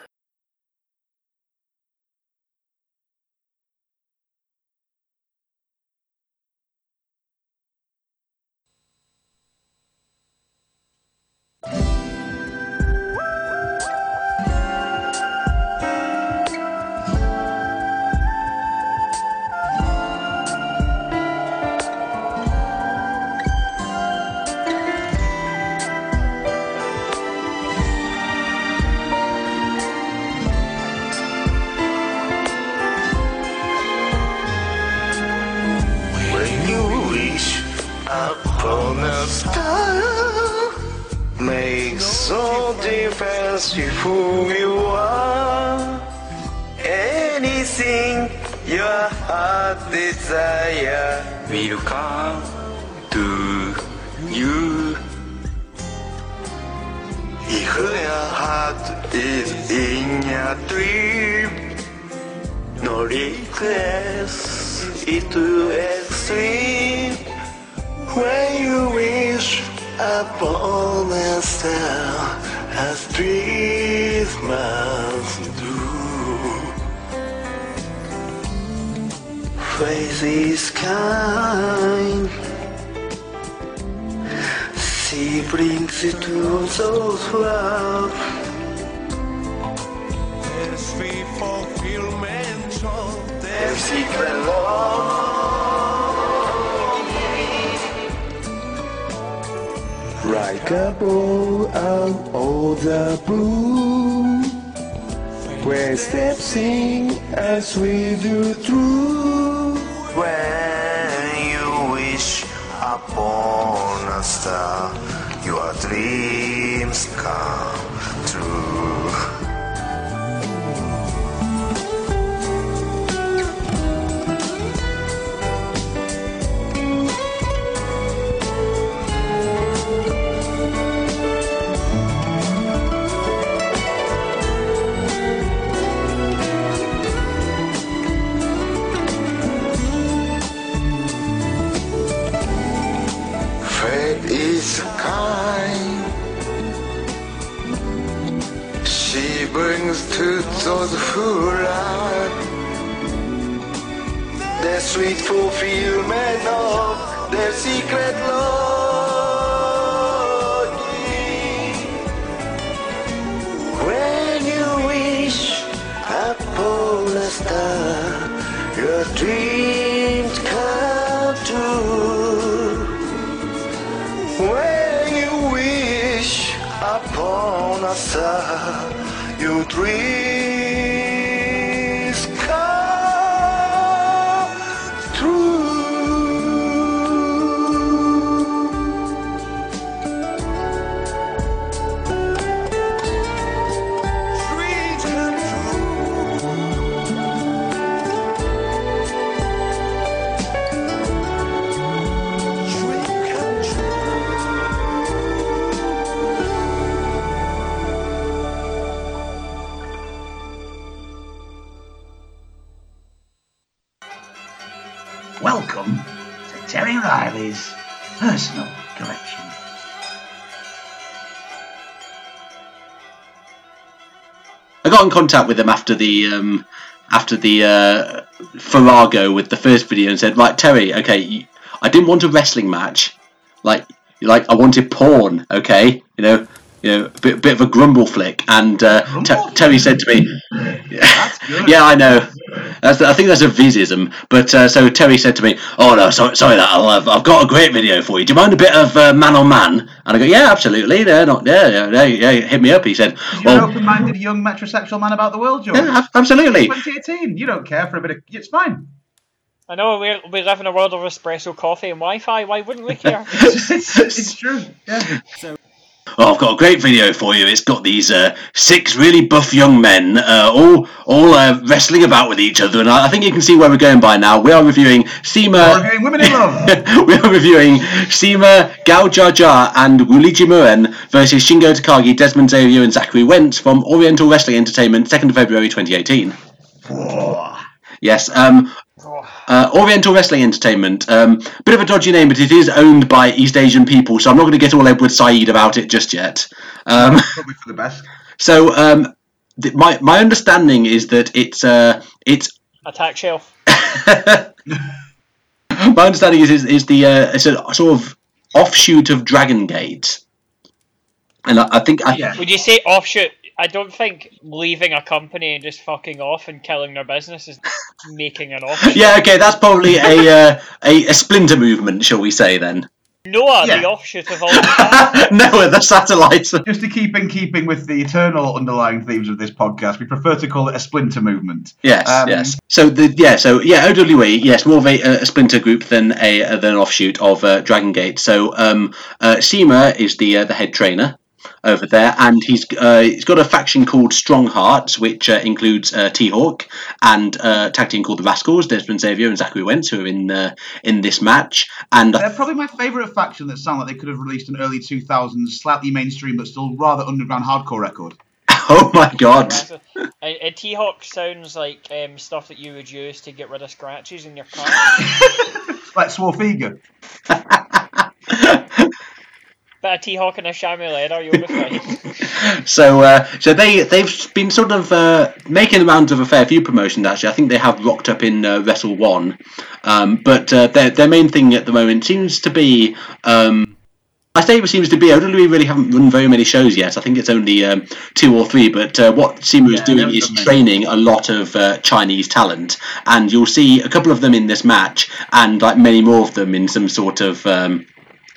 Got in contact with him after the um, after the uh, Farrago with the first video and said, right, Terry, okay, you, I didn't want a wrestling match, like like I wanted porn, okay, you know. You know, a bit, bit of a grumble flick, and uh, Grumble Ter- Terry said to me, good. "Yeah, I know. That's, I think that's a visism." But uh, so Terry said to me, "Oh no, sorry, sorry that I've, I've got a great video for you. Do you mind a bit of uh, man on man?" And I go, "Yeah, absolutely. Yeah, not yeah, yeah, yeah, yeah. Hit me up." He said, You're an open-minded young metrosexual man about the world, George. yeah, ab- absolutely." 2018. You don't care for a bit of. It's fine. I know we we live in a world of espresso coffee and Wi-Fi. Why wouldn't we care? it's, it's true. Yeah. Oh, I've got a great video for you. It's got these uh, six really buff young men, uh, all all uh, wrestling about with each other, and I, I think you can see where we're going by now. We are reviewing We're Seema. women in love. we are reviewing Seema Gao Jar Jar and Wuliji Muren versus Shingo Takagi, Desmond Xavier, and Zachary Wentz from Oriental Wrestling Entertainment, 2nd of February 2018. Yes, um, uh, Oriental Wrestling Entertainment. Um, bit of a dodgy name, but it is owned by East Asian people, so I'm not going to get all Edward Said about it just yet. Um, Probably for the best. so um, th- my my understanding is that it's uh, it's Attack shelf. my understanding is is, is the uh, it's a sort of offshoot of Dragon Gate, and I, I think I, Yeah. Would you say offshoot? I don't think leaving a company and just fucking off and killing their business is making an offshoot. yeah, okay, that's probably a, uh, a a splinter movement, shall we say then? Noah, Yeah. the offshoot of all the Noah, the satellite. Just to keep in keeping with the eternal underlying themes of this podcast, we prefer to call it a splinter movement. Yes, Um, yes. So the yeah, so yeah, OWE, yes, more of a, a splinter group than a uh, than an offshoot of uh, Dragon Gate. So um, uh, CIMA is the uh, the head trainer over there, and he's uh, he's got a faction called Strong Hearts, which uh, includes uh, T Hawk and uh, a tag team called the Rascals, Desmond Xavier and Zachary Wentz, who are in uh, in this match. And They're probably my favourite faction that sound like they could have released an early 2000s, slightly mainstream but still rather underground hardcore record. oh my god, And, and T-Hawk sounds like um, stuff that you would use to get rid of scratches in your car. Like Swarfega. Bit of T-Hawk and a chamois leather, you'll be fine. so uh, so they they've been sort of uh, making the rounds of a fair few promotions actually. I think they have rocked up in uh, Wrestle One, um, but uh, their their main thing at the moment seems to be. Um, I say it seems to be. I don't really, really haven't run very many shows yet. I think it's only um, two or three. But uh, what CIMA is Yeah, doing is training a lot of uh, Chinese talent, and you'll see a couple of them in this match, and like many more of them in some sort of. Um,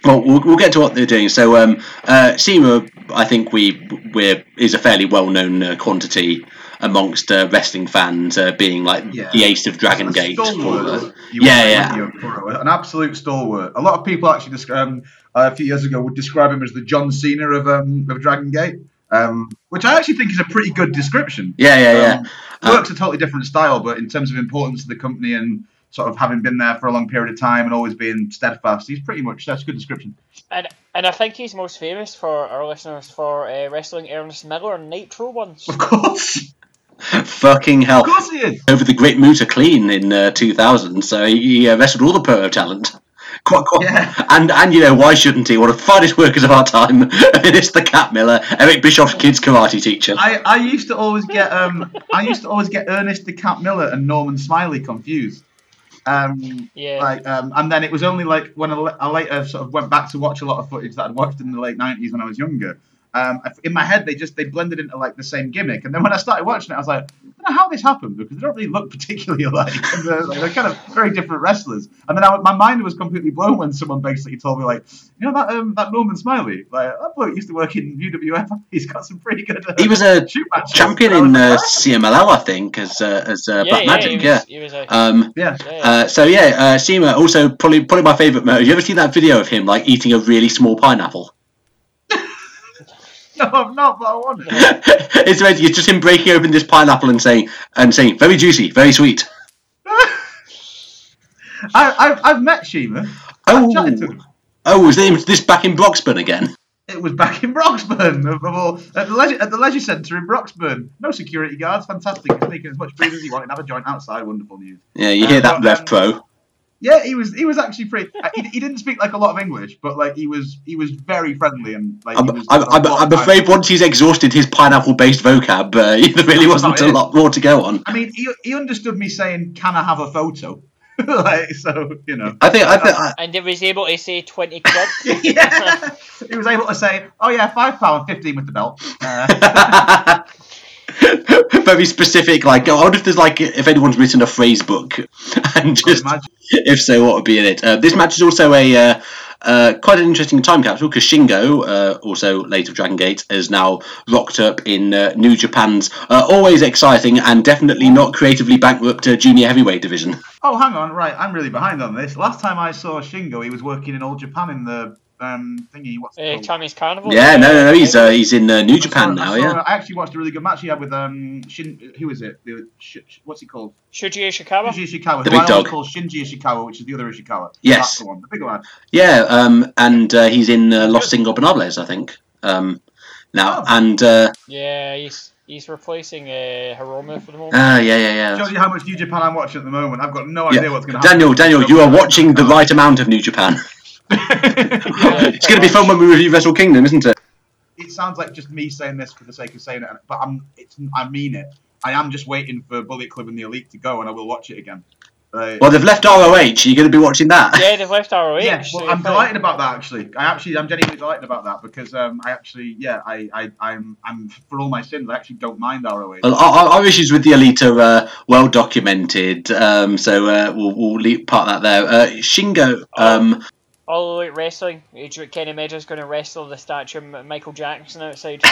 well, we'll, we'll get to what they're doing. So, um, uh, CIMA, I think we we're is a fairly well known uh, quantity amongst uh, wrestling fans, uh, being like Yeah. the ace of Dragon A Gate. stalwart. Yeah, yeah. you An absolute stalwart. A lot of people actually, desc- um, a few years ago, would describe him as the John Cena of um, of Dragon Gate, um, which I actually think is a pretty good description. Yeah, yeah, yeah. Um, works a totally different style, but in terms of importance to the company and sort of having been there for a long period of time and always being steadfast, he's pretty much that's a good description. And and I think he's most famous for our listeners for uh, wrestling Ernest Miller and Nitro once. Of course, Fucking hell. of course he is. Over the Great Muta Clean in uh, 2000, so he, he uh, wrestled all the pro talent. Quite, quite, Yeah. And and you know why shouldn't he? One of the finest workers of our time. it is the Cat Miller, Eric Bischoff's kids karate teacher. I, I used to always get um I used to always get Ernest the Cat Miller and Norman Smiley confused. Um, Yeah. like um, and then it was only like when I, later sort of went back to watch a lot of footage that I'd watched in the late nineties when I was younger. Um, in my head, they just they blended into like the same gimmick, and then when I started watching it, I was like, know how this happened because they don't really look particularly alike. And they're, like, they're kind of very different wrestlers. And then I, my mind was completely blown when someone basically told me like, you know that um, that Norman Smiley, like that bloke used to work in UWF. He's got some pretty good. Uh, He was a shoot champion And I was in like, uh, CMLL, I think, as uh, as uh, yeah, Black yeah, Magic. he was, yeah. he was a, Um, yeah. yeah, yeah. uh, so yeah, uh, CIMA also probably probably my favourite moment. You ever seen that video of him like eating a really small pineapple? No, I'm not, but I want it. it's just him breaking open this pineapple and saying and saying very juicy, very sweet. I, I've, I've met CIMA. I've chatted to Oh, him. oh, is this back in Broxburn again? It was back in Broxburn, of, of all, at the leisure, at the leisure centre in Broxburn. No security guards, fantastic. He's making as much food as he wanted. Have a joint outside, wonderful news. Yeah, you hear Uh, that, but, Rev um, Pro. Yeah, he was he was actually pretty. uh, He, he didn't speak like a lot of English, but like he was he was very friendly and like. I'm, he was, I'm, I'm, I'm afraid once he's exhausted his pineapple-based vocab, uh, there really wasn't a lot more to go on. I mean, he, he understood me saying, "Can I have a photo?" like so, you know. I think I think I, and he was able to say 20 quid. yeah, he was able to say, "Oh yeah, five pound fifteen with the belt." Uh, very specific. Like, I wonder if there's like if anyone's written a phrase book, and just if so, what would be in it? Uh, this match is also a uh, uh, quite an interesting time capsule because Shingo, uh, also late of Dragon Gate, is now rocked up in uh, New Japan's uh, always exciting and definitely not creatively bankrupt uh, junior heavyweight division. Oh, hang on, right. I'm really behind on this. Last time I saw Shingo, he was working in Old Japan in the um thingy. What's Uh. Chinese Carnival. Yeah, no, no, no. He's uh, he's in uh, New I saw- Japan I now. saw- Yeah. I actually watched a really good match he had with um Shin. Who is it? The, sh- sh- what's he called? Shuji Ishikawa. Shinji Ishikawa. The big I dog. call Shinji Ishikawa, which is the other Ishikawa. Yes. The one. The big one. Yeah, um, and uh, he's in uh, Los Ingobernables, I think. Um, now, Oh. and uh, Yeah, he's he's replacing uh, Hiromu for the moment. ah, yeah, yeah, yeah. Shows you how much New Japan I'm watching at the moment. I've got no Yeah. idea what's going to happen. Daniel, Daniel, you are watching the right amount of New Japan. it's going to be fun when we review Wrestle Kingdom, isn't it? it sounds like just me saying this for the sake of saying it, but I'm it's I mean it. I am just waiting for Bullet Club and the Elite to go, and I will watch it again. Uh, Well, they've left ROH. Are You're going to be watching that. Yeah, they've left ROH. yeah, well, I'm delighted about that. Actually, I actually, I'm genuinely delighted about that because um, I actually, yeah, I, I, I'm, I'm for all my sins, I actually don't mind ROH. Well, our, our issues with the Elite are uh, well documented, um, so uh, we'll, we'll leave part that there. Uh, Shingo, um, All Elite Wrestling. Adrian Kenny Meadows going to wrestle the statue of Michael Jackson outside.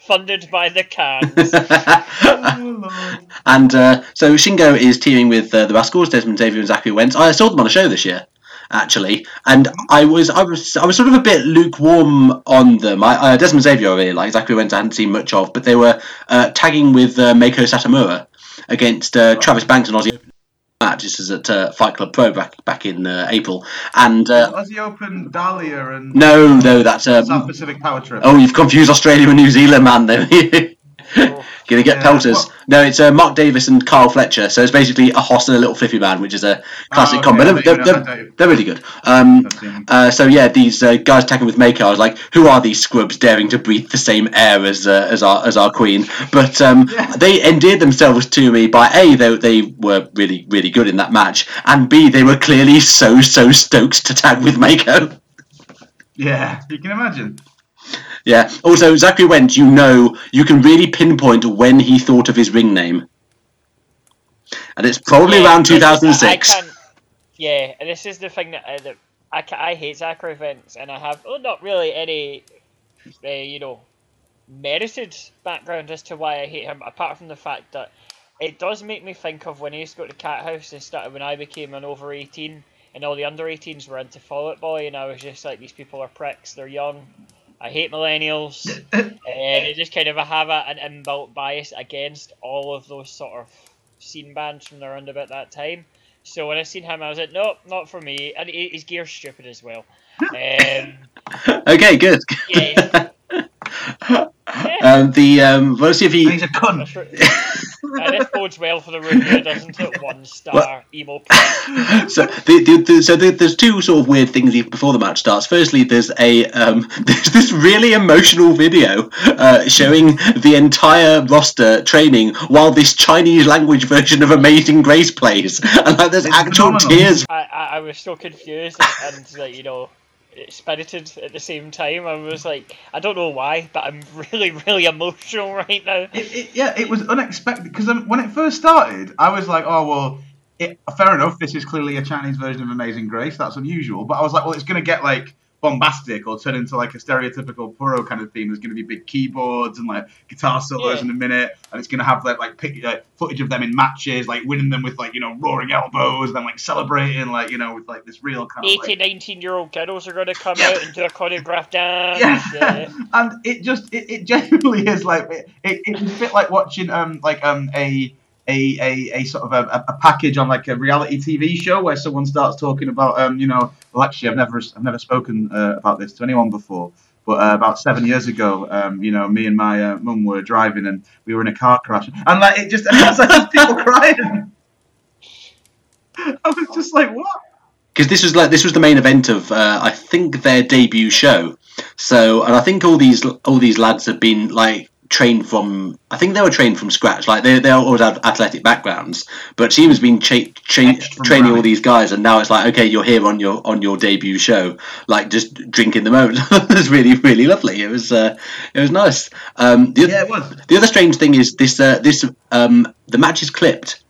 Funded by the cans. Oh, and uh, so Shingo is teaming with uh, the Rascals, Desmond Xavier and Zachary Wentz. I saw them on a show this year, actually, and I was I was I was sort of a bit lukewarm on them. I, uh, Desmond Xavier I really like. Zachary Wentz I hadn't seen much of, but they were uh, tagging with uh, Meiko Satomura against uh, Travis Banks and Ozzy. Match. This is at uh, Fight Club Pro back back in uh, April, and uh, he Open, Dahlia, and no, no, that's um, South Pacific Power Trip. Oh, you've confused Australia and New Zealand, man. They're Gonna get Yeah, pelters. what- No, it's uh, Mark Davis and Carl Fletcher. So it's basically a Hoss and a little flippy man, which is a classic okay, combo. They're, they're, even know- I they're, they're really good. Um, I've seen them. uh, so yeah, these uh, guys attacking with Meiko. I was like, who are these scrubs daring to breathe the same air as uh, as our as our queen? But um, they endeared themselves to me by a they they were really really good in that match, and b they were clearly so so stoked to tag with Meiko. Yeah, you can imagine. Yeah. Also, Zachary Wentz, you know, you can really pinpoint when he thought of his ring name, and it's probably Yeah, around this is- I- I 2006. yeah, and this is the thing that, uh, that I, I hate Zachary Vance, and I have well, not really any, uh, you know, merited background as to why I hate him, apart from the fact that it does make me think of when I used to go to Cat House and started when I became an over 18 and all the under 18s were into Fall Out Boy, and I was just like, these people are pricks, they're young. I hate millennials, and I just kind of have a, an inbuilt bias against all of those sort of scene bands from around about that time. So when I seen him, I was like, nope, not for me. And he- his gear's stupid as well. Um, okay, good. yeah, um, the um, let's see if And he's he. a cunt. that's and this bodes well for the review, doesn't it? One star emo. So, the, the, the, so there's two sort of weird things even before the match starts. Firstly, there's a um, there's this really emotional video uh, showing the entire roster training while this Chinese language version of Amazing Grace plays, and like, there's It's actual phenomenal. tears I, I, I was so confused and, and like, you know, spirited at the same time. I was like, I don't know why, but I'm really, really emotional right now. It, it, yeah, it was unexpected because when it first started, I was like, oh well, it, fair enough. This is clearly a Chinese version of Amazing Grace. That's unusual. But I was like, well, it's going to get like bombastic or turn into like a stereotypical Puro kind of theme. There's going to be big keyboards and like guitar solos Yeah. in a minute, and it's going to have like like, pic, like footage of them in matches, like winning them with like you know roaring elbows, and then like celebrating like you know with like this real kind of 18, like, 19 year old girls are going to come Yeah. out and do a choreographed dance. yeah. And it just it, it genuinely is like it, it, it was a bit like watching um like um a a, a, a sort of a, a package on like a reality TV show where someone starts talking about um you know well actually I've never I've never spoken uh, about this to anyone before but uh, about seven years ago um you know me and my uh, mum were driving and we were in a car crash and like it just it was like people crying I was just like what because this was like this was the main event of uh, I think their debut show. So, and I think all these all these lads have been like trained from. I think they were trained from scratch. Like they they always had athletic backgrounds, but she was being cha- tra- Etched from training all these guys, and now it's like okay, you're here on your on your debut show, like just drinking the moment. it was really really lovely. It was uh, it was nice. Um, the, yeah it was the other strange thing is this uh, this um, the match is clipped,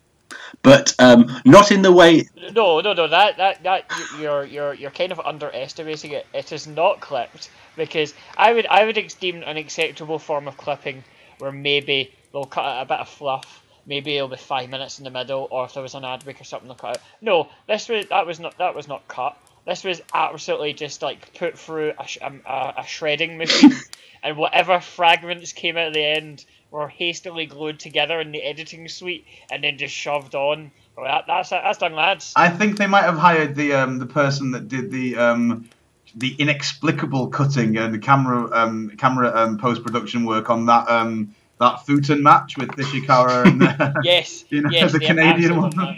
but um, not in the way No, no, no. That that that you're you're you're kind of underestimating it. It is not clipped because I would I would deem an acceptable form of clipping where maybe they'll cut out a bit of fluff. Maybe it'll be five minutes in the middle, or if there was an ad break or something, they'll cut out. No, this was that was not that was not cut. This was absolutely just like put through a, sh- a, a shredding machine, and whatever fragments came out at the end were hastily glued together in the editing suite and then just shoved on. Well, that, that's that's done, lads. I think they might have hired the um, the person that did the um, the inexplicable cutting and the camera um, camera um, post production work on that um, that Futen match with Ishikawa and uh, Yes, you know, yes, the Canadian one. have.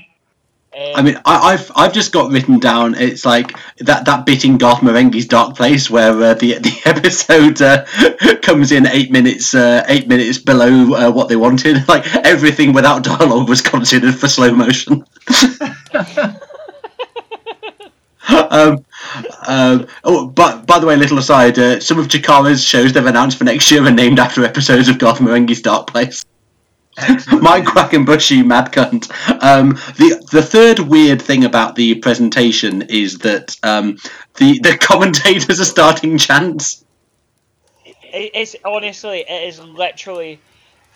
Um, I mean, I, I've I've just got written down. It's like that that bit in Garth Marenghi's Dark Place where uh, the the episode uh, comes in eight minutes uh, eight minutes below uh, what they wanted. Like everything without dialogue was considered for slow motion. Um, um, oh, but by the way, little aside, uh, some of Chikara's shows they've announced for next year are named after episodes of Garth Marenghi's Dark Place. Mike Quackenbush, mad cunt. Um, the the third weird thing about the presentation is that um, the the commentators are starting chants. It, it's honestly, it is literally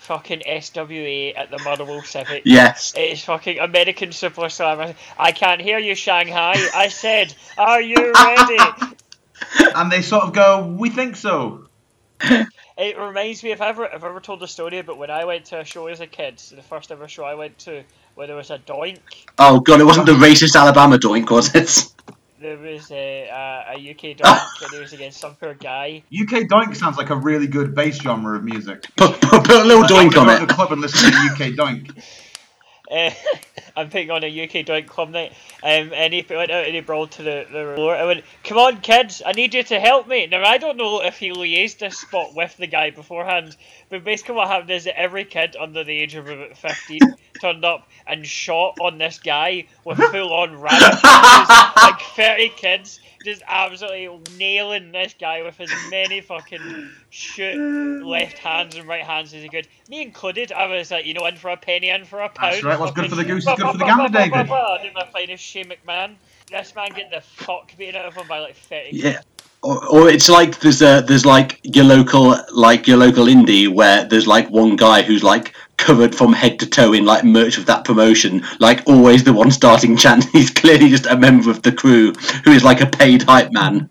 fucking SWA at the Motherwell Civic. Yes. It is fucking American Superstar. I can't hear you, Shanghai. I said, are you ready? and they sort of go, "We think so." It reminds me if I ever if I ever told the story about when I went to a show as a kid, the first ever show I went to, where there was a doink, Oh god, it wasn't the racist Alabama doink, was it? There was a, a, a UK doink, and it was against some poor guy. UK doink sounds like a really good bass genre of music. Put, put, put a little Like, doink on wanna go it. to the club and listen to UK doink. Uh, I'm putting on a UK doink club night, um, and he went out and he brawled to the, the floor. I went, "Come on, kids, I need you to help me." Now I don't know if he liaised this spot with the guy beforehand, but basically what happened is that every kid under the age of about 15 turned up and shot on this guy with full-on rabbit like 30 kids. Just absolutely nailing this guy with as many fucking shoot left hands and right hands as he could. Me included, I was like, you know, in for a penny, in for a pound. That's right, what's good for the goose is good for the gander, David. I did my finest Shane McMahon. This man getting the fuck beaten out of him by like 30 Yeah. Or, or it's like there's a there's like your local like your local indie where there's like one guy who's like covered from head to toe in like merch of that promotion, like always the one starting chant. He's clearly just a member of the crew who is like a paid hype man.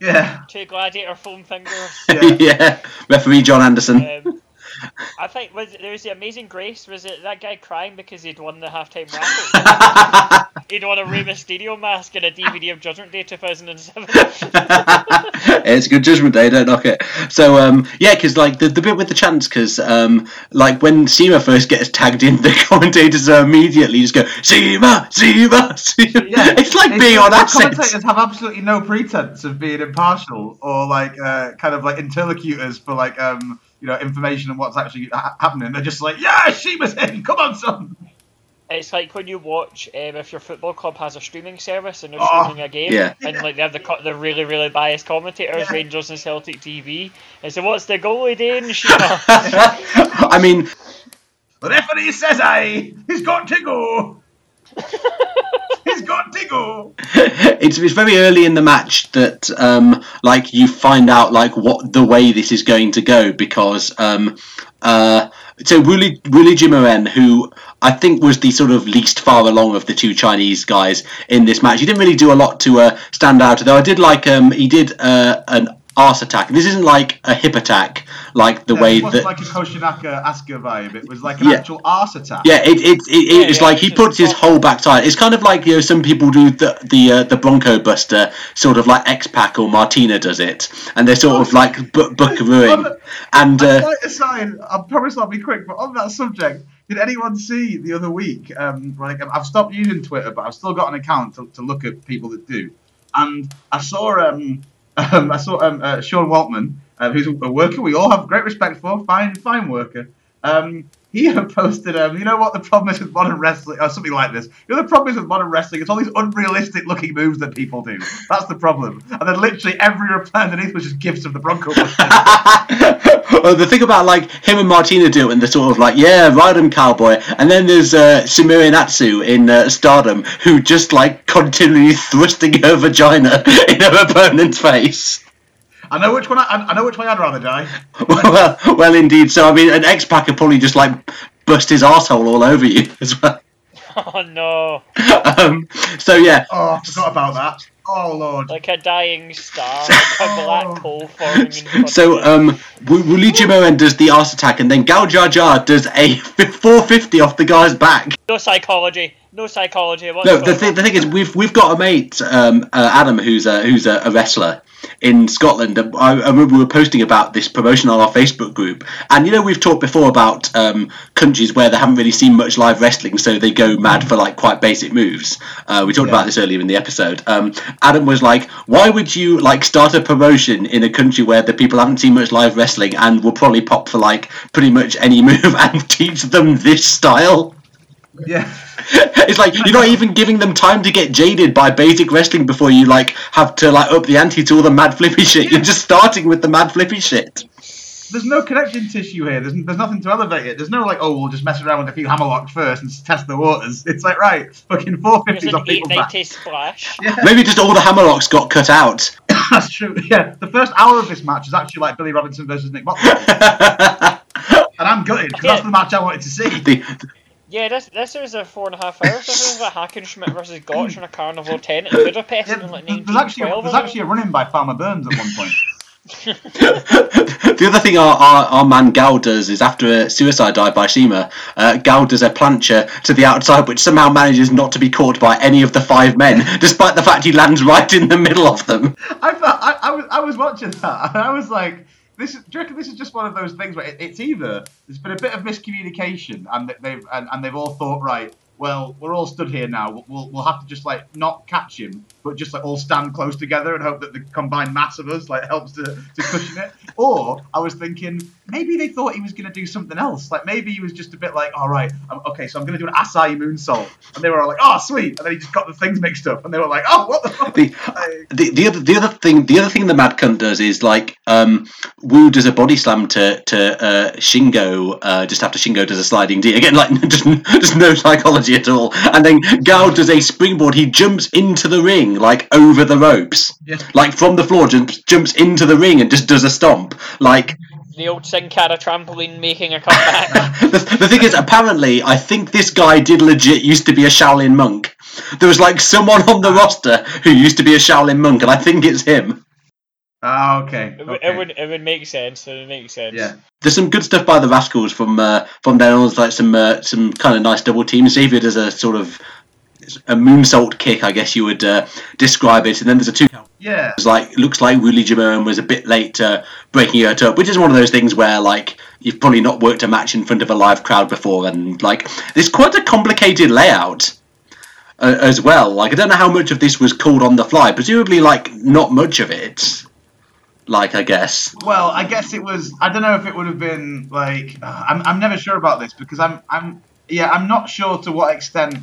Yeah. Two gladiator foam fingers. Yeah. yeah, referee John Anderson. Um, I think was there was the Amazing Grace. Was it that guy crying because he'd won the halftime raffle? he'd won a Rey Mysterio mask and a DVD of Judgment Day 2007. it's a good judgment day, don't knock it. So um, yeah, because like the, the bit with the chants, because um, like when CIMA first gets tagged in, the commentators are immediately just go CIMA, CIMA, CIMA. Yeah, it's like being on the acid. Commentators have absolutely no pretense of being impartial or like uh, kind of like interlocutors for like um you know information and what's actually ha- happening. They're just like, yeah, she was in. Come on, son. it's like when you watch um, if your football club has a streaming service and they're Oh, streaming a game, yeah. and like they have the co- the really really biased commentators, Yeah. Rangers and Celtic TV, and so what's the goalie doing? Sheena? I mean, The referee says I. He's got to go. He's got go. it's it's very early in the match that um, like you find out like what the way this is going to go because um, uh, so Wooly Wooly Jimaren, who I think was the sort of least far along of the two Chinese guys in this match, he didn't really do a lot to uh, stand out. Though I did like um, he did uh, an arse attack. This isn't like a hip attack like the No, way it wasn't that like a Koshinaka Asuka vibe. It was like an Yeah. actual arse attack. Yeah, it, it, it, Yeah, it's yeah, like he it's puts his just- whole backside. It's kind of like you know some people do the the uh, the Bronco Buster, sort of like X Pac or Martina does it, and they're sort of like bu- buckarooing. And A uh, slight aside, I promise I'll be quick, but on that subject, did anyone see the other week? Um, like I've stopped using Twitter, but I've still got an account to, to look at people that do. And I saw um, um I saw um, uh, Sean Waltman, uh, who's a worker we all have great respect for, fine fine worker. Um, he posted, um, you know what the problem is with modern wrestling, or something like this. You know the problem is with modern wrestling, it's all these unrealistic looking moves that people do. That's the problem. And then literally every reply underneath was just gifs of the Bronco. Well, the thing about like him and Martina do and they're sort of like, yeah, ride 'em, cowboy. And then there's uh, Sumire Natsu in uh, Stardom, who just like continually thrusting her vagina in her opponent's face. I know which one. I, I know which way I'd rather die. well, well, indeed. So I mean, an X Pac could probably just like bust his asshole all over you as well. oh no, um, so yeah, Oh, I forgot about that. Oh lord. like a dying star, like a black hole forming in so of you. um, Wooly Jimoen does the arse attack, and then Gao Jar Jar does a 450 off the guy's back. No psychology. No psychology. What's No, the going thing, the thing is, we've we've got a mate, um, uh, Adam, who's a who's a, a wrestler in Scotland. I, I remember we were posting about this promotion on our Facebook group, and you know we've talked before about um, countries where they haven't really seen much live wrestling, so they go mad for like quite basic moves. Uh, we talked Yeah. about this earlier in the episode. Um, Adam was like, "Why would you like start a promotion in a country where the people haven't seen much live wrestling and will probably pop for like pretty much any move and teach them this style?" Yeah. it's like you're not even giving them time to get jaded by basic wrestling before you like have to like up the ante to all the mad flippy shit. You're just starting with the mad flippy shit. there's no connecting tissue here. There's, there's nothing to elevate it. There's no like, oh, we'll just mess around with a few hammerlocks first and test the waters. It's like right, fucking four There's fifties an off people's back. splash. Yeah, Maybe just all the hammerlocks got cut out. that's true. Yeah, the first hour of this match is actually like Billy Robinson versus Nick Butler, and I'm gutted because that's the match I wanted to see. Yeah, this this was a four and a half hours. This was like Hackenschmidt versus Gotch on a Carnival 10 in Budapest Yeah, in like there's actually a, 1912. there's actually a run-in by Farmer Burns at one point. the other thing our, our, our man Gao does is after a suicide dive by CIMA, uh, Gao does a plancher to the outside, which somehow manages not to be caught by any of the five men, despite the fact he lands right in the middle of them. I felt I, I was I was watching that and I was like, this is, do you reckon this is just one of those things where it, it's either there's been a bit of miscommunication and they've and, and they've all thought right, well we're all stood here now, we'll, we'll we'll have to just like not catch him, but just like all stand close together and hope that the combined mass of us like helps to to cushion it. Or I was thinking maybe they thought he was going to do something else, like maybe he was just a bit like, all right, I'm, okay, so I'm going to do an Asai moonsault, and they were all like, oh sweet, and then he just got the things mixed up, and they were like, oh what the fuck. The, the, the other the other thing the other thing the Mad Cunt does is like um, Wu does a body slam to to uh, Shingo uh, just after Shingo does a sliding D. Again like just just no psychology at all. And then Gao does a springboard. He jumps into the ring like over the ropes Yeah. like from the floor jumps jumps into the ring and just does a stomp like The old Sin Cara trampoline making a comeback. the, the thing is apparently I think this guy did legit used to be a Shaolin monk there was like someone on the roster who used to be a Shaolin monk and I think it's him Ah, okay. It, would- okay. it would it would make sense. It would make sense. Yeah. There's some good stuff by the Rascals from uh, from there on, like some uh, some kind of nice double teams. Xavier does a sort of a moonsault kick, I guess you would uh, describe it, and then there's a two. Yeah. It's like looks like Willie Jimoran was a bit late uh, breaking it up, which is one of those things where like you've probably not worked a match in front of a live crowd before, and like it's quite a complicated layout. Uh, as well, like I don't know how much of this was called on the fly. Presumably, like not much of it. Like I guess. Well, I guess it was. I don't know if it would have been like. uh, I'm. I'm never sure about this because I'm. I'm. Yeah, I'm not sure to what extent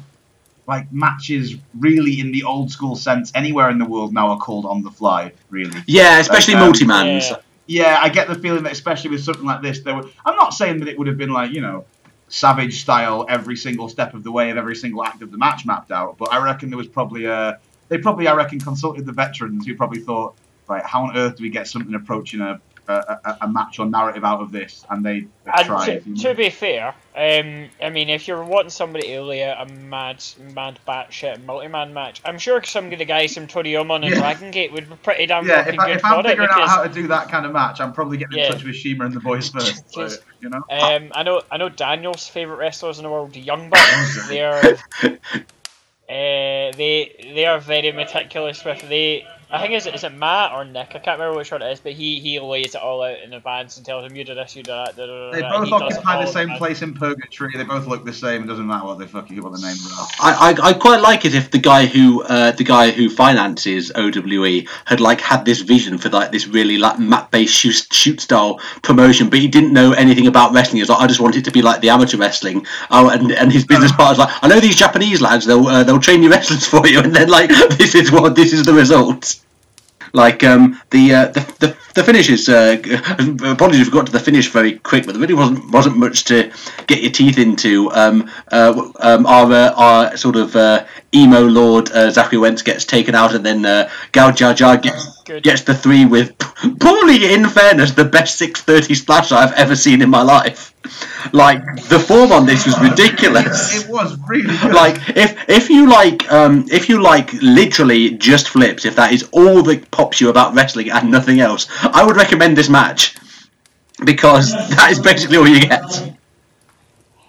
like matches really in the old school sense anywhere in the world now are called on the fly. Really. Yeah, especially Like, um, multi mans. Yeah. Yeah, I get the feeling that especially with something like this, there were. I'm not saying that it would have been like you know, savage style every single step of the way of every single act of the match mapped out, but I reckon there was probably a. They probably, I reckon, consulted the veterans who probably thought, right, how on earth do we get something approaching a a, a, match or narrative out of this? And they, they And tried. to, to be fair, um, I mean, if you're wanting somebody to lay out a mad, mad batshit multi-man match, I'm sure some of the guys from Toryumon and Yeah. Dragon Gate would be pretty damn yeah, if, I, good if I'm for it figuring out how to do that kind of match, I'm probably getting Yeah. in touch with CIMA and the boys first. so, you know. Um, I know, I know Daniel's favorite wrestlers in the world, Young Bucks. they are, uh, they they are very meticulous with they. I think is it, is it Matt or Nick? I can't remember which one it is, but he he lays it all out in advance and tells him you do this, you do that. Da, da, da, They da, both and he does it occupy the same advance. place in Purgatory. They both look the same. It doesn't matter what they fucking what the names are. I, I, I quite like it if the guy who uh, the guy who finances OWE had like had this vision for like this really like map based shoot, shoot style promotion, but he didn't know anything about wrestling. He was like, I just want it to be like the amateur wrestling. Oh, and, and his business partner's like, I know these Japanese lads, they'll uh, they'll train you wrestlers for you, and then like this is what this is the result. Like um, the, uh, the the the finish is uh, apologies if we got to the finish very quick, but there really wasn't wasn't much to get your teeth into. Um, uh, um, our uh, our sort of uh, emo lord uh, Zachary Wentz gets taken out, and then uh, Gao Jia Jia gets Good. gets the three with probably, in fairness, the best six thirty splash I've ever seen in my life. Like the form on this was ridiculous It was really good. like if if you like um if you like literally just flips if that is all that pops you about wrestling and nothing else i would recommend this match because that is basically all you get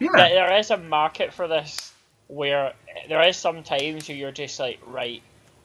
yeah. There- there is a market for this where there is some times where you're just like, right,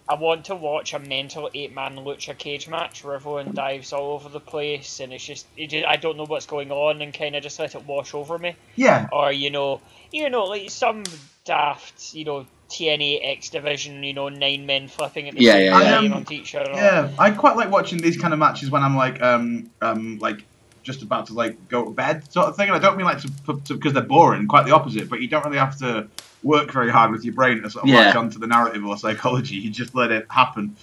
I want to watch a mental eight man lucha cage match where everyone dives all over the place and it's just, it just I don't know what's going on and kind of just let it wash over me. yeah. Or, you know, you know, like some daft, you know, TNA X Division, you know, nine men flipping at the Yeah, same yeah, yeah. time Um, onto each other. Yeah, I quite like watching these kind of matches when I'm like, um, um, like just about to like go to bed, sort of thing. And I don't mean like to because they're boring. Quite the opposite. But you don't really have to work very hard with your brain to sort of Yeah. latch onto the narrative or psychology. You just let it happen.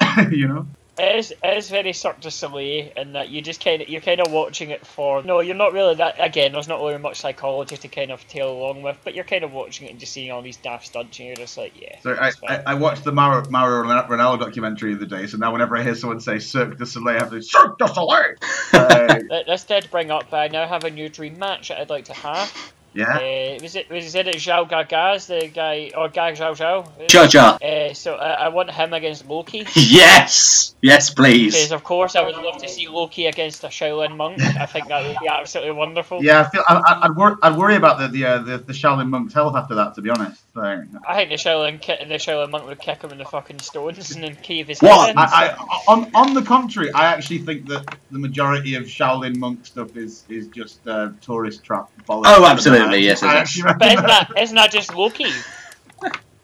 you know. It is, it is very Cirque du Soleil in that you just kind of you're kind of watching it for no you're not really that again there's not really much psychology to kind of tail along with but you're kind of watching it and just seeing all these daft stunts and you're just like yeah So I. I, I watched the Mario, Mario Ronaldo documentary the other day, so now whenever I hear someone say Cirque du Soleil, I have to Cirque du Soleil. Uh, This did bring up I now have a new dream match that I'd like to have. Yeah. Uh, was it was it Zhao Gagaz, the guy, or Gag Zhao Zhao? Jar Jar. Uh, so I, I want him against Loki. Yes, yes, please. Because of course I would love to see Loki against a Shaolin monk. I think that would be absolutely wonderful. Yeah, I feel I, I'd, wor- I'd worry about the the, uh, the the Shaolin monk's health after that, to be honest. So, I, I think the Shaolin ki- the Shaolin monk would kick him in the fucking stones and then cave his What? head in. I, on on the contrary, I actually think that the majority of Shaolin monk stuff is is just uh, tourist trap. bollocks. Oh, absolutely, yes, I yes. actually but isn't that isn't that just Loki?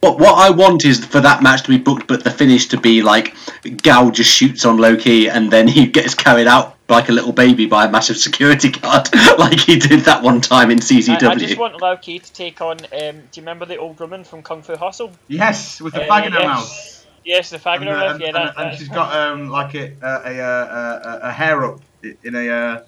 What, what I want is for that match to be booked, but the finish to be like Gao just shoots on Loki and then he gets carried out like a little baby by a massive security guard, like he did that one time in I, CCW. I just want Loki to take on. Um, do you remember the old woman from Kung Fu Hustle? Yes, with the Uh, fag in her yes. mouth. Yes, the fag in her uh, mouth. Yeah, and- that, and that- she's got um like a a, a, a, a hair up in a uh,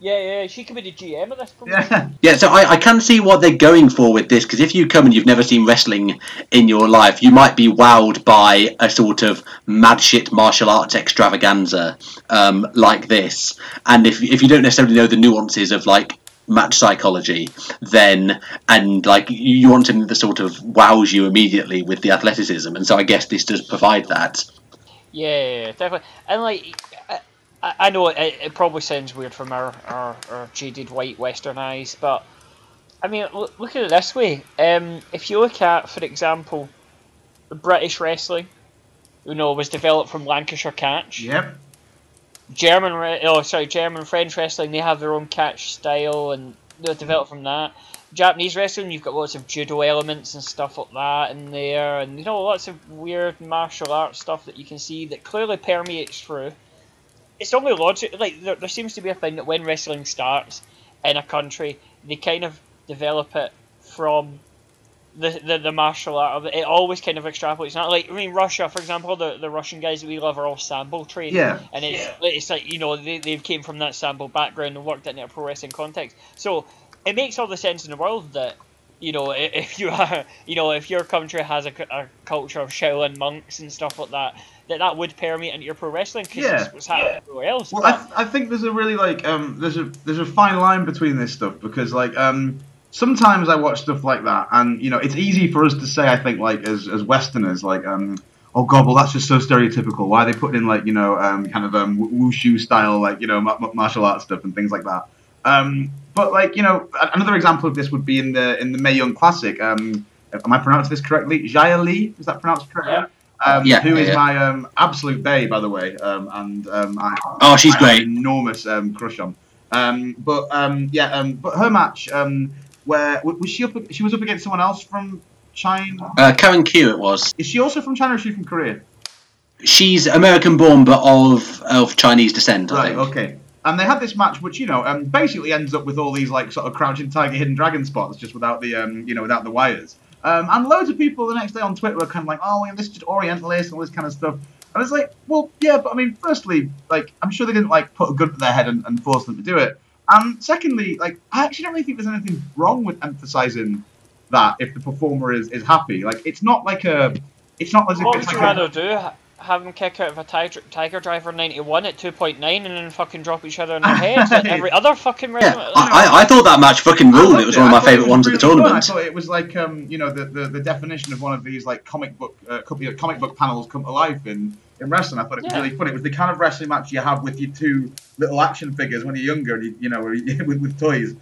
Yeah, yeah, she could be the GM of this. Program. yeah. Yeah, so I, I can see what they're going for with this because if you come and you've never seen wrestling in your life, you might be wowed by a sort of mad shit martial arts extravaganza um, like this. And if if you don't necessarily know the nuances of like match psychology, then and like you you want something that sort of wows you immediately with the athleticism, and so I guess this does provide that. Yeah, definitely. And like, I, I know it, it probably sounds weird from our, our, our jaded white Western eyes, but I mean, look, look at it this way. Um, if you look at, for example, British wrestling, you know, was developed from Lancashire catch. Yep. German, oh sorry, German French wrestling, they have their own catch style and they're developed from that. Japanese wrestling, you've got lots of judo elements and stuff like that in there, and you know lots of weird martial arts stuff that you can see that clearly permeates through. It's only logic. Like there, there seems to be a thing that when wrestling starts in a country, they kind of develop it from the, the, the martial art of it. It always kind of extrapolates. Not like I mean Russia, for example, the, the Russian guys that we love are all sambo trained. Yeah. And it's it's like you know they they came from that sambo background and worked it in a pro wrestling context. So it makes all the sense in the world that you know if you are you know if your country has a, a culture of Shaolin monks and stuff like that, that that would permeate into your pro wrestling because Yeah. what's happening everywhere else. Well, I, th- I think there's a really like um there's a there's a fine line between this stuff because like um sometimes I watch stuff like that and you know it's easy for us to say I think like as as Westerners like um oh god well that's just so stereotypical. Why are they putting in like you know um kind of um wushu style like you know ma- ma- martial arts stuff and things like that. Um but like you know another example of this would be in the in the Mae Young Classic. Um am I pronouncing this correctly? Xia Li is that pronounced correctly? Yeah. Um, Yeah, who is yeah. my um, absolute bae, by the way, um, and um, I, Oh, she's I have an great. enormous um, crush on. Um, but um, yeah, um, but her match, um, where was she up? She was up against someone else from China. Uh, Karen Q it was. Is she also from China or is she from Korea? She's American born but of of Chinese descent, I Right. think. Okay. And they had this match, which you know, um, basically ends up with all these like sort of crouching tiger, hidden dragon spots, just without the um, you know, without the wires. Um, and loads of people the next day on Twitter were kind of like, oh, this is just Orientalist and all this kind of stuff. And it's like, well, yeah, but I mean, firstly, like, I'm sure they didn't like put a gun to their head and, and force them to do it. And secondly, like, I actually don't really think there's anything wrong with emphasizing that if the performer is, is happy. Like, it's not like a, it's not as if what it's like a, do? Ha- Have them kick out of a Tiger, tiger Driver 91 at 2.9 and then fucking drop each other in the heads like every other fucking Yeah. I, I, I thought that match fucking ruled. It was one of my favourite was ones at the really fun. tournament. I thought it was like um, you know the, the, the definition of one of these like comic book uh, co- you know, comic book panels come to life in, in wrestling. I thought it was Yeah. really fun. It was the kind of wrestling match you have with your two little action figures when you're younger, and you, you know, with, with toys.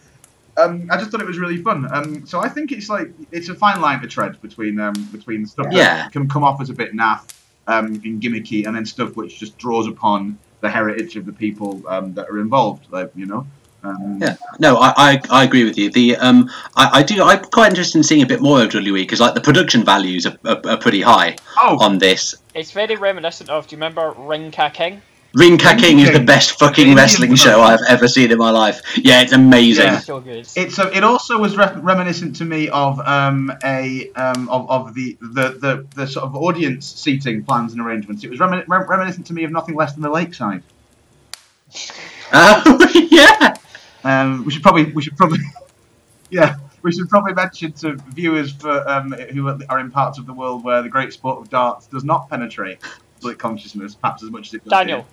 Um, I just thought it was really fun. Um, so I think it's like it's a fine line to tread between um, between stuff Yeah. that can come off as a bit naff um, and gimmicky, and then stuff which just draws upon the heritage of the people um, that are involved. Like you know. Um, Yeah, no, I, I, I agree with you. The um, I, I do. I'm quite interested in seeing a bit more of WWE because like the production values are, are, are pretty high Oh, on this. It's very reminiscent of, do you remember Ring Ka King? Ring Ka King is the best fucking Indian wrestling show. I've ever seen in my life. Yeah, it's amazing. Yeah. So good. It's a, it also was re- reminiscent to me of um, a um, of, of the, the, the, the sort of audience seating plans and arrangements. It was remin- rem- reminiscent to me of nothing less than the Lakeside. Oh, yeah. Um, we should probably we should probably yeah we should probably mention to viewers for um, who are in parts of the world where the great sport of darts does not penetrate public consciousness perhaps as much as it does Daniel,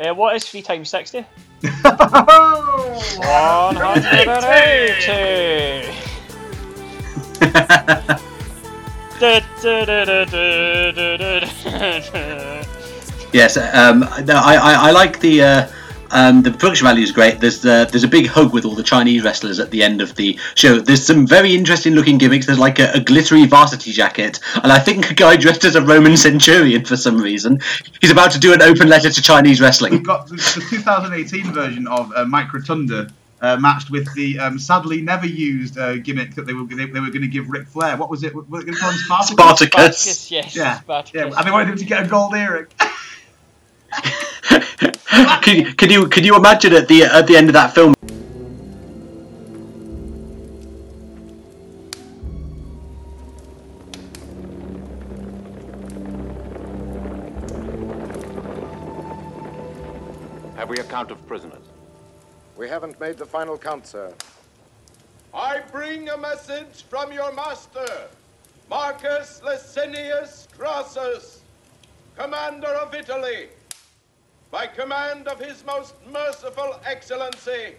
uh, what is 3 times 60? 180! Du- du- du- du- du- du- du- du. Yes, um, no, I, I, I like the uh, um, the production value is great. There's uh, there's a big hug with all the Chinese wrestlers at the end of the show. There's some very interesting looking gimmicks. There's like a, a glittery varsity jacket, and I think a guy dressed as a Roman centurion for some reason. He's about to do an open letter to Chinese wrestling. We've got the, the 2018 version of uh, Mike Rotunda uh, matched with the um, sadly never used uh, gimmick that they were they, they were going to give Ric Flair. What was it? What were they going to call him? Spartacus? Spartacus. Spartacus, yes. Yeah, Spartacus. yeah. And they wanted him to get a gold earring. can, you- can you can you imagine at the at the end of that film? Have we a count of prisoners? We haven't made the final count, sir. I bring a message from your master, Marcus Licinius Crassus, commander of Italy. By command of his most merciful excellency,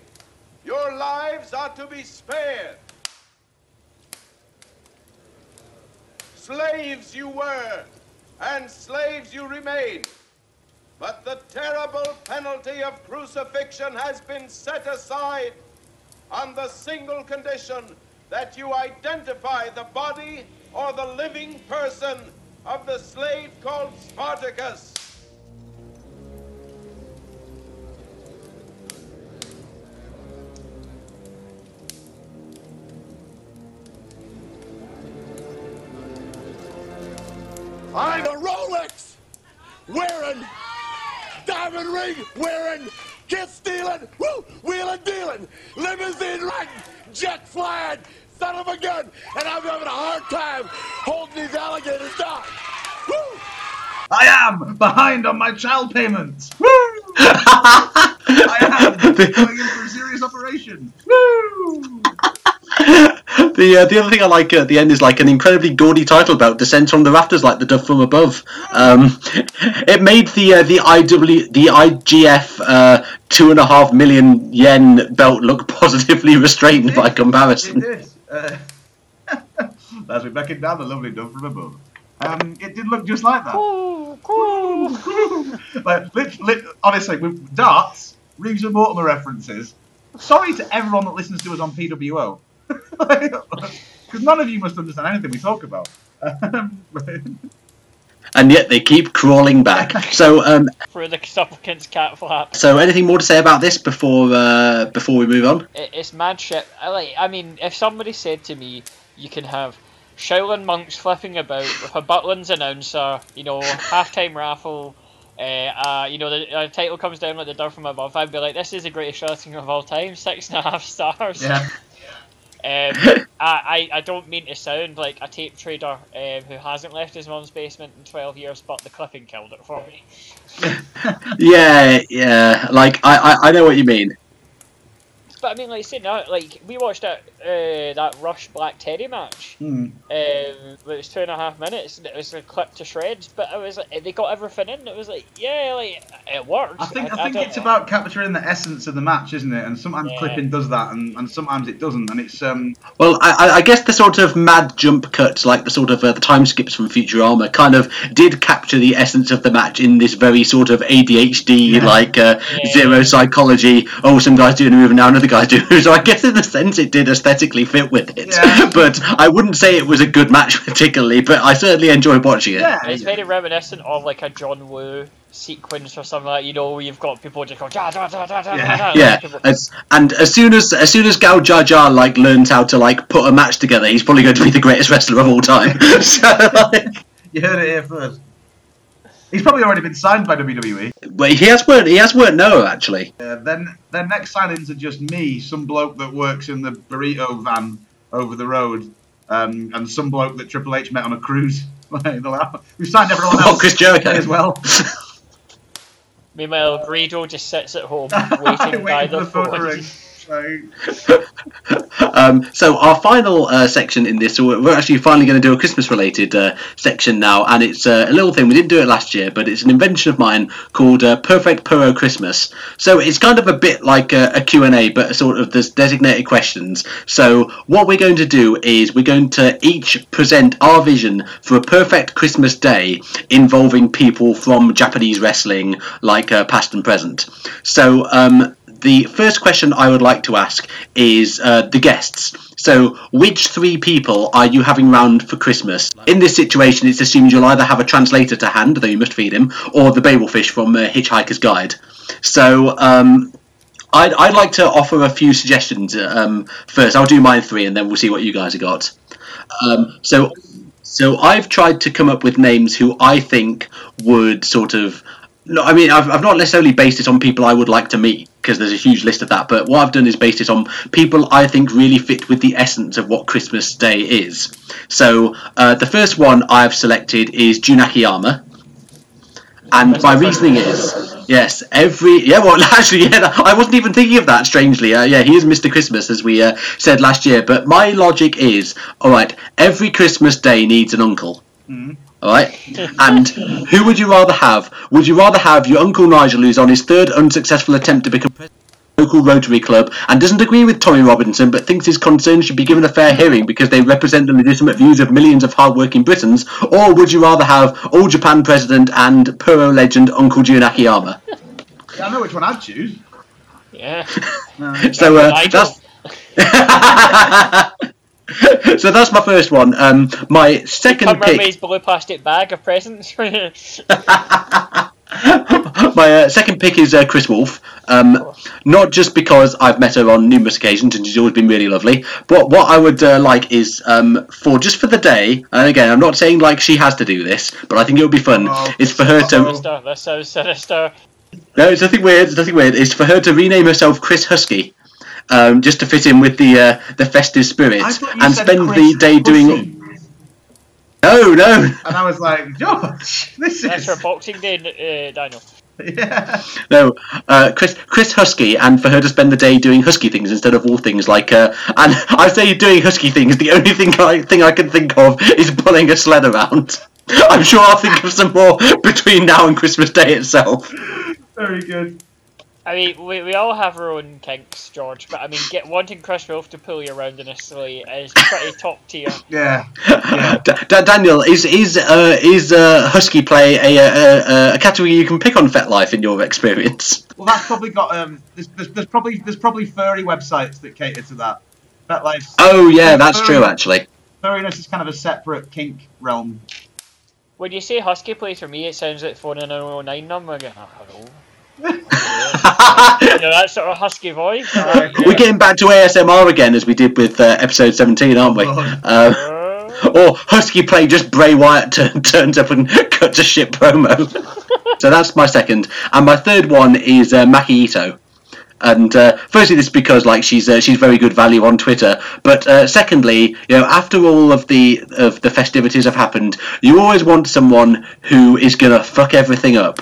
your lives are to be spared. Slaves you were, and slaves you remain. But the terrible penalty of crucifixion has been set aside on the single condition that you identify the body or the living person of the slave called Spartacus. I'm a Rolex wearing, diamond ring wearing, kiss stealing, woo, wheeling dealing, limousine riding, jet flying, son of a gun, and I'm having a hard time holding these alligators down. Woo! I am behind on my child payments. Woo! I am going in for a serious operation. Woo! The uh, the other thing I like at the end is like an incredibly gaudy title belt, "Descent from the Rafters," like the dove from above. Um, it made the uh, the IW the IGF uh, two and a half million yen belt look positively restrained by It comparison. did. Uh, as we beckoned down the lovely dove from above. Um, it did look just like that. like, lit, lit, honestly, with darts, Reeves and Mortimer references. Sorry to everyone that listens to us on PWO. Because none of you must understand anything we talk about. And yet they keep crawling back. So, um, Through the supplicant's cat flap. so anything more to say about this before uh, before we move on? It, it's mad shit. I like. I mean, if somebody said to me, you can have Shaolin monks flipping about with a Butlins announcer, you know, halftime raffle. Uh, uh, you know, the uh, title comes down like the dove from above. I'd be like, this is the greatest wrestling of all time. Six and a half stars. yeah. Um, I, I, I don't mean to sound like a tape trader um, who hasn't left his mum's basement in 12 years, but the clipping killed it for me. Yeah, yeah. Like I, I, I know what you mean. But I mean, like saying that, like we watched that uh, that Rush Black Teddy match. Hmm. Um, it was two and a half minutes. And it was a clip to shreds, but it was like they got everything in. It was like, yeah, like it works. I think I, think don't it's know. about capturing the essence of the match, isn't it? And sometimes Yeah. clipping does that, and, and sometimes it doesn't. And it's um Well, I, I- I guess the sort of mad jump cuts, like the sort of uh, the time skips from Futurama, kind of did capture the essence of the match in this very sort of ADHD, Yeah. like uh, Yeah. zero psychology. Oh, some guy's doing a move and now another guy's doing a move. So I guess in a sense it did aesthetically fit with it. Yeah. but I wouldn't say it was a good match particularly. But I certainly enjoyed watching it. yeah. It's very reminiscent of like a John Woo sequence or something like you know where you've got people just go da da da da da Yeah. da. Yeah, like, people- as, and as soon as as soon as Gao Jar Jar like learns how to like put a match together, he's probably going to be the greatest wrestler of all time. so, like, You heard it here first. He's probably already been signed by WWE. Well, he has worked. He has worked Noah actually. Uh, then their next signings are just me, some bloke that works in the burrito van over the road, um, and some bloke that Triple H met on a cruise. We've signed everyone else. Oh, Chris Jericho. as well. Meanwhile, Greedo just sits at home waiting by the for the phone Um, so our final uh, section in this, we're we're actually finally going to do a Christmas-related uh, section now, and it's uh, a little thing we didn't do it last year, but it's an invention of mine called uh, Perfect Puro Christmas. So it's kind of a bit like a, a Q&A, but sort of there's designated questions. So what we're going to do is we're going to each present our vision for a perfect Christmas day involving people from Japanese wrestling, like uh, past and present. So um, the first question I would like to ask is uh, the guests. So, which three people are you having round for Christmas? In this situation, it's assumed you'll either have a translator to hand, though you must feed him, or the Babelfish from uh, Hitchhiker's Guide. So, um, I'd, I'd like to offer a few suggestions um, first. I'll do mine three, and then we'll see what you guys have got. Um, so, so I've tried to come up with names who I think would sort of. No, I mean, I've, I've not necessarily based it on people I would like to meet because there's a huge list of that. But what I've done is based it on people I think really fit with the essence of what Christmas Day is. So uh, the first one I've selected is Jun Akiyama. And my reasoning is, yes, every yeah, well, actually, yeah, I wasn't even thinking of that. Strangely, uh, yeah, he is Mr. Christmas, as we uh, said last year. But my logic is, all right, every Christmas day needs an uncle. All right, and who would you rather have? Would you rather have your uncle Nigel, who's on his third unsuccessful attempt to become president of the local Rotary Club, and doesn't agree with Tommy Robinson, but thinks his concerns should be given a fair hearing because they represent the legitimate views of millions of hard-working Britons? Or would you rather have All Japan president and Puro legend Uncle Jun Akiyama? yeah, I know which one I'd choose. Yeah. So uh, Nigel. that's. so that's my first one. Um, my second round pick. his blue plastic bag of presents. My uh, second pick is uh, Kris Wolf. Um, not just because I've met her on numerous occasions and she's always been really lovely, but what I would uh, like is um, for just for the day. And again, I'm not saying like she has to do this, but I think it would be fun. Oh, is for her to sinister. That sounds sinister. no, it's nothing weird. It's nothing weird. It's for her to rename herself Kris Husky. Um, just to fit in with the uh, the festive spirit I you and said spend Chris the day doing. Pussy. No, no, And I was like, George, this That's is. for Boxing Day, uh, Daniel. Yeah. No, uh, Chris Kris Husky, and for her to spend the day doing husky things instead of all things like. Uh, and I say doing husky things. The only thing I thing I can think of is pulling a sled around. I'm sure I'll think of some more between now and Christmas Day itself. Very good. I mean, we, we all have our own kinks, George, but I mean, get wanting Kris Wolf to pull you around in a sleigh is pretty top tier. Yeah. Yeah. D- D- Daniel, is is uh, is uh, husky play a, a, a, a category you can pick on FetLife in your experience? Well, that's probably got um. There's, there's, there's probably there's probably furry websites that cater to that. FetLife's Oh yeah, that's true actually. furriness is kind of a separate kink realm. When you say Husky play, for me, it sounds like phoning an 09 number again. Oh, hello. You know, that sort of husky voice. Uh, We're getting back to ASMR again as we did with uh, episode 17, aren't we? Uh, uh, or Husky play just Bray Wyatt t- turns up and cuts a shit promo. so that's my second, and my third one is uh, Maki Ito. And uh, firstly, this is because like she's uh, she's very good value on Twitter. But uh, secondly, you know, after all of the of the festivities have happened, you always want someone who is gonna fuck everything up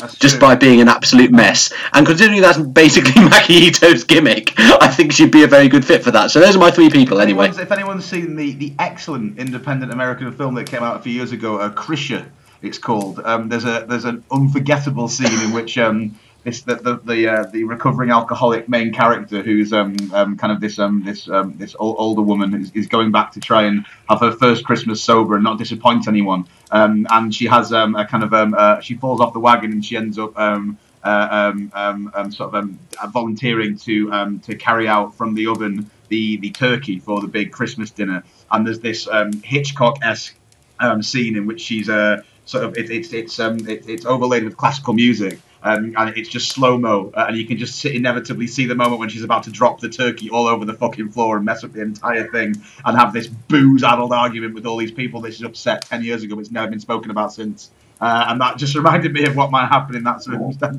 That's just true. by being an absolute mess. And considering that's basically Maki Ito's gimmick, I think she'd be a very good fit for that. So those are my three people If anyway. anyone's, if anyone's seen the, the excellent independent American film that came out a few years ago, uh, Krisha, it's called. Um, there's a there's an unforgettable scene in which um, this the the the, uh, the recovering alcoholic main character, who's um, um kind of this um this um this ol- older woman, is, is going back to try and have her first Christmas sober and not disappoint anyone. Um, and she has um a kind of um uh, she falls off the wagon and she ends up um. Uh, um, um, um, sort of um, volunteering to um, to carry out from the oven the the turkey for the big Christmas dinner, and there's this um, Hitchcock-esque um, scene in which she's uh, sort of it, it's it's um it, it's overlaid with classical music. Um, and it's just slow mo, uh, and you can just see, inevitably see the moment when she's about to drop the turkey all over the fucking floor and mess up the entire thing, and have this booze-addled argument with all these people that she's upset ten years ago, but it's never been spoken about since. uh, and that just reminded me of what might happen in that circumstance.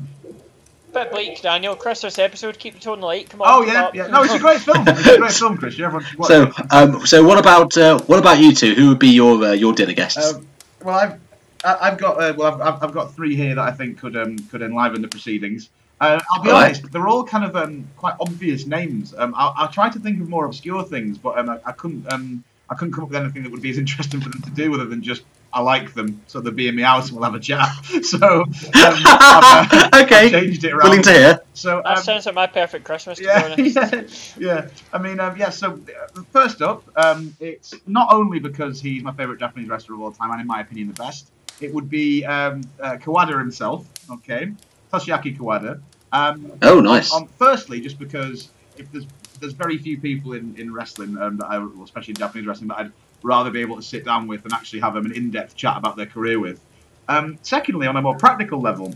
Bit bleak, Daniel. Christmas episode. Keep the tone light. Come on. Oh yeah, yeah. No, it's a great film. It's a great film, Chris. Everyone should watch So, it. um, so what about uh, what about you two? Who would be your uh, your dinner guests? Um, well, I've I- I've got uh, well, I've- I've, I've got three here that I think could um, could enliven the proceedings. Uh, I'll be All right. honest, they're all kind of um, quite obvious names. Um, I'll, I'll try to think of more obscure things, but um, I, I couldn't um, I couldn't come up with anything that would be as interesting for them to do other than just I like them, so they'll be in my house and we'll have a chat. So um, I've, uh, Okay, I've changed it around. willing to hear. So That sounds like my perfect Christmas. To yeah, yeah, yeah. I mean, um, yeah. So uh, first up, um, it's not only because he's my favorite Japanese wrestler of all time, and in my opinion, the best. It would be um, uh, Kawada himself. Okay, Toshiaki Kawada. Um, Oh, nice. Um, firstly, just because if there's there's very few people in in wrestling, um, that I, well, especially in Japanese wrestling, that I'd rather be able to sit down with and actually have um, an in-depth chat about their career with. Um, secondly, on a more practical level,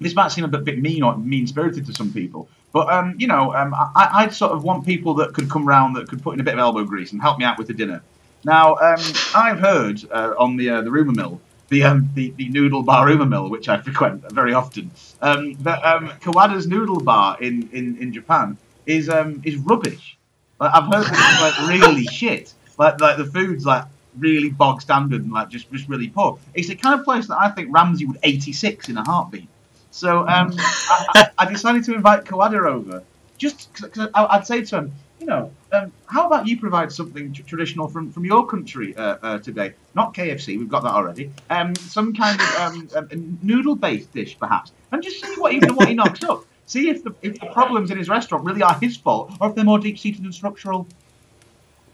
this might seem a bit, mean or mean spirited to some people, but um, you know, um, I, I'd sort of want people that could come round that could put in a bit of elbow grease and help me out with the dinner. Now, um, I've heard uh, on the uh, the rumor mill, the, um, the the noodle bar rumor mill, which I frequent very often, um, that um, Kawada's noodle bar in, in, in Japan is um, is rubbish. Like, I've heard that it's like really shit. Like like the food's like really bog standard and like just just really poor. It's the kind of place that I think Ramsay would 86 in a heartbeat. So um, I, I, I decided to invite Kawada over, just because I'd say to him, you know, um, how about you provide something tr- traditional from, from your country uh, uh, today? Not KFC, we've got that already. Um, some kind of um, um, noodle-based dish, perhaps, and just see what he what he knocks up. See if the if the problems in his restaurant really are his fault, or if they're more deep-seated and structural.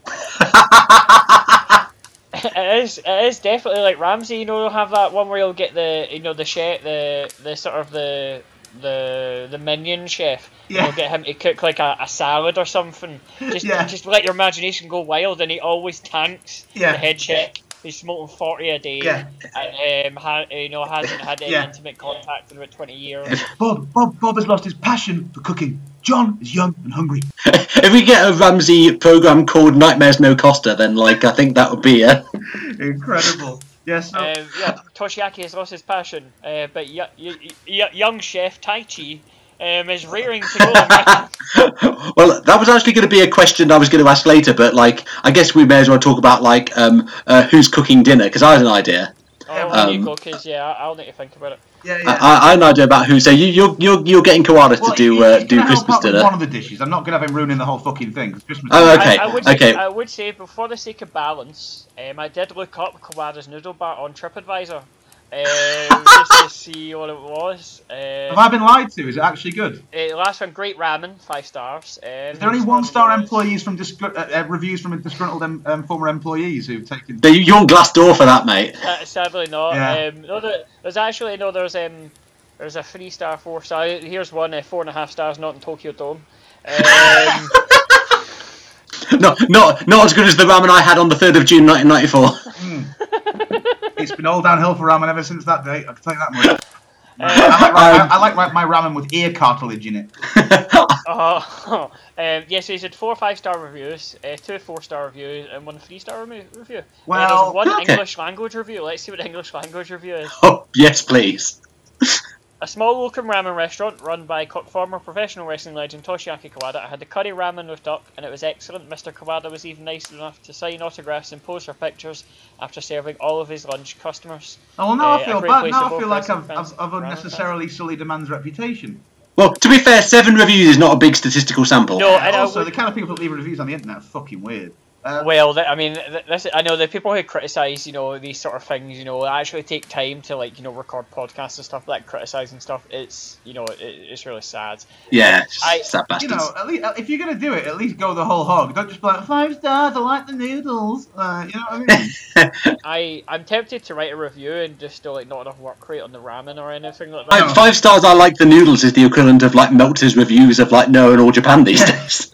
it is. It is definitely like Ramsay. You know, you'll have that one where you'll get the you know the chef, the the sort of the the the minion chef. Yeah. You'll get him to cook like a, a salad or something. Just Yeah. just let your imagination go wild, and he always tanks Yeah. the head chef. He's smoking forty a day, Yeah. and um, ha- you know hasn't had any Yeah. intimate contact in about twenty years. Bob, Bob, Bob has lost his passion for cooking. John is young and hungry. if we get a Ramsay program called Nightmares No Costa, then like I think that would be uh, Incredible. Yes. Um, yeah, Toshiaki has lost his passion, uh, but y- y- y- young chef Taichi um, is rearing to go. well, that was actually going to be a question I was going to ask later, but like I guess we may as well talk about like um, uh, who's cooking dinner because I had an idea. Oh, Um, you cookies, yeah, I'll need to think about it. Yeah, I, I, I had an idea about who. So you, you're you're you're getting Koalas to do uh, do Christmas dinner. One of the dishes. I'm not going to have him ruining the whole fucking thing. Christmas Oh, okay, I, I would okay. Say, I would say, but for the sake of balance, um, I did look up Kawada's noodle bar on TripAdvisor. Um, just to see what it was. Uh, Have I been lied to? Is it actually good? uh, last one, great ramen, five stars. Um, Is there any one-star employees from disgr- uh, uh, reviews from disgruntled um, um, former employees who've taken? They- You're on Glassdoor for that, mate. Uh, sadly not. Yeah. Um, no, there, there's actually no. There's um, there's a three star, four star. Here's one, uh, four and a half stars, not in Tokyo Dome. Um, No, not not as good as the ramen I had on the third of June, 1994. It's been all downhill for ramen ever since that day. I can tell you that much. I like, ra- I, I like my, my ramen with ear cartilage in it. oh, um, yeah, so he's had four five star reviews, uh, two four star reviews, and one three star review. review. Uh, Well, there's one okay. English language review. Let's see what the English language review is. Oh yes, please. A small local ramen restaurant run by co- former professional wrestling legend Toshiaki Kawada I had the curry ramen with duck, and it was excellent. Mr. Kawada was even nice enough to sign autographs and pose for pictures after serving all of his lunch customers. Oh, well, now Uh, I a feel bad. Now I feel like I've, I've, I've unnecessarily sullied a man's reputation. Well, to be fair, seven reviews is not a big statistical sample. No, and I also, would- the kind of people that leave reviews on the internet are fucking weird. Uh, Well, th- I mean, th- this, I know the people who criticise, you know, these sort of things, you know, actually take time to like, you know, record podcasts and stuff like criticising stuff. It's, you know, it, it's really sad. Yeah, I- sad you know, at least, if you're gonna do it, at least go the whole hog. Don't just be like five stars. I like the noodles. Uh, you know what I mean? I I'm tempted to write a review and just do like not enough work rate on the ramen or anything like Like, that. five stars. I like the noodles is the equivalent of like Meltzer's reviews of like NOAH and All Japan these days.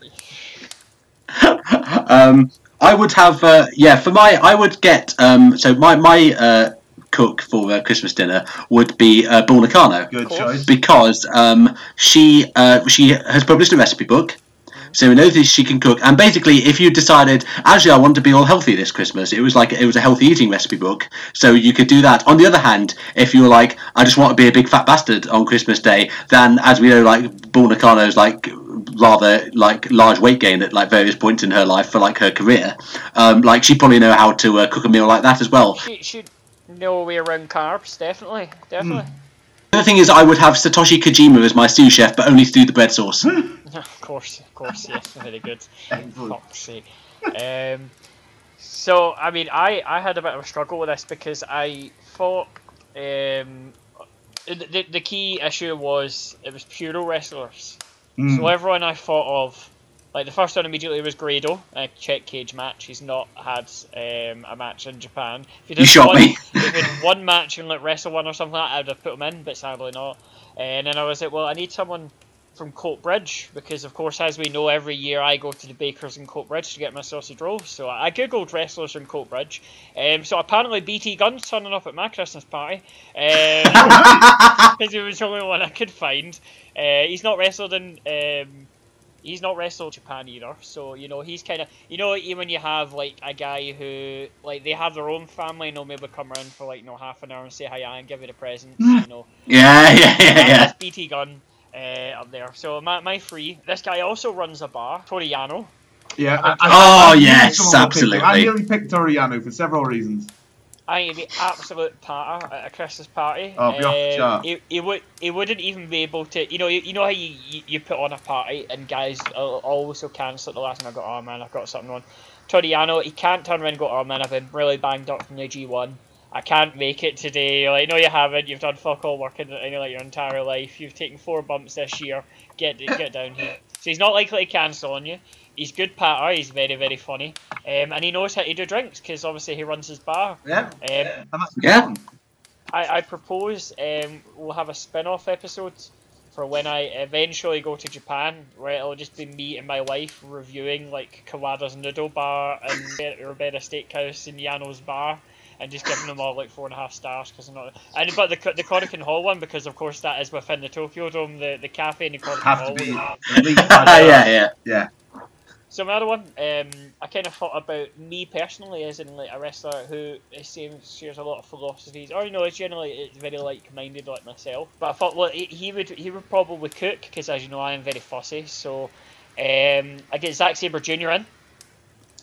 um, I would have uh, yeah for my I would get um, so my my uh, cook for uh, Christmas dinner would be uh, Bull Nakano Good choice. because um, she uh, she has published a recipe book. So we know that she can cook. And basically, if you decided, actually, I want to be all healthy this Christmas, it was like it was a healthy eating recipe book. So you could do that. On the other hand, if you were like, I just want to be a big fat bastard on Christmas Day, then as we know, like Bull Nakano's like rather like large weight gain at like various points in her life for like her career. Um, like she'd probably know how to uh, cook a meal like that as well. She should know a way around carbs, definitely, definitely. The other thing is, I would have Satoshi Kojima as my sous chef, but only through the bread sauce. of course, of course, yes, very good. Fuck's sake. Um, so, I mean, I, I had a bit of a struggle with this because I thought um, the, the, the key issue was it was pure wrestlers. Mm. So everyone I thought of, like the first one immediately was Grado, a check cage match. He's not had um, a match in Japan. If he You shot one, me. if he had one match in like Wrestle One or something like that, I would have put him in, but sadly not. And then I was like, well, I need someone from Coatbridge because, of course, as we know, every year I go to the bakers in Coatbridge to get my sausage rolls. So I googled wrestlers from Coatbridge. Um, so apparently BT Gunn's turning up at my Christmas party because he was the only one I could find. Uh, he's not wrestled in. Um, he's not wrestled Japan either, so you know he's kind of you know when you have like a guy who like they have their own family and they'll maybe come around for like you know half an hour and say hi and give you the presents, you know. Yeah, yeah, yeah, yeah. That's BT Gunn uh, up there. So my my three. This guy also runs a bar, Toru Yano. Yeah. I, I, Oh, I knew yes, someone would pick him. I nearly picked Toru Yano for several reasons. I think he'd be absolute patter at a Christmas party. Oh, be off the Um. He, he would he wouldn't even be able to. You know, you, you know how you, you, you put on a party and guys always will cancel at the last minute. I got oh man, I've got something on. Toru Yano, he can't turn around and go, oh man, I've been really banged up from the G1. I can't make it today. Like, no, you haven't. You've done fuck all work in, in like your entire life. You've taken four bumps this year. Get get down here. So he's not likely to cancel on you. He's good patter. He's very very funny, um, and he knows how to do drinks because obviously he runs his bar. Yeah. Um, Yeah. I, I propose um, we'll have a spin off episode for when I eventually go to Japan, where it'll just be me and my wife reviewing like Kawada's Noodle Bar and Urbeda Steakhouse and Yano's Bar. And just giving them all like four and a half stars because I'm not. And but the the Korakuen Hall one because of course that is within the Tokyo Dome, the the cafe in the Korakuen Have Hall. to be would- at least five Ah, yeah, yeah. Yeah. So another one, um, I kind of thought about me personally as in like a wrestler who same shares a lot of philosophies, or you know, is generally very like-minded like myself. But I thought, well, he, would he would probably cook because, as you know, I am very fussy. So um, I get Zack Sabre Jr. in.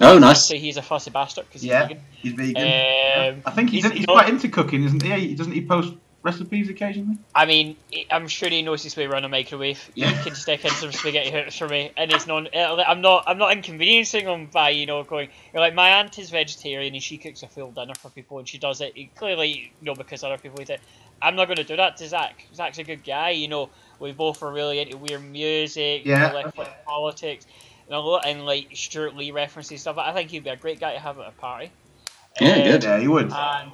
Oh, nice. So he's a fussy bastard because he's Yeah. vegan. He's vegan. Um, Yeah. I think he's, he's- he's no- quite into cooking, isn't he? He- Doesn't he post recipes occasionally? I mean, I'm sure he knows his way around a microwave. Yeah. He can stick in some spaghetti hoops for me, and it's not. uh, I'm not. I'm not inconveniencing him by you know going. You're like my aunt is vegetarian and she cooks a full dinner for people and she does it clearly, you know, because other people eat it. I'm not going to do that to Zack. Zack's a good guy. You know, we both are really into weird music, Yeah. left wing politics, and a lot and like Stewart Lee references stuff. I think he'd be a great guy to have at a party. Yeah, Um, good. Yeah, he would. and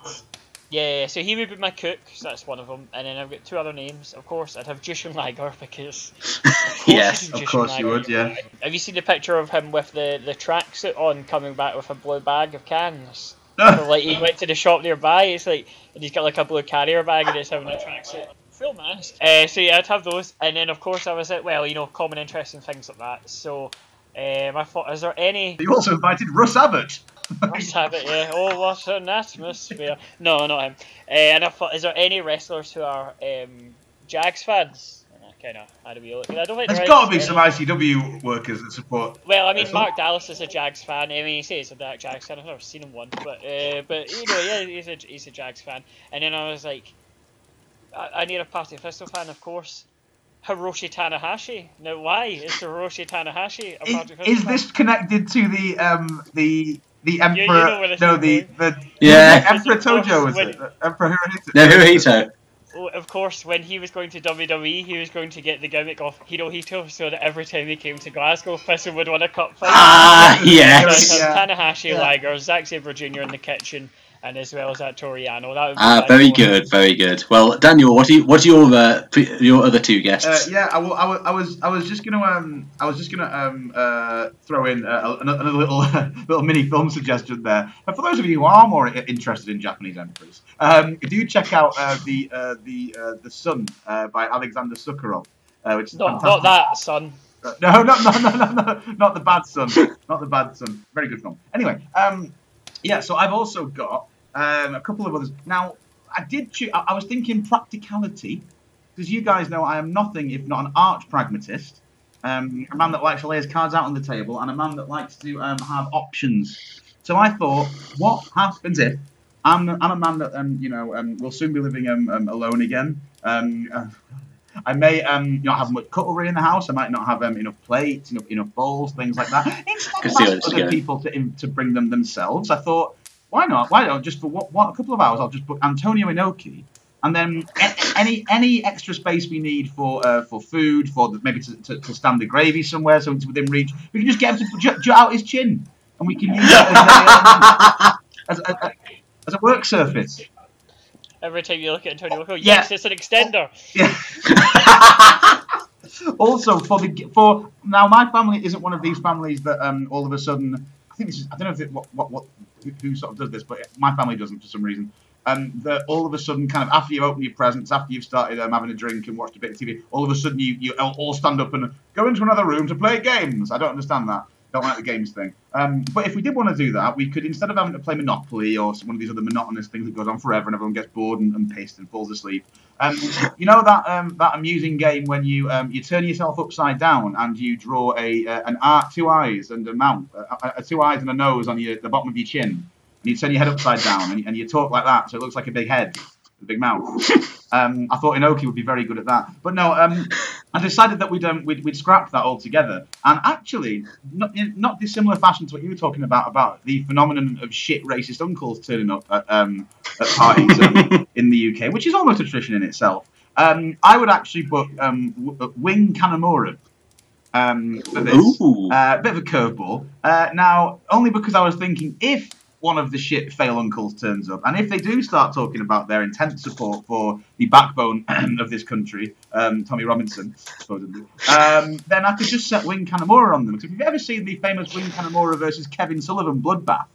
yeah, so he would be my cook, so that's one of them. And then I've got two other names. Of course, I'd have Jushin Liger because. Of Yes, of course you would, yeah. Have you seen the picture of him with the the tracksuit on, coming back with a blue bag of cans? So, like he went to the shop nearby. It's like, and he's got like a blue carrier bag, and it's having a tracksuit. Full mask. Uh, so yeah, I'd have those, and then of course I was at well, you know, common interest and things like that. So. Um, I thought, is there any You also invited Russ Abbott. Must have it, yeah. Oh, what an atmosphere. No, not him. Uh, and I thought, is there any wrestlers who are um, Jags fans? Kind of had to be looking. I don't think There's there got to be any. some ICW workers that support. Well, I mean. Mark Dallas is a Jags fan. I mean, he says he's a Dark Jags fan. I've never seen him one, but uh, but you know, yeah, he's a he's a Jags fan. And then I was like, I, I need a Partick Thistle fan, of course. Hiroshi Tanahashi. Now, why is Hiroshi Tanahashi a Is, Partick Thistle is fan? this connected to the um the the emperor? you know no, the the Yeah. the Emperor Tojo was When- it? Emperor Hirohito. No, Hirohito. Of course, when he was going to WWE, he was going to get the gimmick of Hirohito, so that every time he came to Glasgow, Fisher would win a cup fight. Ah, yes. Yeah. Tanahashi, Yeah. Liger, Zack Sabre Jr. in the kitchen, and as well as that Toru Yano. That would be Ah, my very four. good, very good. Well, Daniel, what are you, what are your uh, pre- your other two guests? Uh, yeah, I, wa- I, wa- I was I was just gonna um I was just gonna um uh throw in uh, another, another little little mini film suggestion there. And for those of you who are more interested in Japanese emperors, um, do check out uh, the uh, the uh, the Sun uh, by Alexander Sokurov, uh, which is Not, not that, son. No, no, no, no, no, no, not the bad son, not the bad son. Very good film. Anyway, um, yeah. So I've also got um, a couple of others. Now, I did. Choo- I, I was thinking practicality, because you guys know I am nothing if not an arch pragmatist. Um, a man that likes to lay his cards out on the table, and a man that likes to um, have options. So I thought, what happens if I'm, I'm a man that um, you know um, will soon be living um, um, alone again. Um, uh, I may um, not have much cutlery in the house. I might not have um, enough plates, enough, enough bowls, things like that. Instead of asking other people to, to bring them themselves, I thought, why not? Why not? Just for what, what, a couple of hours, I'll just book Antonio Inoki. And then any any extra space we need for uh, for food, for the, maybe to, to, to stand the gravy somewhere so it's within reach, we can just get him to jut, jut out his chin, and we can use it as a, as, a, as a work surface. Every time you look at Antonio, oh, Yeah. yes, it's an extender. Yeah. also for the for now my family isn't one of these families that um all of a sudden I think this is I don't know if it, what what what who, sort of does this but my family doesn't for some reason. Um that all of a sudden kind of after you open your presents after you've started um, having a drink and watched a bit of TV all of a sudden you you all all stand up and go into another room to play games. I don't understand that. Don't like the games thing. Um but if we did want to do that we could instead of having to play Monopoly or one of these other monotonous things that goes on forever and everyone gets bored and, and pissed and falls asleep um, you know that um, that amusing game when you um, you turn yourself upside down and you draw a uh, an art, two eyes and a mouth, uh, uh, two eyes and a nose on your the bottom of your chin, and you turn your head upside down and, and you talk like that, so it looks like a big head, big mouth. Um, I thought Inoki would be very good at that, but no. Um, I decided that we'd, um, we'd we'd scrap that altogether, and actually, not in not dissimilar fashion to what you were talking about about the phenomenon of shit racist uncles turning up at, um, at parties um, in the UK, which is almost a tradition in itself. Um, I would actually book um, w- uh, Wing Kanamura um, for this. Ooh. Uh, bit of a curveball. Uh, now, only because I was thinking if one of the shit fail uncles turns up, and if they do start talking about their intense support for the backbone of this country, um, Tommy Robinson, supposedly, um, then I could just set Wing Kanamura on them. Because if you've ever seen the famous Wing Kanamura versus Kevin Sullivan bloodbath,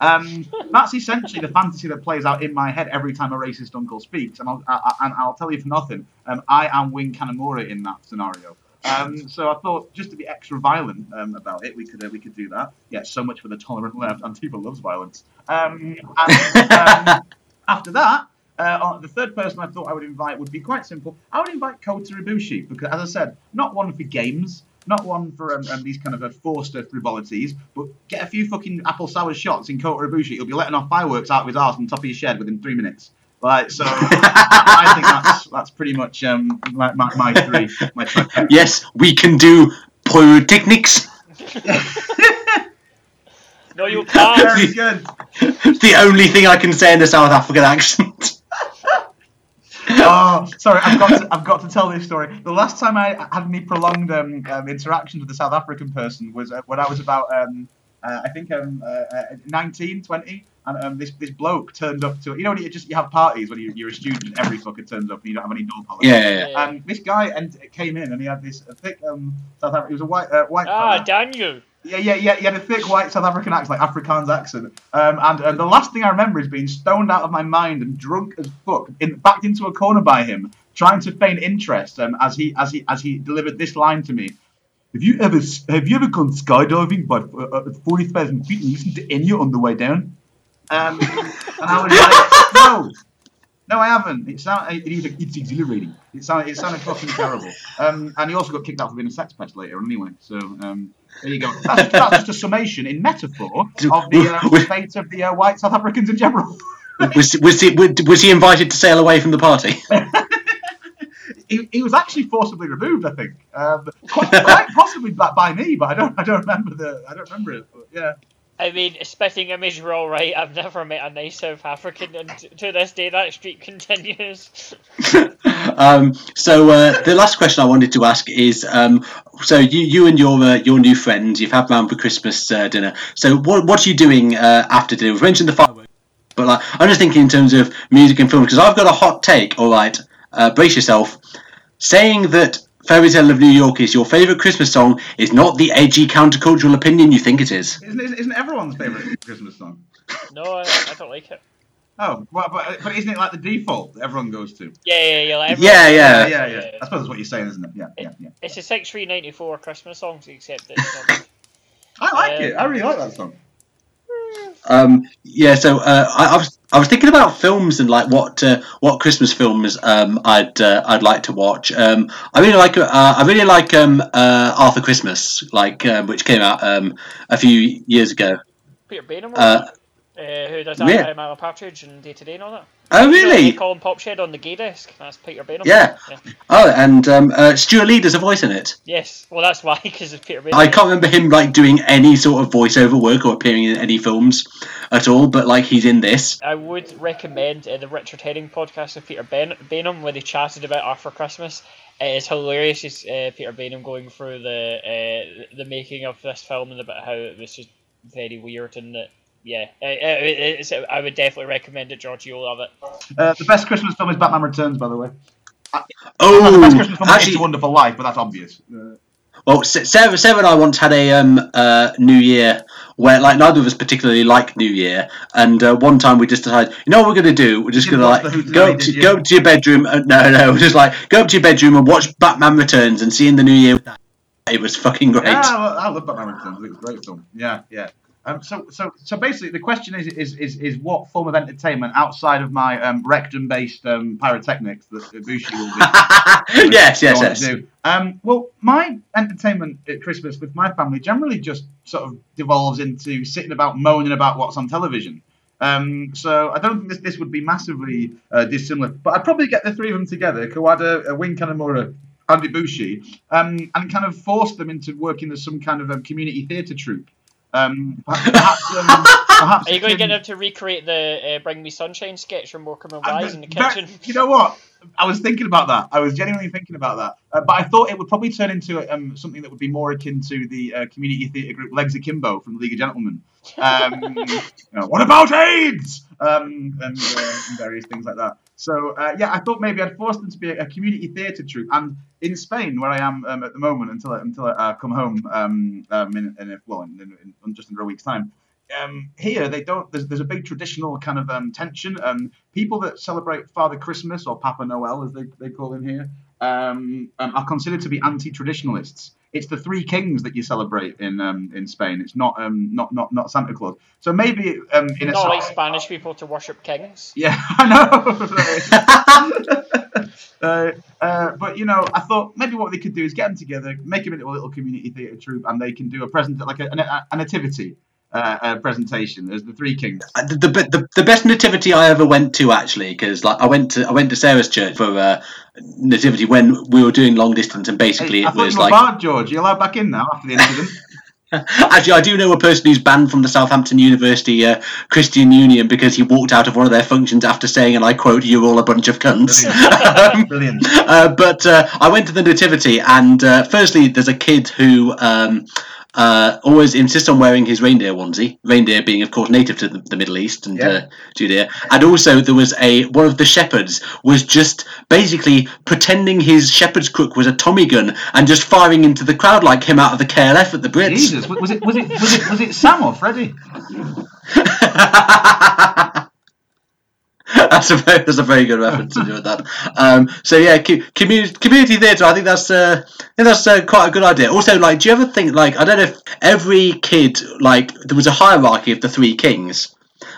um, that's essentially the fantasy that plays out in my head every time a racist uncle speaks. And I'll, I, I- and I'll tell you for nothing, um, I am Wing Kanamura in that scenario. Um, so I thought, just to be extra violent um, about it, we could uh, we could do that. Yeah, so much for the tolerant left. Antifa loves violence. Um, and, um, after that, uh, the third person I thought I would invite would be quite simple. I would invite Kota Ibushi because, as I said, not one for games, not one for um, um, these kind of uh, forced frivolities, but get a few fucking apple sour shots in Kota Ibushi. He'll be letting off fireworks out of his arse on top of his shed within three minutes. Like so, I think that's that's pretty much um, my, my, my three. My trifecta. Yes, we can do pyrotechnics. No, you can't. Very good. the only thing I can say in a South African accent. oh, sorry, I've got to, I've got to tell this story. The last time I had any prolonged um, um, interactions with a South African person was uh, when I was about um, uh, I think um, uh, uh, 19, 20, and um, this this bloke turned up to you know when you just you have parties when you, you're a student, and every fucker turns up and you don't have any door policy. Yeah, yeah, yeah. Um, this guy and came in and he had this uh, thick um, South African. He was a white uh, white. Ah. Daniel. Yeah, yeah, yeah. He had a thick white South African accent, like Afrikaans accent. Um, and, and the last thing I remember is being stoned out of my mind and drunk as fuck, in, backed into a corner by him, trying to feign interest um, as he as he as he delivered this line to me. Have you ever have you ever gone skydiving by uh, forty thousand feet and listened to Enya on the way down? Um, and I was like, no. No, I haven't. It sounded. Like, it's exhilarating. It sounded. It sounded fucking terrible. Um, and he also got kicked out for being a sex pest later. Anyway, so um, there you go. That's just, that's just a summation in metaphor of the uh, fate of the uh, white South Africans in general. was was he was he invited to sail away from the party? he, he was actually forcibly removed. I think, um, quite, quite possibly by, by me, but I don't. I don't remember the. I don't remember it. But yeah. I mean, spitting image, you're all right. I've never met a nice South African, and to this day that streak continues. um, so uh, the last question I wanted to ask is: um, so you you and your uh, your new friends, you've had round for Christmas uh, dinner. So what what are you doing uh, after dinner? We've mentioned the fireworks, but like I'm just thinking in terms of music and film because I've got a hot take. All right, uh, brace yourself. Saying that Fairy Tale of New York is your favourite Christmas song is not the edgy countercultural opinion you think it is. Isn't, isn't, isn't everyone's favourite Christmas song? No, I, I don't like it. Oh, well, but, but isn't it like the default that everyone goes to? Yeah, yeah, yeah. Like Yeah, everyone- yeah. yeah, yeah. I suppose that's what you're saying, isn't it? Yeah, yeah, yeah. It's a six three ninety four Christmas songs, except that it's not. I like Um, it. I really like that song. Um, yeah, so uh, I, I was I was thinking about films and like what uh, what Christmas films um, I'd uh, I'd like to watch. Um, I really like uh, I really like um, uh, Arthur Christmas, like um, which came out um, a few years ago. Peter Uh, who does that? yeah. Alan Partridge and Day to Day and all that. Oh, really? they call him Popshed on the gay desk. That's Peter Baynham. Yeah. Oh, and um, uh, Stewart Lee does a voice in it. Yes. Well, that's why, because it's Peter Baynham. I can't remember him like doing any sort of voiceover work or appearing in any films at all, but like he's in this. I would recommend uh, the Richard Herring podcast of Peter ben- Baynham, where they chatted about Arthur Christmas. It is hilarious. It's uh, Peter Baynham going through the uh, the making of this film and about how it was just very weird and that. Yeah, uh, uh, I would definitely recommend it, George. You'll love it. Uh, the best Christmas film is Batman Returns, by the way. Oh, the best Christmas film is actually- It's a Wonderful Life, but that's obvious. Uh, Well, S- Sarah, Sarah and I once had a um, uh, New Year where, like, neither of us particularly like New Year, and uh, one time we just decided, you know what we're going to do? We're just You going to like go up to, go up to your bedroom. Uh, no, no, we're just like go up to your bedroom and watch Batman Returns and see in the New Year. It was fucking great. Yeah, I love Batman Returns. I think it's a great film. Yeah, yeah. Um, so, so, so basically, the question is, is, is, is what form of entertainment outside of my um, rectum-based um, pyrotechnics that Ibushi will be yes, yes, yes. Um, well, my entertainment at Christmas with my family generally just sort of devolves into sitting about moaning about what's on television. Um, so I don't think this, this would be massively uh, dissimilar, but I'd probably get the three of them together, Kawada, uh, Wing Kanamura, and Ibushi, um, and kind of force them into working as some kind of um, community theatre troupe. Um, perhaps, um, perhaps Are you going to get them to recreate the uh, "Bring Me Sunshine" sketch from Morecambe and I'm Wise in the kitchen? You know what? I was thinking about that. I was genuinely thinking about that. Uh, but I thought it would probably turn into um, something that would be more akin to the uh, community theatre group Legs Akimbo from the League of Gentlemen. Um, you know, what about AIDS? Um, and, uh, and various things like that. So uh, yeah, I thought maybe I'd force them to be a, community theatre troupe. And in Spain, where I am um, at the moment, until I, until I uh, come home um, um, in, in, well, in, in, just under a week's time, um, here they don't. There's, there's a big traditional kind of um, tension. Um, people that celebrate Father Christmas or Papa Noel, as they, they call him here, are considered to be anti-traditionalists. It's the three kings that you celebrate in um, in Spain. It's not um, not not not Santa Claus. So maybe um, in Not sort- like Spanish people to worship kings. yeah, I know. uh, uh, but you know, I thought maybe what they could do is get them together, make them into a little community theatre troupe, and they can do a present like a, a, a nativity uh, uh, presentation as the Three Kings. Uh, The, the, the, the best nativity I ever went to actually because like I went to I went to Sarah's church for uh, nativity when we were doing long distance and basically I it was like barred, George. You're allowed back in now after the incident. Actually, I do know a person who's banned from the Southampton University uh, Christian Union because he walked out of one of their functions after saying, and I quote, "You're all a bunch of cunts." Um, Brilliant. uh, but uh, I went to the nativity, and uh, firstly, there's a kid who um, uh, always insists on wearing his reindeer onesie. Reindeer being, of course, native to the, the Middle East and Yeah. uh, Judea. And also, there was a one of the shepherds was just basically pretending his shepherd's crook was a Tommy gun and just firing into the crowd like him out of the KLF at the Brits. Jesus, was it was it was it was it Sam or Freddie? that's a very, that's a very good reference to do with that. Um, so yeah, community community theatre. I think that's uh, I think that's uh, quite a good idea. Also, like, do you ever think like I don't know if every kid like there was a hierarchy of the three kings.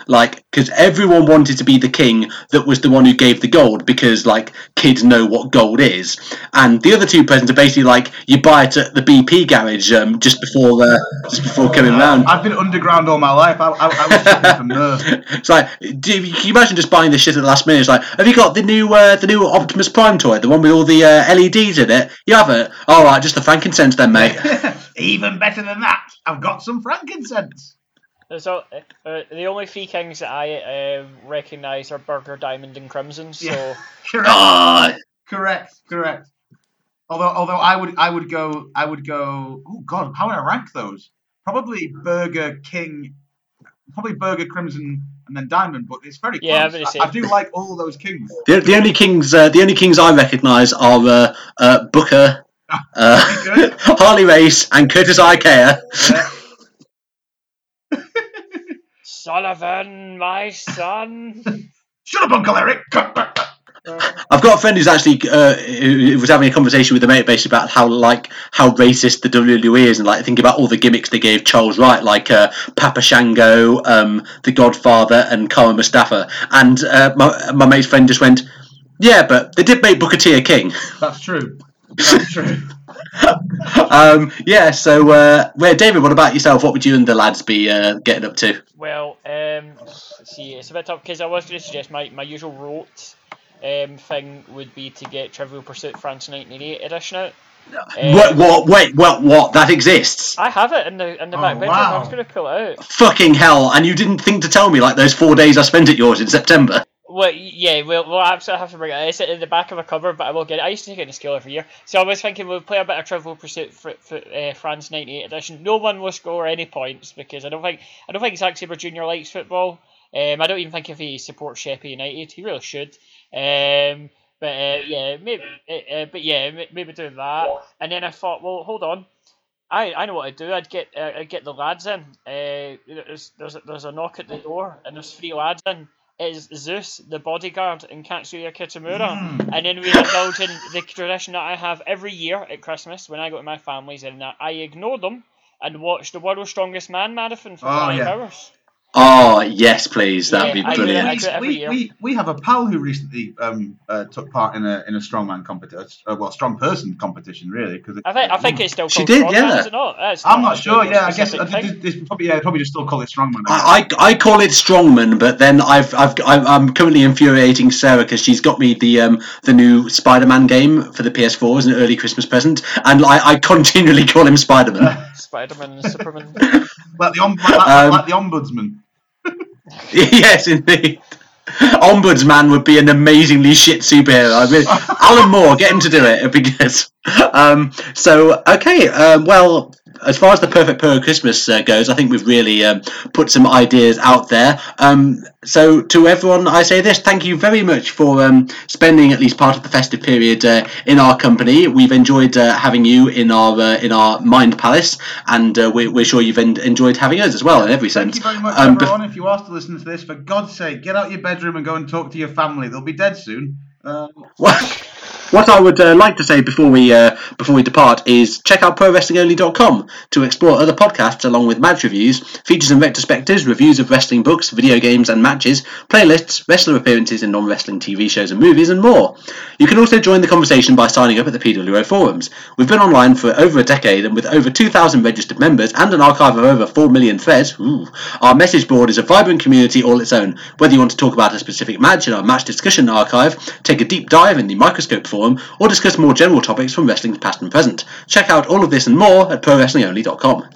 Like, because everyone wanted to be the king that was the one who gave the gold, because like kids know what gold is, and the other two presents are basically like you buy it at the BP garage um, just before uh, just before coming round. I've been underground all my life. I, I, I was from. It's like, do you, can you imagine just buying this shit at the last minute? It's like, have you got the new uh, the new Optimus Prime toy, the one with all the uh, LEDs in it? You have it? All right, just the frankincense then, mate. Even better than that, I've got some frankincense. So, uh, the only three kings that I uh, recognise are Burger, Diamond, and Crimson. So, Yeah. Correct. Ah! correct. Correct. Although, although I would, I would go, I would go. Oh God, how would I rank those? Probably Burger King, probably Burger Crimson, and then Diamond. But it's very Yeah, I'm close. gonna I, I do like all those kings. The, the only kings, uh, the only kings I recognise are uh, uh, Booker, uh, Harley Race, and Curtis Iaukea. Yeah. Sullivan, my son. Shut up, Uncle Eric. I've got a friend who's actually uh, who who was having a conversation with a mate basically about how like how racist the WWE is and like think about all the gimmicks they gave Charles Wright like uh, Papa Shango, um, The Godfather, and Kama Mustafa. And uh, my my mate's friend just went, "Yeah, but they did make Booker T a king." That's true. That's true. um, yeah. So, uh, well, David, what about yourself? What would you and the lads be uh, getting up to? Well, um, see, it's a bit tough because I was going to suggest my, my usual rote um, thing would be to get Trivial Pursuit France 1988 edition out. Um, what? What? Wait. What? What? That exists? I have it in the in the Oh, back bedroom. wow. I was going to pull it out. Fucking hell! And you didn't think to tell me like those four days I spent at yours in September. Well, yeah, well, well, absolutely have to bring it. It's in the back of a cover, but I will get it. I used to take it a scale every year, so I was thinking we'll play a bit of Trivial Pursuit for, for uh, France '98 edition. No one will score any points because I don't think I don't think Zack Sabre Jr. likes football. Um, I don't even think if he supports Sheffield United, he really should. Um, but uh, yeah, maybe, uh, uh, but yeah, maybe doing that. And then I thought, well, hold on. I, I know what I'd do. I'd get uh, I'd get the lads in. Uh, there's there's a, there's a knock at the door and there's three lads in. It's Zeus, the bodyguard, and Katsuya Kitamura. Mm. And then we indulge in the tradition that I have every year at Christmas when I go to my family's, and that I ignore them and watch the World's Strongest Man marathon for Oh, five yeah. hours. Oh yes, please. That'd Yeah, be brilliant. I do it we, we, we have a pal who recently um, uh, took part in a in a strongman competition, uh, well, strong person competition, really. Because I think I think it's still She called did, yeah. is it not? It's I'm not not sure. Yeah, I guess I think it's probably yeah, probably just still call it strongman. I. I, I I call it strongman, but then I've I've I'm, I'm currently infuriating Sarah because she's got me the um the new Spider-Man game for the PS4 as an early Christmas present, and I, I continually call him Spider-Man. Spider-Man Superman. like the like, Um, like the ombudsman. yes, indeed. Ombudsman would be an amazingly shit superhero. I really, Alan Moore, get him to do it. It'd be good. Um, so, okay. Um, well, as far as the perfect per Christmas uh, goes, I think we've really um, put some ideas out there. Um, so, to everyone, I say this: thank you very much for um, spending at least part of the festive period uh, in our company. We've enjoyed uh, having you in our uh, in our mind palace, and uh, we're, we're sure you've en- enjoyed having us as well in every Thank sense. you very much, Um, bef- If you are to listen to this, for God's sake, get out your bedroom and go and talk to your family. They'll be dead soon. Um, What, what I would uh, like to say before we uh, before we depart is check out ProWrestlingOnly.com to explore other podcasts along with match reviews, features and retrospectives, reviews of wrestling books, video games and matches, playlists, wrestler appearances in non-wrestling TV shows and movies, and more. You can also join the conversation by signing up at the PWO forums. We've been online for over a decade, and with over 2,000 registered members and an archive of over 4 million threads, ooh, our message board is a vibrant community all its own. Whether you want to talk about a specific match in our match discussion archive, take a deep dive in the microscope forum, or discuss more general topics from wrestling's past and present, check out all of this and more at ProWrestlingOnly.com.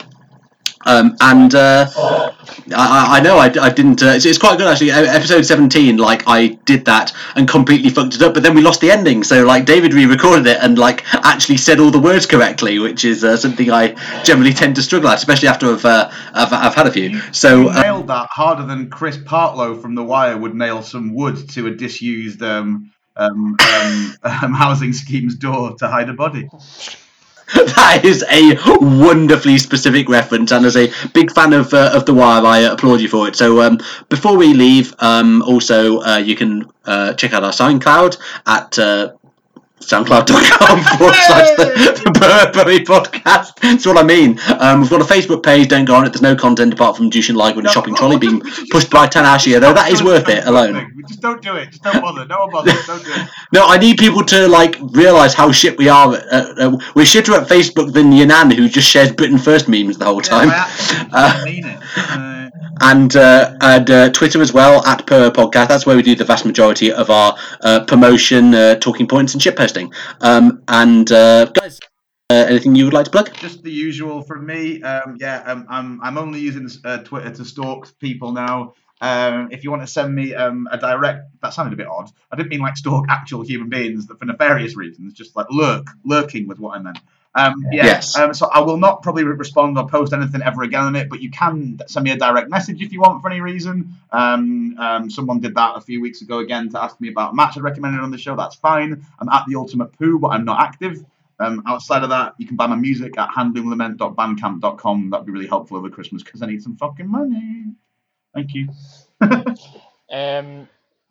Um, and uh, I, I- know I, I didn't. Uh, it's, it's quite good actually. Episode seventeen, like I did that and completely fucked it up, but then we lost the ending. So like David re-recorded it and like actually said all the words correctly, which is uh, something I generally tend to struggle at, especially after I've uh, I've, I've had a few. So you uh, nailed that harder than Chris Partlow from The Wire would nail some wood to a disused um, um, um, um, housing scheme's door to hide a body. that is a wonderfully specific reference, and as a big fan of uh, of the Wire, I uh, applaud you for it. So um, before we leave, um, also uh, you can uh, check out our SoundCloud at. Soundcloud.com forward slash the, the Burberry podcast. That's what I mean. Um, we've got a Facebook page, don't go on it. There's no content apart from Jushin Liger and a shopping trolley being pushed by Tanahashi, though that is worth it alone. Just don't do it. Just don't bother. No one bothers. Don't do it. No, I need people to like realize how shit we are. Uh, uh, we're shitter at Facebook than Yanan, who just shares Britain First memes the whole time. I actually Uh, mean it. Uh, and uh, and uh, Twitter as well at Per Podcast. That's where we do the vast majority of our uh, promotion, uh, talking points, and shit posting. Um, and uh, guys, uh, anything you would like to plug? just the usual from me. Um, yeah, um, I'm I'm only using uh, Twitter to stalk people now. Um, if you want to send me um, a direct, that sounded a bit odd. I didn't mean like stalk actual human beings for nefarious reasons. Just like lurk, lurking was what I meant. Um, yeah. Yes. Um, so I will not probably respond or post anything ever again on it, but you can send me a direct message if you want for any reason. Um, um, someone did that a few weeks ago again to ask me about a match I recommended on the show. That's fine. I'm at the Ultimate Poo, but I'm not active. Um, outside of that, you can buy my music at handlinglament.bandcamp.com. That'd be really helpful over Christmas because I need some fucking money. Thank you. Um,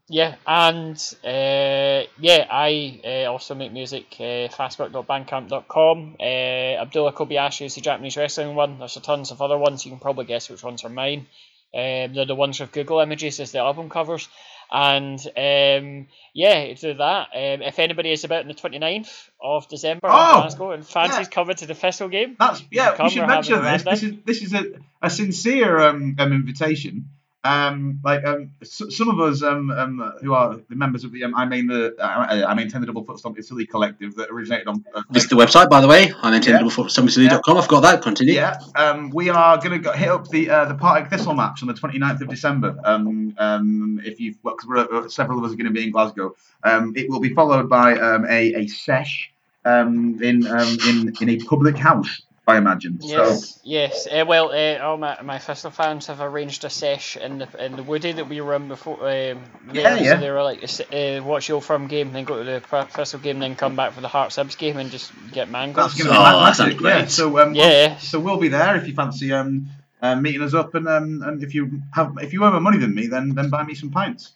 yeah, and uh, yeah, I uh, also make music. Uh, fastwork.bandcamp.com. Uh, Abdullah Kobayashi is the Japanese wrestling one. There's a tons of other ones. You can probably guess which ones are mine. Um, they're the ones with Google images as the album covers. And um, yeah, do that. Um, if anybody is about on the 29th of December in Oh, Glasgow and fancies coming to the festival game, That's yeah. We should mention this. This is this is a, a sincere um, um invitation. Um, like um, s- some of us um, um who are the members of the um, I mean the uh, I maintain the double foot stomp Italy collective that originated on. Uh, This is the website, by the way. I'm intendable.com. I've got that. Continue. Yeah, um, we are going to go, hit up the uh, the Partick Thistle match on the 29th of December. Um, um, if you've, well, 'cause we're, uh, several of us are going to be in Glasgow. Um, it will be followed by um, a a sesh um, in um, in in a public house, I imagine. Yes, yes. Uh, well, uh, all my my Thistle fans have arranged a sesh in the in the Woody that we run before. Um, Yeah, there, yeah. So they were like, uh, watch the Old Firm game, then go to the Pro- Thistle game, then come back for the Heart Subs game and just get mangled. That's going So- to Oh, be that fantastic. Yeah, great. so um, Yeah. so we'll be there if you fancy um, uh, meeting us up, and um, and if you have if you have more money than me, then then buy me some pints.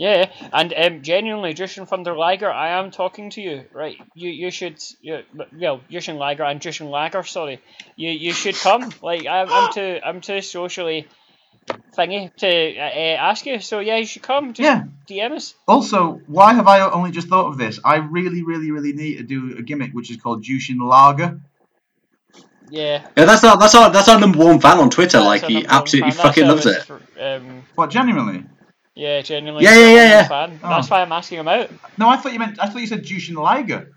Yeah, and um, genuinely, Jushin Thunder Liger, I am talking to you, right? You you should, you, well, Jushin Liger and Jushin Lager, sorry, you you should come. Like I'm, I'm too I'm too socially thingy to uh, uh, ask you. So yeah, you should come. Just Yeah. DM us. Also, why have I only just thought of this? I really, really, really need to do a gimmick which is called Jushin Lager. Yeah. Yeah, that's our that's our that's our number one fan on Twitter. That's like he absolutely fan. Fucking why loves it. for- Um, What genuinely? Yeah, genuinely. Yeah, yeah, yeah, yeah. Fan. Oh. That's why I'm asking him out. No, I thought you meant I thought you said Jushin Liger.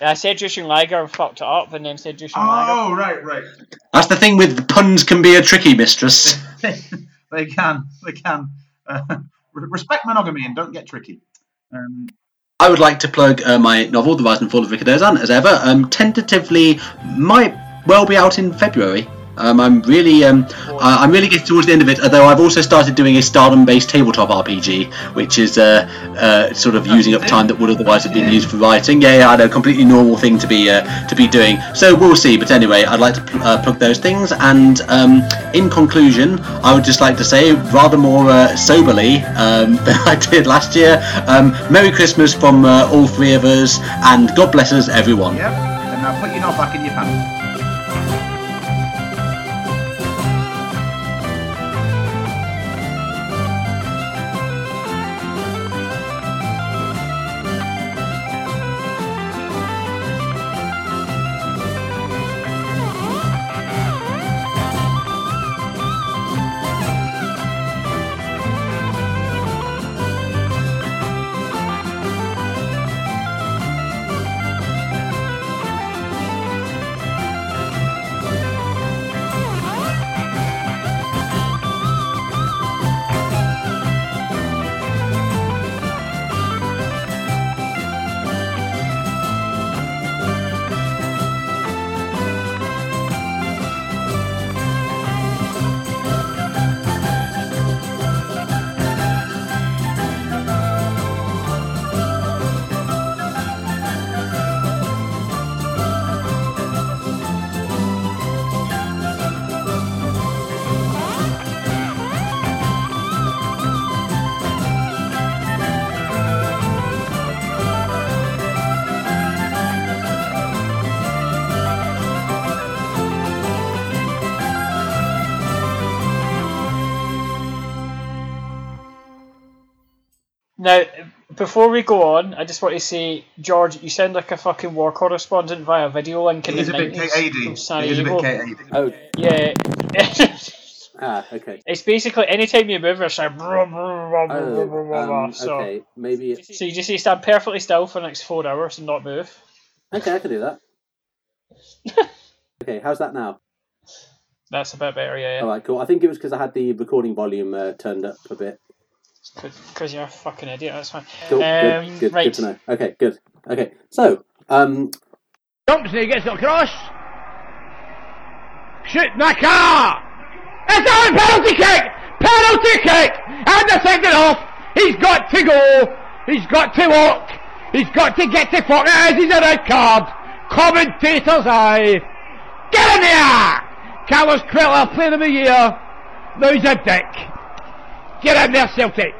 I said Jushin Liger, fucked it up, and then said Jushin Liger. Oh, right, right. That's the thing with puns can be a tricky mistress. they can, they can. Uh, respect monogamy and don't get tricky. Um, I would like to plug uh, my novel, The Rise and Fall of Rikidozan, as ever. Um, tentatively, might well be out in February. Um, I'm really, um, I- I'm really getting towards the end of it. Although I've also started doing a Stardom-based tabletop RPG, which is uh, uh, sort of using up time that would otherwise have been used for writing. Yeah, yeah, I know, completely normal thing to be uh, to be doing. So we'll see. But anyway, I'd like to pl- uh, plug those things. And um, in conclusion, I would just like to say, rather more uh, soberly um, than I did last year, um, Merry Christmas from uh, all three of us, and God bless us, everyone. yep. And now put your knob back in your pants. Before we go on, I just want to say, George, you sound like a fucking war correspondent via video link in It is the a bit 90s Kate Adie. from It is a bit Oh, Yeah. ah, okay. it's basically anytime you move, it's like. Blah, blah, blah, blah, blah, blah, blah, Oh, um, so, okay. Maybe. It, so you just need to stand perfectly still for the next four hours and not move. okay, I can do that. okay, how's that now? That's a bit better, yeah. All right, cool. I think it was because I had the recording volume uh, turned up a bit. Because you're a fucking idiot, that's fine. Cool. Um, good, good, right. good to know. Okay, good. Okay, so um, Jumps and he gets it across. Shoot Naka! It's a penalty kick! Penalty kick! And the second off! he's got to go. He's got to walk. He's got to get to fuck as he's a red card. Commentator's eye. Get in there! Carlos Cuéllar, player of the year. Now he's a dick. Get in there, Celtic.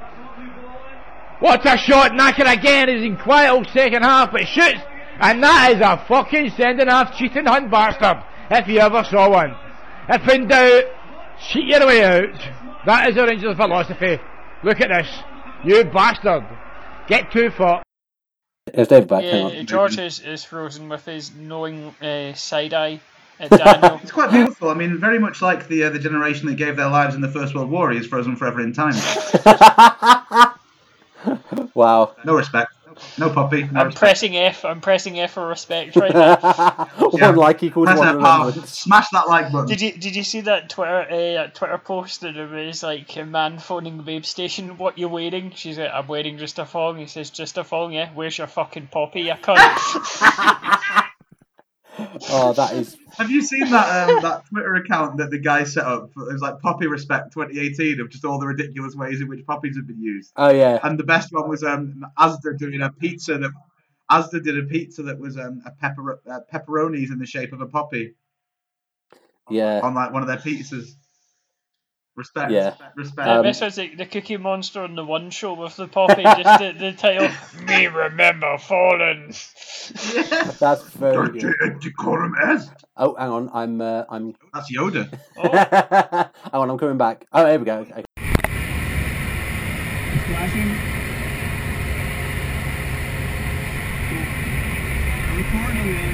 What a shot, Knacker again is in quiet old second half, but shoots, and that is a fucking sending off cheating hunt bastard, if you ever saw one. If in doubt, cheat your way out. That is the Rangers philosophy. Look at this. You bastard. Get two foot. It's David back. Yeah. George is, is frozen with his knowing uh, side eye at Daniel. It's quite beautiful. I mean, very much like the uh, the generation that gave their lives in the First World War. He is frozen forever in time. Wow. No respect. No puppy. No I'm respect. pressing F. I'm pressing F for respect right now. one like equals Press one that Smash that like button. Did you did you see that Twitter uh, Twitter post that it was like a man phoning the babe station? What you wearing? She's like, I'm wearing just a thong. He says, just a thong, yeah. Where's your fucking poppy? You cunt. Oh, that is. Have you seen that um, that Twitter account that the guy set up? It was like Poppy Respect 2018 of just all the ridiculous ways in which poppies have been used. Oh yeah. And the best one was um, Asda doing a pizza that Asda did a pizza that was um, a pepper uh, pepperonis in the shape of a poppy Yeah. on like one of their pizzas. Respect. Yeah. Respect. Uh, this was like the Cookie Monster on the One Show with the poppy. just the, the title. Me remember fallen. That's very good. decorum est. Oh, hang on. I'm. Uh, I'm. That's Yoda. hang on. I'm coming back. Oh, here we go. Okay. Thank